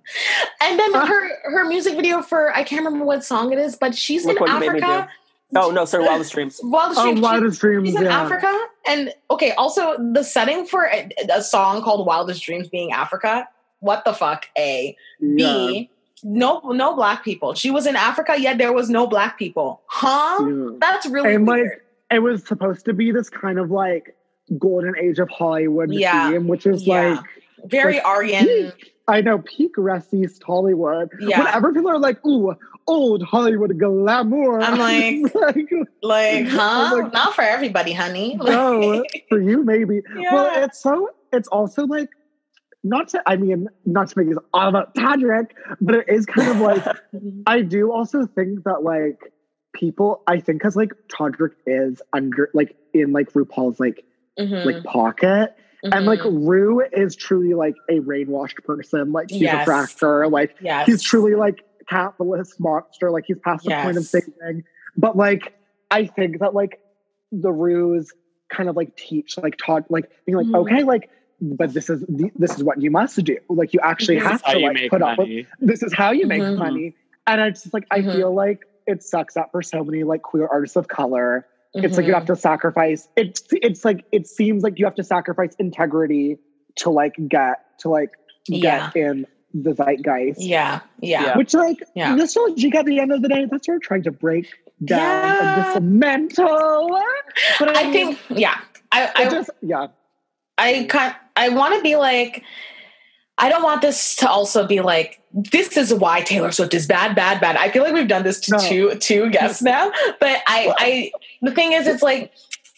And then her her music video for I can't remember what song it is, but she's Look in what you made Africa. Oh no, sorry, Wildest Dreams. Wildest oh Dreams. She- wildest dreams She's in yeah. Africa. And okay, also the setting for a, a song called Wildest Dreams being Africa. What the fuck? A. Yeah. B. No no black people. She was in Africa, yet there was no black people. Huh? Yeah. That's really And, like, weird. it was supposed to be this kind of like golden age of Hollywood Yeah. theme, which is Yeah. like Very like, Aryan. I know peak racist Hollywood. Yeah. Whenever people are like, "Ooh, old Hollywood glamour," I'm like, like Like, huh? Like, Not for everybody, honey. no, for you maybe. yeah. Well, it's so. It's also like. Not to, I mean, not to make this all about Todrick, but it is kind of like I do also think that like people, I think because like Todrick is under like in like RuPaul's like Mhm, like pocket, and like mhm. Ru is truly like a brainwashed person. Like he's Yes. a fractor. Like yes. he's truly like capitalist monster. Like he's past the point of Yes. saving. But like I think that like the Rus kind of like teach like Todd like being like Mhm. okay like. But this is the, this is what you must do. Like you actually This have to like put up with this is how you make Mhm. money. And it's just like I Mhm. feel like it sucks that for so many like queer artists of color, it's like you have mm-hmm. to sacrifice. It's it's like it seems like you have to sacrifice integrity to like get to like get in the zeitgeist. Yeah, yeah. Yeah. Which like Yeah. nostalgic at the end of the day, that's what we're trying to break down Yeah. and dismantle. But I think, yeah. I, I I just yeah. I kind I want to be like I don't want this to also be like this is why Taylor Swift is bad, bad, bad. I feel like we've done this to No. two two guests now, but I I the thing is, it's like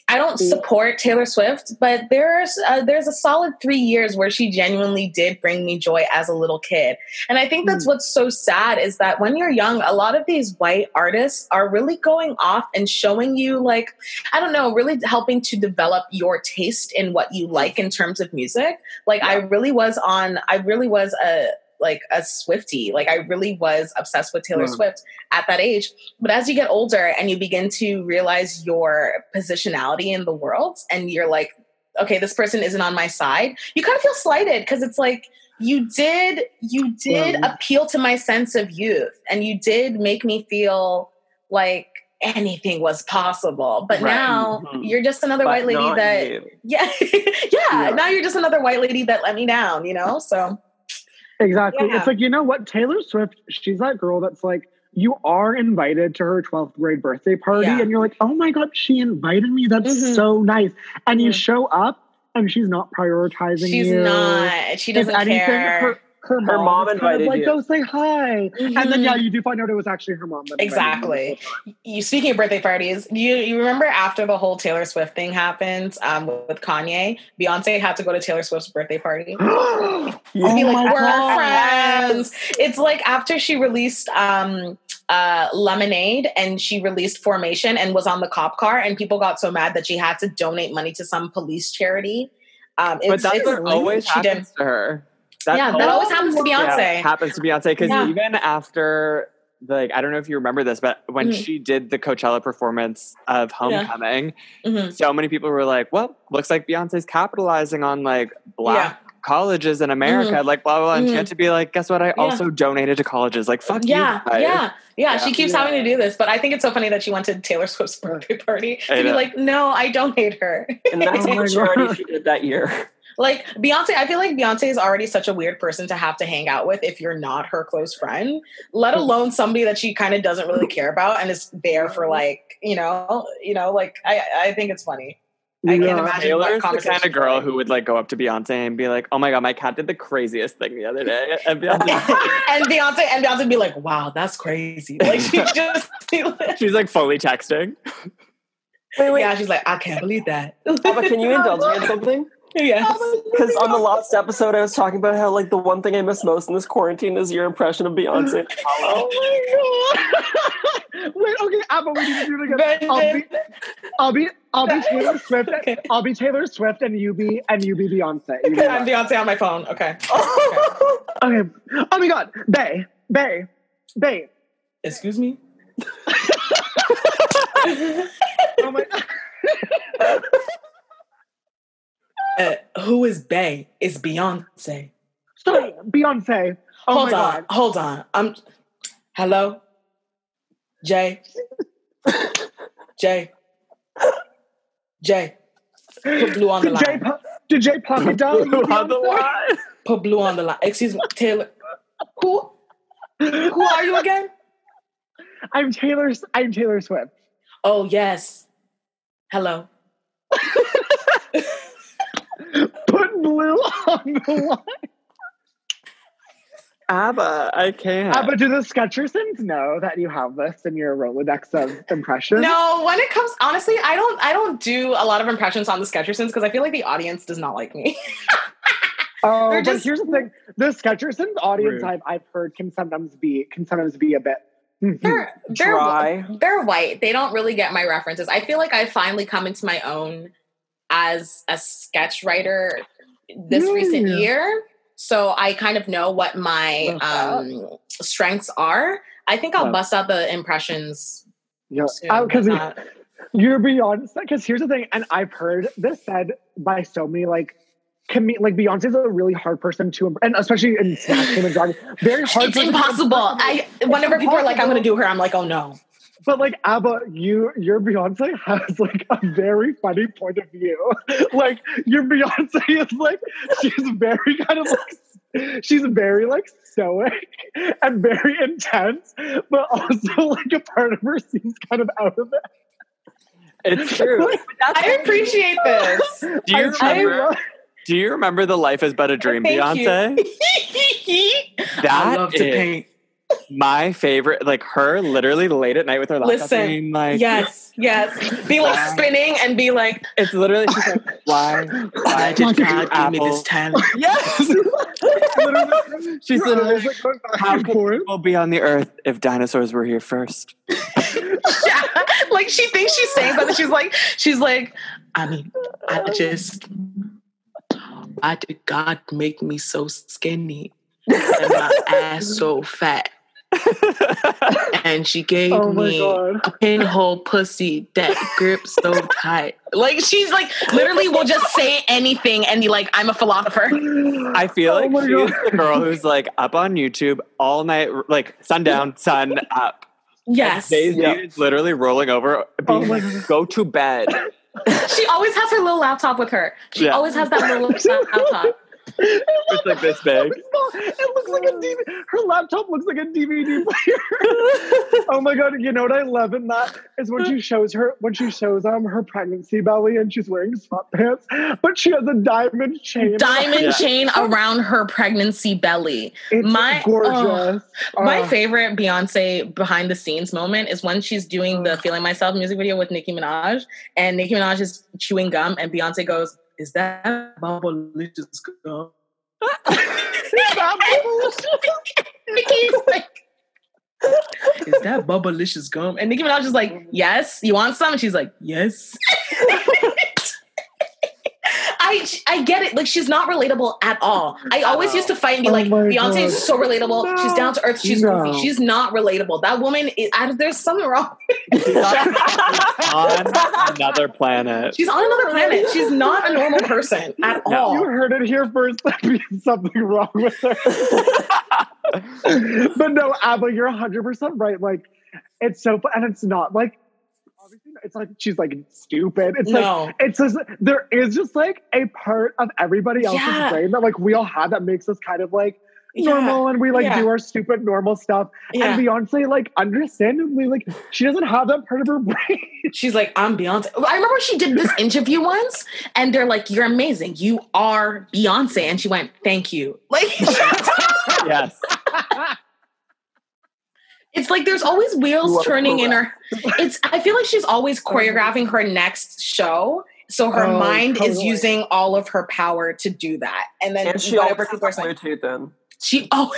I don't support Taylor Swift, but there's uh, there's a solid three years where she genuinely did bring me joy as a little kid, and I think that's Mm. what's so sad is that when you're young, a lot of these white artists are really going off and showing you like I don't know, really helping to develop your taste in what you like in terms of music. Like I really was on, I really was a like a Swifty. Like I really was obsessed with Taylor Mm. Swift at that age. But as you get older and you begin to realize your positionality in the world, and you're like, okay, this person isn't on my side, you kind of feel slighted because it's like you did you did Mm. appeal to my sense of youth and you did make me feel like anything was possible but Right. now Mhm. you're just another But white lady that you. yeah. yeah Yeah. now you're just another white lady that let me down you know so Exactly. Yeah. It's like, you know what? Taylor Swift, she's that girl that's like, you are invited to her 12th grade birthday party, Yeah. and you're like, oh my God, she invited me. That's Mhm. so nice. And you Mhm. show up, and she's not prioritizing she's you. not she doesn't anything, care her, her mom, Her mom is kind of like, you. go say hi. And then, Mhm. yeah, you do find out it was actually her mom. That Exactly. you speaking of birthday parties you you remember after the whole taylor swift thing happened um, with kanye beyonce had to go to taylor swift's birthday party you. to be Oh like my we're God. friends it's like after she released um uh lemonade and she released formation and was on the cop car and people got so mad that she had to donate money to some police charity um But it's, that's it's what always she did happens to her. That's yeah that always happens to yeah, beyonce happens to Beyonce because Yeah. even after like I don't know if you remember this, but when Mhm. she did the Coachella performance of Homecoming, Mhm. so many people were like, "Well, looks like Beyonce's capitalizing on like black colleges in America, like blah blah." blah. And she Mhm. had to be like, "Guess what? I also donated to colleges. Like, fuck yeah, you." yeah, yeah, Yeah. She keeps Yeah. having to do this, but I think it's so funny that she went to Taylor Swift's birthday party to be like, "No, I don't hate her." And that's my the charity she did that year. Like Beyonce, I feel like Beyonce is already such a weird person to have to hang out with if you're not her close friend. Let hmm. alone somebody that she kind of doesn't really care about and is there for like, you know, you know, like I, I think it's funny. I can't Yeah. imagine what Taylor's the kind of girl who would like go up to Beyonce and be like, "Oh my god, my cat did the craziest thing the other day," and Beyonce, and Beyonce and Beyonce would be like, "Wow, that's crazy!" Like she just, she's like fully texting. Wait, wait. yeah, she's like, "I can't believe that." Papa, can you indulge me in something? Yes. Because on the last episode, I was talking about how like the one thing I miss most in this quarantine is your impression of Beyonce. Oh my god! Wait, okay, Abba, we need to do it again. I'll be, I'll be, I'll be Taylor Swift. Okay. I'll be Taylor Swift, and you be, and you be Beyonce. You be I'm Beyonce on my phone. Okay. okay. Oh my god, Bay, Bay, Bay. Excuse me. Oh my. Uh, who is Bay? It's Beyonce. Sorry, Beyonce. Oh hold my on, god. hold on. I'm. Hello, Jay. Jay. Jay. Put blue on the Did Jay, line. did Jay pocket down? on the line. Put blue on the line. Excuse me, Taylor. Who? Who are you again? I'm Taylor. I'm Taylor Swift. Oh yes. Hello. Put blue on the line. ABBA, I can't. But do the Sketchersons know that you have this in your Rolodex of impressions? No, when it comes honestly, I don't I don't do a lot of impressions on the Sketchersons because I feel like the audience does not like me. Oh, They're but just- here's the thing: the Sketchersons audience Rude. I've, I've heard can sometimes be can sometimes be a bit. Mhm. they're they're Dry. they're white. They don't really get my references. I feel like I finally come into my own as a sketch writer this Yeah. recent year. So I kind of know what my um, strengths are. I think I'll Love- bust out the impressions Yeah, because not- you're Beyonce. Because here's the thing, and I've heard this said by so many like. Com- like Beyonce is a really hard person to, imp- and especially in Snatch Game and Drag, very hard. it's impossible. I whenever people are like, "I'm going to do her," I'm like, "Oh no." But like ABBA, you your Beyonce has like a very funny point of view. like your Beyonce is like she's very kind of like she's very like stoic and very intense, but also like a part of her seems kind of out of it. It's true. I appreciate this. Do you I- I remember? love- Do you remember the Life Is But a Dream, Thank you. Beyonce? I love to is- paint. My favorite, like her literally late at night with her laptop Listen, being like, yes, yes. Be like spinning and be like, it's literally she's like, why, why Why did did you God give me this talent? Yes, she's Your literally. eyes, like, going back How could forth. people be on the earth if dinosaurs were here first? yeah. Like she thinks she's saying something. She's like, she's like, I mean, I just, why did God make me so skinny and my ass so fat? And she gave Oh me God. a pinhole pussy that grips so tight. like she's like literally will just say anything and be like, I'm a philosopher. I feel Oh like my she's God. the girl who's like up on YouTube all night, like sundown, sun up. Yes. Daisy Yeah. is literally rolling over, being Oh my like, "Go to bed." She always has her little laptop with her. She Yeah. always has that little laptop. It's like this big. It looks like a DVD. Her laptop looks like a DVD player. oh my god! You know what I love in that is when she shows her when she shows um her pregnancy belly and she's wearing sweatpants, but she has a diamond chain. Diamond Yeah. chain around her pregnancy belly. It's my- gorgeous. My Oh. favorite Beyonce behind the scenes moment is when she's doing the Feeling Myself music video with Nicki Minaj, and Nicki Minaj is chewing gum, and Beyonce goes, Is that bubblicious gum? Nicki's like, Is that bubblicious gum? And Nicki Minaj is like, Yes, you want some? And she's like, Yes. I I get it. Like she's not relatable at all. I always used to fight and be Oh like, my Beyonce is so relatable. She's down to earth. She's No. goofy. She's not relatable. That woman, is, I, there's something wrong. With her. On another planet. She's on another planet. She's not a normal person at No. all. You heard it here first. There'd something wrong with her. but no, Abba, you're 100% right. Like, it's so. And it's not like, obviously, it's like she's like stupid. It's like, no. it's just, there is just like a part of everybody else's Yeah. brain that like we all have that makes us kind of like Yeah. normal and we like Yeah. do our stupid normal stuff. Yeah. And Beyonce, like, understandably, like, she doesn't have that part of her brain. She's like, I'm Beyonce. I remember she did this interview once, and they're like, You're amazing. You are Beyonce. And she went, Thank you. Like, yes. It's like there's always wheels turning in her. It's, I feel like she's always choreographing her next show. So her Oh, mind is using all of her power to do that. And then and she whatever always people are has saying, Bluetooth in. she, oh,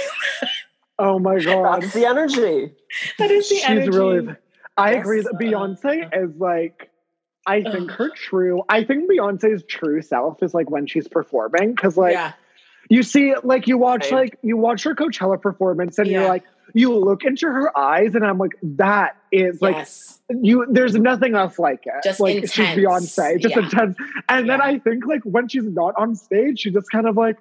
Oh my God. That's the energy. that is the She's energy. really. I Yes. agree that Beyonce is like. I think her true. I think Beyonce's true self is like when she's performing because like yeah. you see like you watch Same. like you watch her Coachella performance and Yeah. you're like you look into her eyes and I'm like that is like yes. you there's nothing else like it. Just like she's intense. Beyonce, just Yeah. intense. And then I think like when she's not on stage, she just kind of like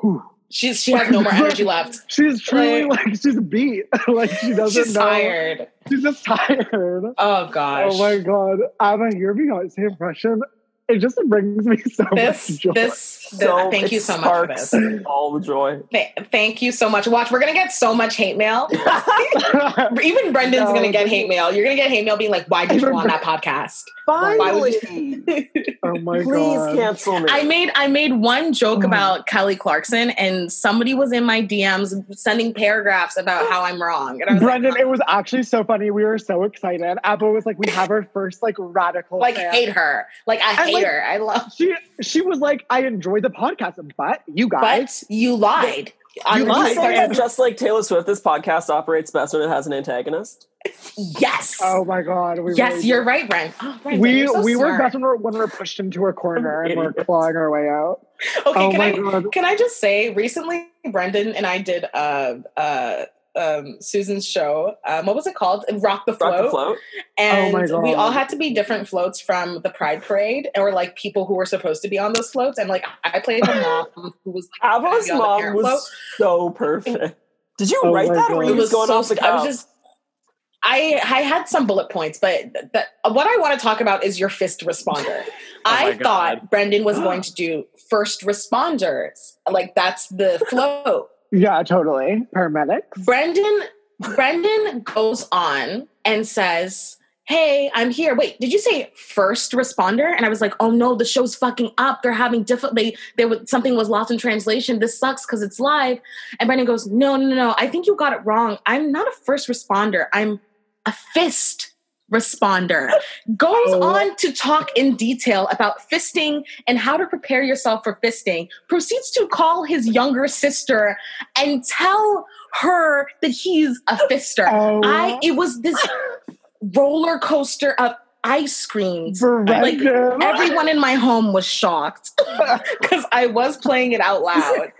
whew. She's, she has no more energy left. She's truly Like- like, she's beat. like she doesn't She's know. tired. She's just tired. Oh gosh. Oh my god, Abba, your Beyonce impression, it just brings me so this much joy. this th- So thank it you so much for this. All the joy. Th- thank you so much. Watch, we're gonna get so much hate mail. Even Brendan's No, gonna get hate mail. You're gonna get hate mail being like, "Why did you go on that podcast?" Why would Finally, oh my please god. cancel me. I made I made one joke Oh. about Kelly Clarkson, and somebody was in my DMs sending paragraphs about how I'm wrong. And I was Brendan, like, it was actually so funny. We were so excited. Abba was like, we have our first like radical like fan. hate her. Like I And, hate like. I love. She she was like, I enjoyed the podcast, but you guys, But you lied. On You Would you lied. say that just like Taylor Swift, this podcast operates best when it has an antagonist? Yes. oh my god, we yes, really you're right, Brent. Oh, Brendan, We so we were smart. best when we were, when we were pushed into a corner and we're clawing our way out. Okay, oh can my I god. can I just say recently Brendan and I did uh uh um Susan's show. Um what was it called? Rock the Float. Rock the float. And Oh my we all had to be different floats from the Pride Parade or like people who were supposed to be on those floats. And like I played the mom who was like, Avo's on the mom was float. so perfect. Did you Oh write that, God. or were it you was going so off the sc- I was just I I had some bullet points, but th- th- what I want to talk about is your fist responder. I God. thought Brendan was going to do first responders. Like that's the float. Yeah, totally. Paramedics. Brendan Brendan goes on and says hey, I'm here. Wait, did you say first responder? And I was like, oh no, the show's fucking up. They're having difficulty. There was something was lost in translation. This sucks because it's live. And Brendan goes, no, no, no. I think you got it wrong. I'm not a first responder. I'm a fist responder goes Oh. on to talk in detail about fisting and how to prepare yourself for fisting proceeds to call his younger sister and tell her that he's a fister Oh. i it was this roller coaster of ice creams like everyone in my home was shocked because i was playing it out loud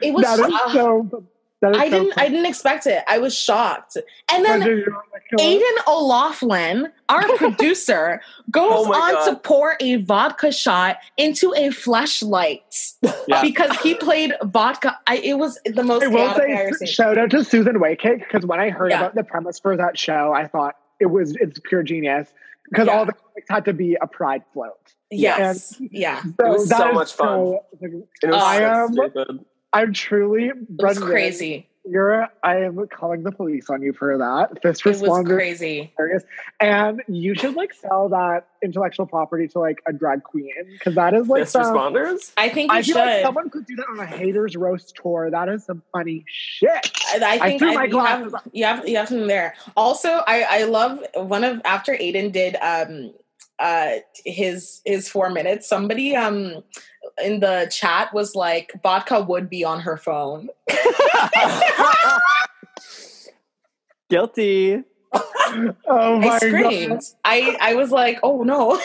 it was that is uh, so. That is i so didn't i didn't expect it i was shocked and then Brendan, you're like, "Oh, Aiden O'Laughlin, our producer, goes Oh on God. to pour a vodka shot into a flashlight Yeah. because he played vodka. I, it was the most I will chaotic thing I've ever say shout out to Susan Waycake because when I heard Yeah. about the premise for that show, I thought it was it's pure genius because Yeah. all the comics had to be a pride float. Yes, yeah, So was so much fun. so- It was I so am stupid. I'm truly it Brendan, crazy. You're I am calling the police on you for that. This It was responder crazy. hilarious. And you should like sell that intellectual property to like a drag queen because that is like Fist some, responders. I think you I feel like someone could do that on a haters roast tour. That is some funny shit. I, I think threw I- my you, have, you have you have something there. Also, I I love one of after Aiden did um uh his his four minutes. Somebody um in the chat was like vodka would be on her phone. Guilty. Oh my I screamed. god. I I was like, oh no.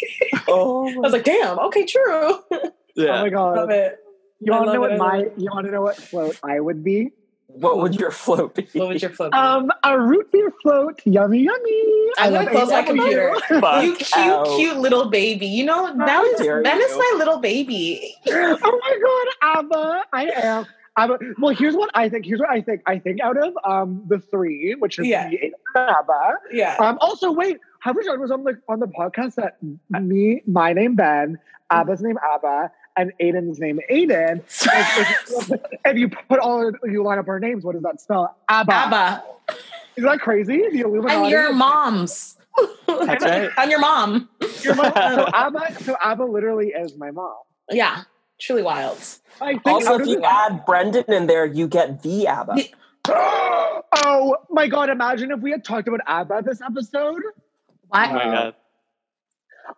oh I was like, damn. Okay, true. Yeah. Oh my god. Love it. You want to know love what I my you want to know what float I would be? what would your float be? What would your float be? Um, a root beer float. Yummy, yummy. I'm gonna close my computer. You cute, out. cute little baby. You know that How is dare that is you. my little baby. oh my god, Abba! I am. Abba. Well, here's what I think. Here's what I think. I think out of um the three, which is Yeah. me, Abba. Yeah. Um. Also, wait. Have we talked was on the on the podcast that me, my name Ben, Abba's name Abba, and Aiden's name Aiden. Like, if, if you put all you line up our names, what does that spell? Abba. Abba. Is that crazy? The Illuminati. And your mom's. That's right. And your mom. Your mom- so Abba. So Abba literally is my mom. Yeah. Truly wild. I think Also, if you the- add Brendan in there, you get the ABBA. Yeah. oh my god! Imagine if we had talked about ABBA this episode. What? Oh my god.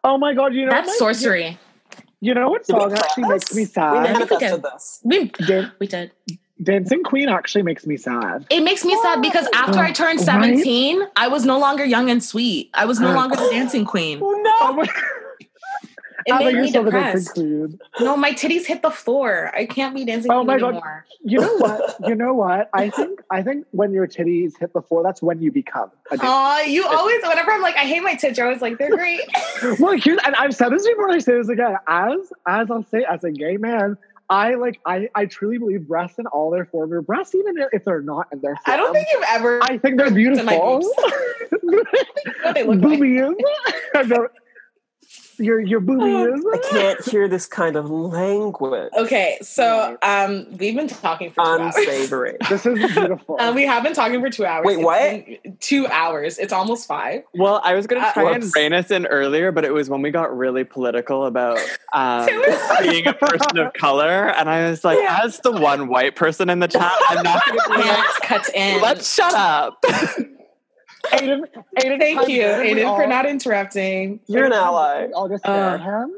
Oh my god! You know That's my- sorcery. You know what song actually makes me sad? we manifested did. this. We Dan- we did. Dancing Queen actually makes me sad. It makes me sad because after I turned Right? 17, I was no longer young and sweet. I was no longer the dancing queen. Oh Oh no! It made me depressed. No, my titties hit the floor. I can't be dancing Oh my God. anymore. You know what? You know what? I think I think when your titties hit the floor, that's when you become. Aw, you always, whenever I'm like, I hate my tits, you're always like, they're great. well, here's and I've said this before. and I say this again. As as I'll say, as a gay man, I like I I truly believe breasts in all their form. Your breasts, even if they're not in their form. I don't think you've ever. I think they're beautiful. what they look like. boobies. No, your your boobies. I can't hear this kind of language. Okay, so um, we've been talking for two hours. Unsavory. This is beautiful. Uh, we have been talking for two hours. Wait, It's what? been Two hours. It's almost five. Well, I was going Uh, to try and whoops. rein us in earlier, but it was when we got really political about um, Taylor Swift. being a person of color. And I was like, Yeah. as the one white person in the chat, I'm not going to be like, it's cut in. let's shut up. Aiden, Aiden, Thank you, dare we Aiden, for not interrupting. You're an Aiden, how ally. dare we All just Uh. stare at him.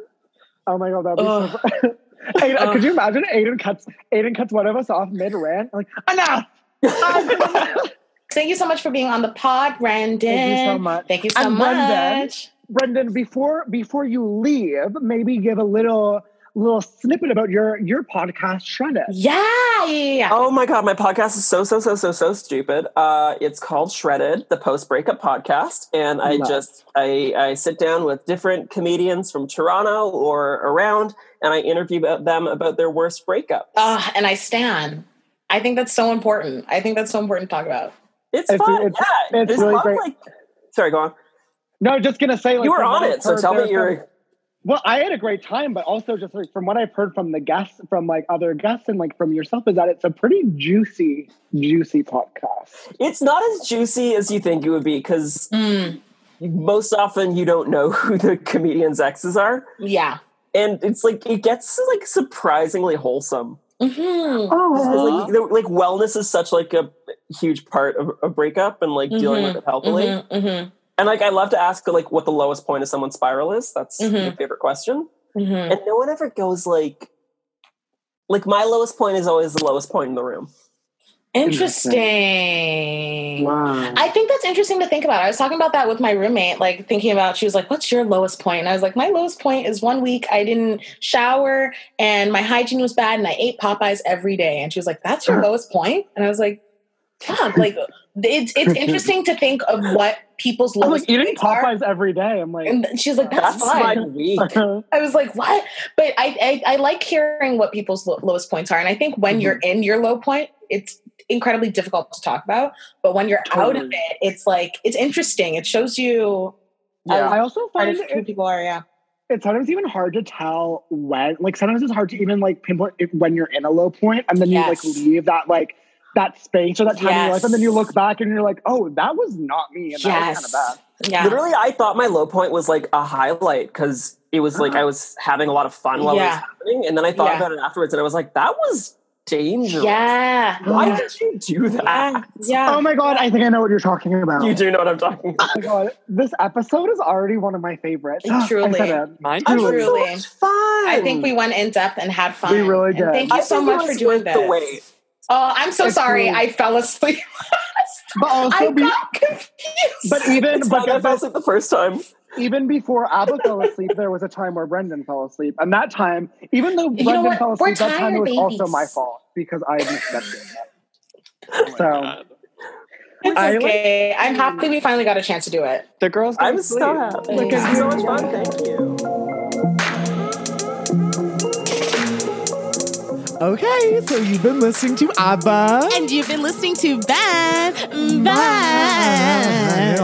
Oh my god, that'd be so. Fun. Aiden, Ugh. could you imagine? Aiden cuts. Aiden cuts one of us off mid rant. Like enough. Thank you so much for being on the pod, Brandon. Thank you so much. Thank you so And Brendan, much. Brendan, before before you leave, maybe give a little little snippet about your your podcast, Shredded. Yeah. Oh my god, my podcast is so so so so so stupid. Uh, it's called Shredded, the post breakup podcast, and I Love. just I I sit down with different comedians from Toronto or around, and I interview about them about their worst breakup. Ah, and I stand. I think that's so important. I think that's so important to talk about. It's, It's- fun. it's- yeah, it's there's really a lot great. like. Sorry, go on. No, just gonna say like you were on it, so tell me there's your. Some- Well, I had a great time, but also just like from what I've heard from the guests, from like other guests, and like from yourself, is that it's a pretty juicy, juicy podcast. It's not as juicy as you think it would be because Mm. most often you don't know who the comedian's exes are, Yeah. and it's like it gets like surprisingly wholesome. hmm Oh, Like, the- like wellness is such like a huge part of a breakup and like dealing with it healthily. hmm And like I love to ask like what the lowest point of someone's spiral is. That's my Mhm. favorite question. hmm And no one ever goes like like my lowest point is always the lowest point in the room. Interesting. wow. I think that's interesting to think about. I was talking about that with my roommate, like thinking about, she was like, What's your lowest point? And I was like, My lowest point is one week I didn't shower and my hygiene was bad and I ate Popeyes every day. And she was like, That's your lowest point? And I was like, Fuck, like it's it's interesting to think of what people's lowest points are. I'm like eating points are. Every day. I'm like, And she's like, That's, That's fine. my week. I was like, what? But I, I, I like hearing what people's lo- lowest points are. And I think when Mm-hmm. you're in your low point, it's incredibly difficult to talk about. But when you're out of it, it's like, it's interesting. It shows you Yeah. I also find of who people are. Yeah. it's sometimes even hard to tell when, like, sometimes it's hard to even like pinpoint it when you're in a low point and then you like leave that like that space or that time in your life, and then you look back and you're like, oh, that was not me, and that was kind of bad. Yeah. Literally, I thought my low point was like a highlight because it was like uh-huh. I was having a lot of fun while it was Yeah. happening, and then I thought Yeah. about it afterwards, and I was like, that was dangerous. Yeah. Why Yeah. did you do that? Yeah. yeah. Oh my god, I think I know what you're talking about. You do know what I'm talking about. Oh my god, this episode is already one of my favorites. Truly. I. Mine I Truly. had so fun. I think we went in depth and had fun. We really And did. thank you I so much for was doing worth this. The wait. Oh, I'm so It's sorry. really- I fell asleep. But also, I be, got confused. but even It's but I fell asleep the first time. even before Abba fell asleep, there was a time where Brendan fell asleep, and that time, even though You Brendan what? fell We're asleep, that time tired was also my fault because I misstepped Oh my So- God. it's I like- okay. I'm happy we finally got a chance to do it. the girls. I'm so happy. Look This at so you. much fun. Thank you. Okay, so you've been listening to ABBA. And you've been listening to Bad Bad.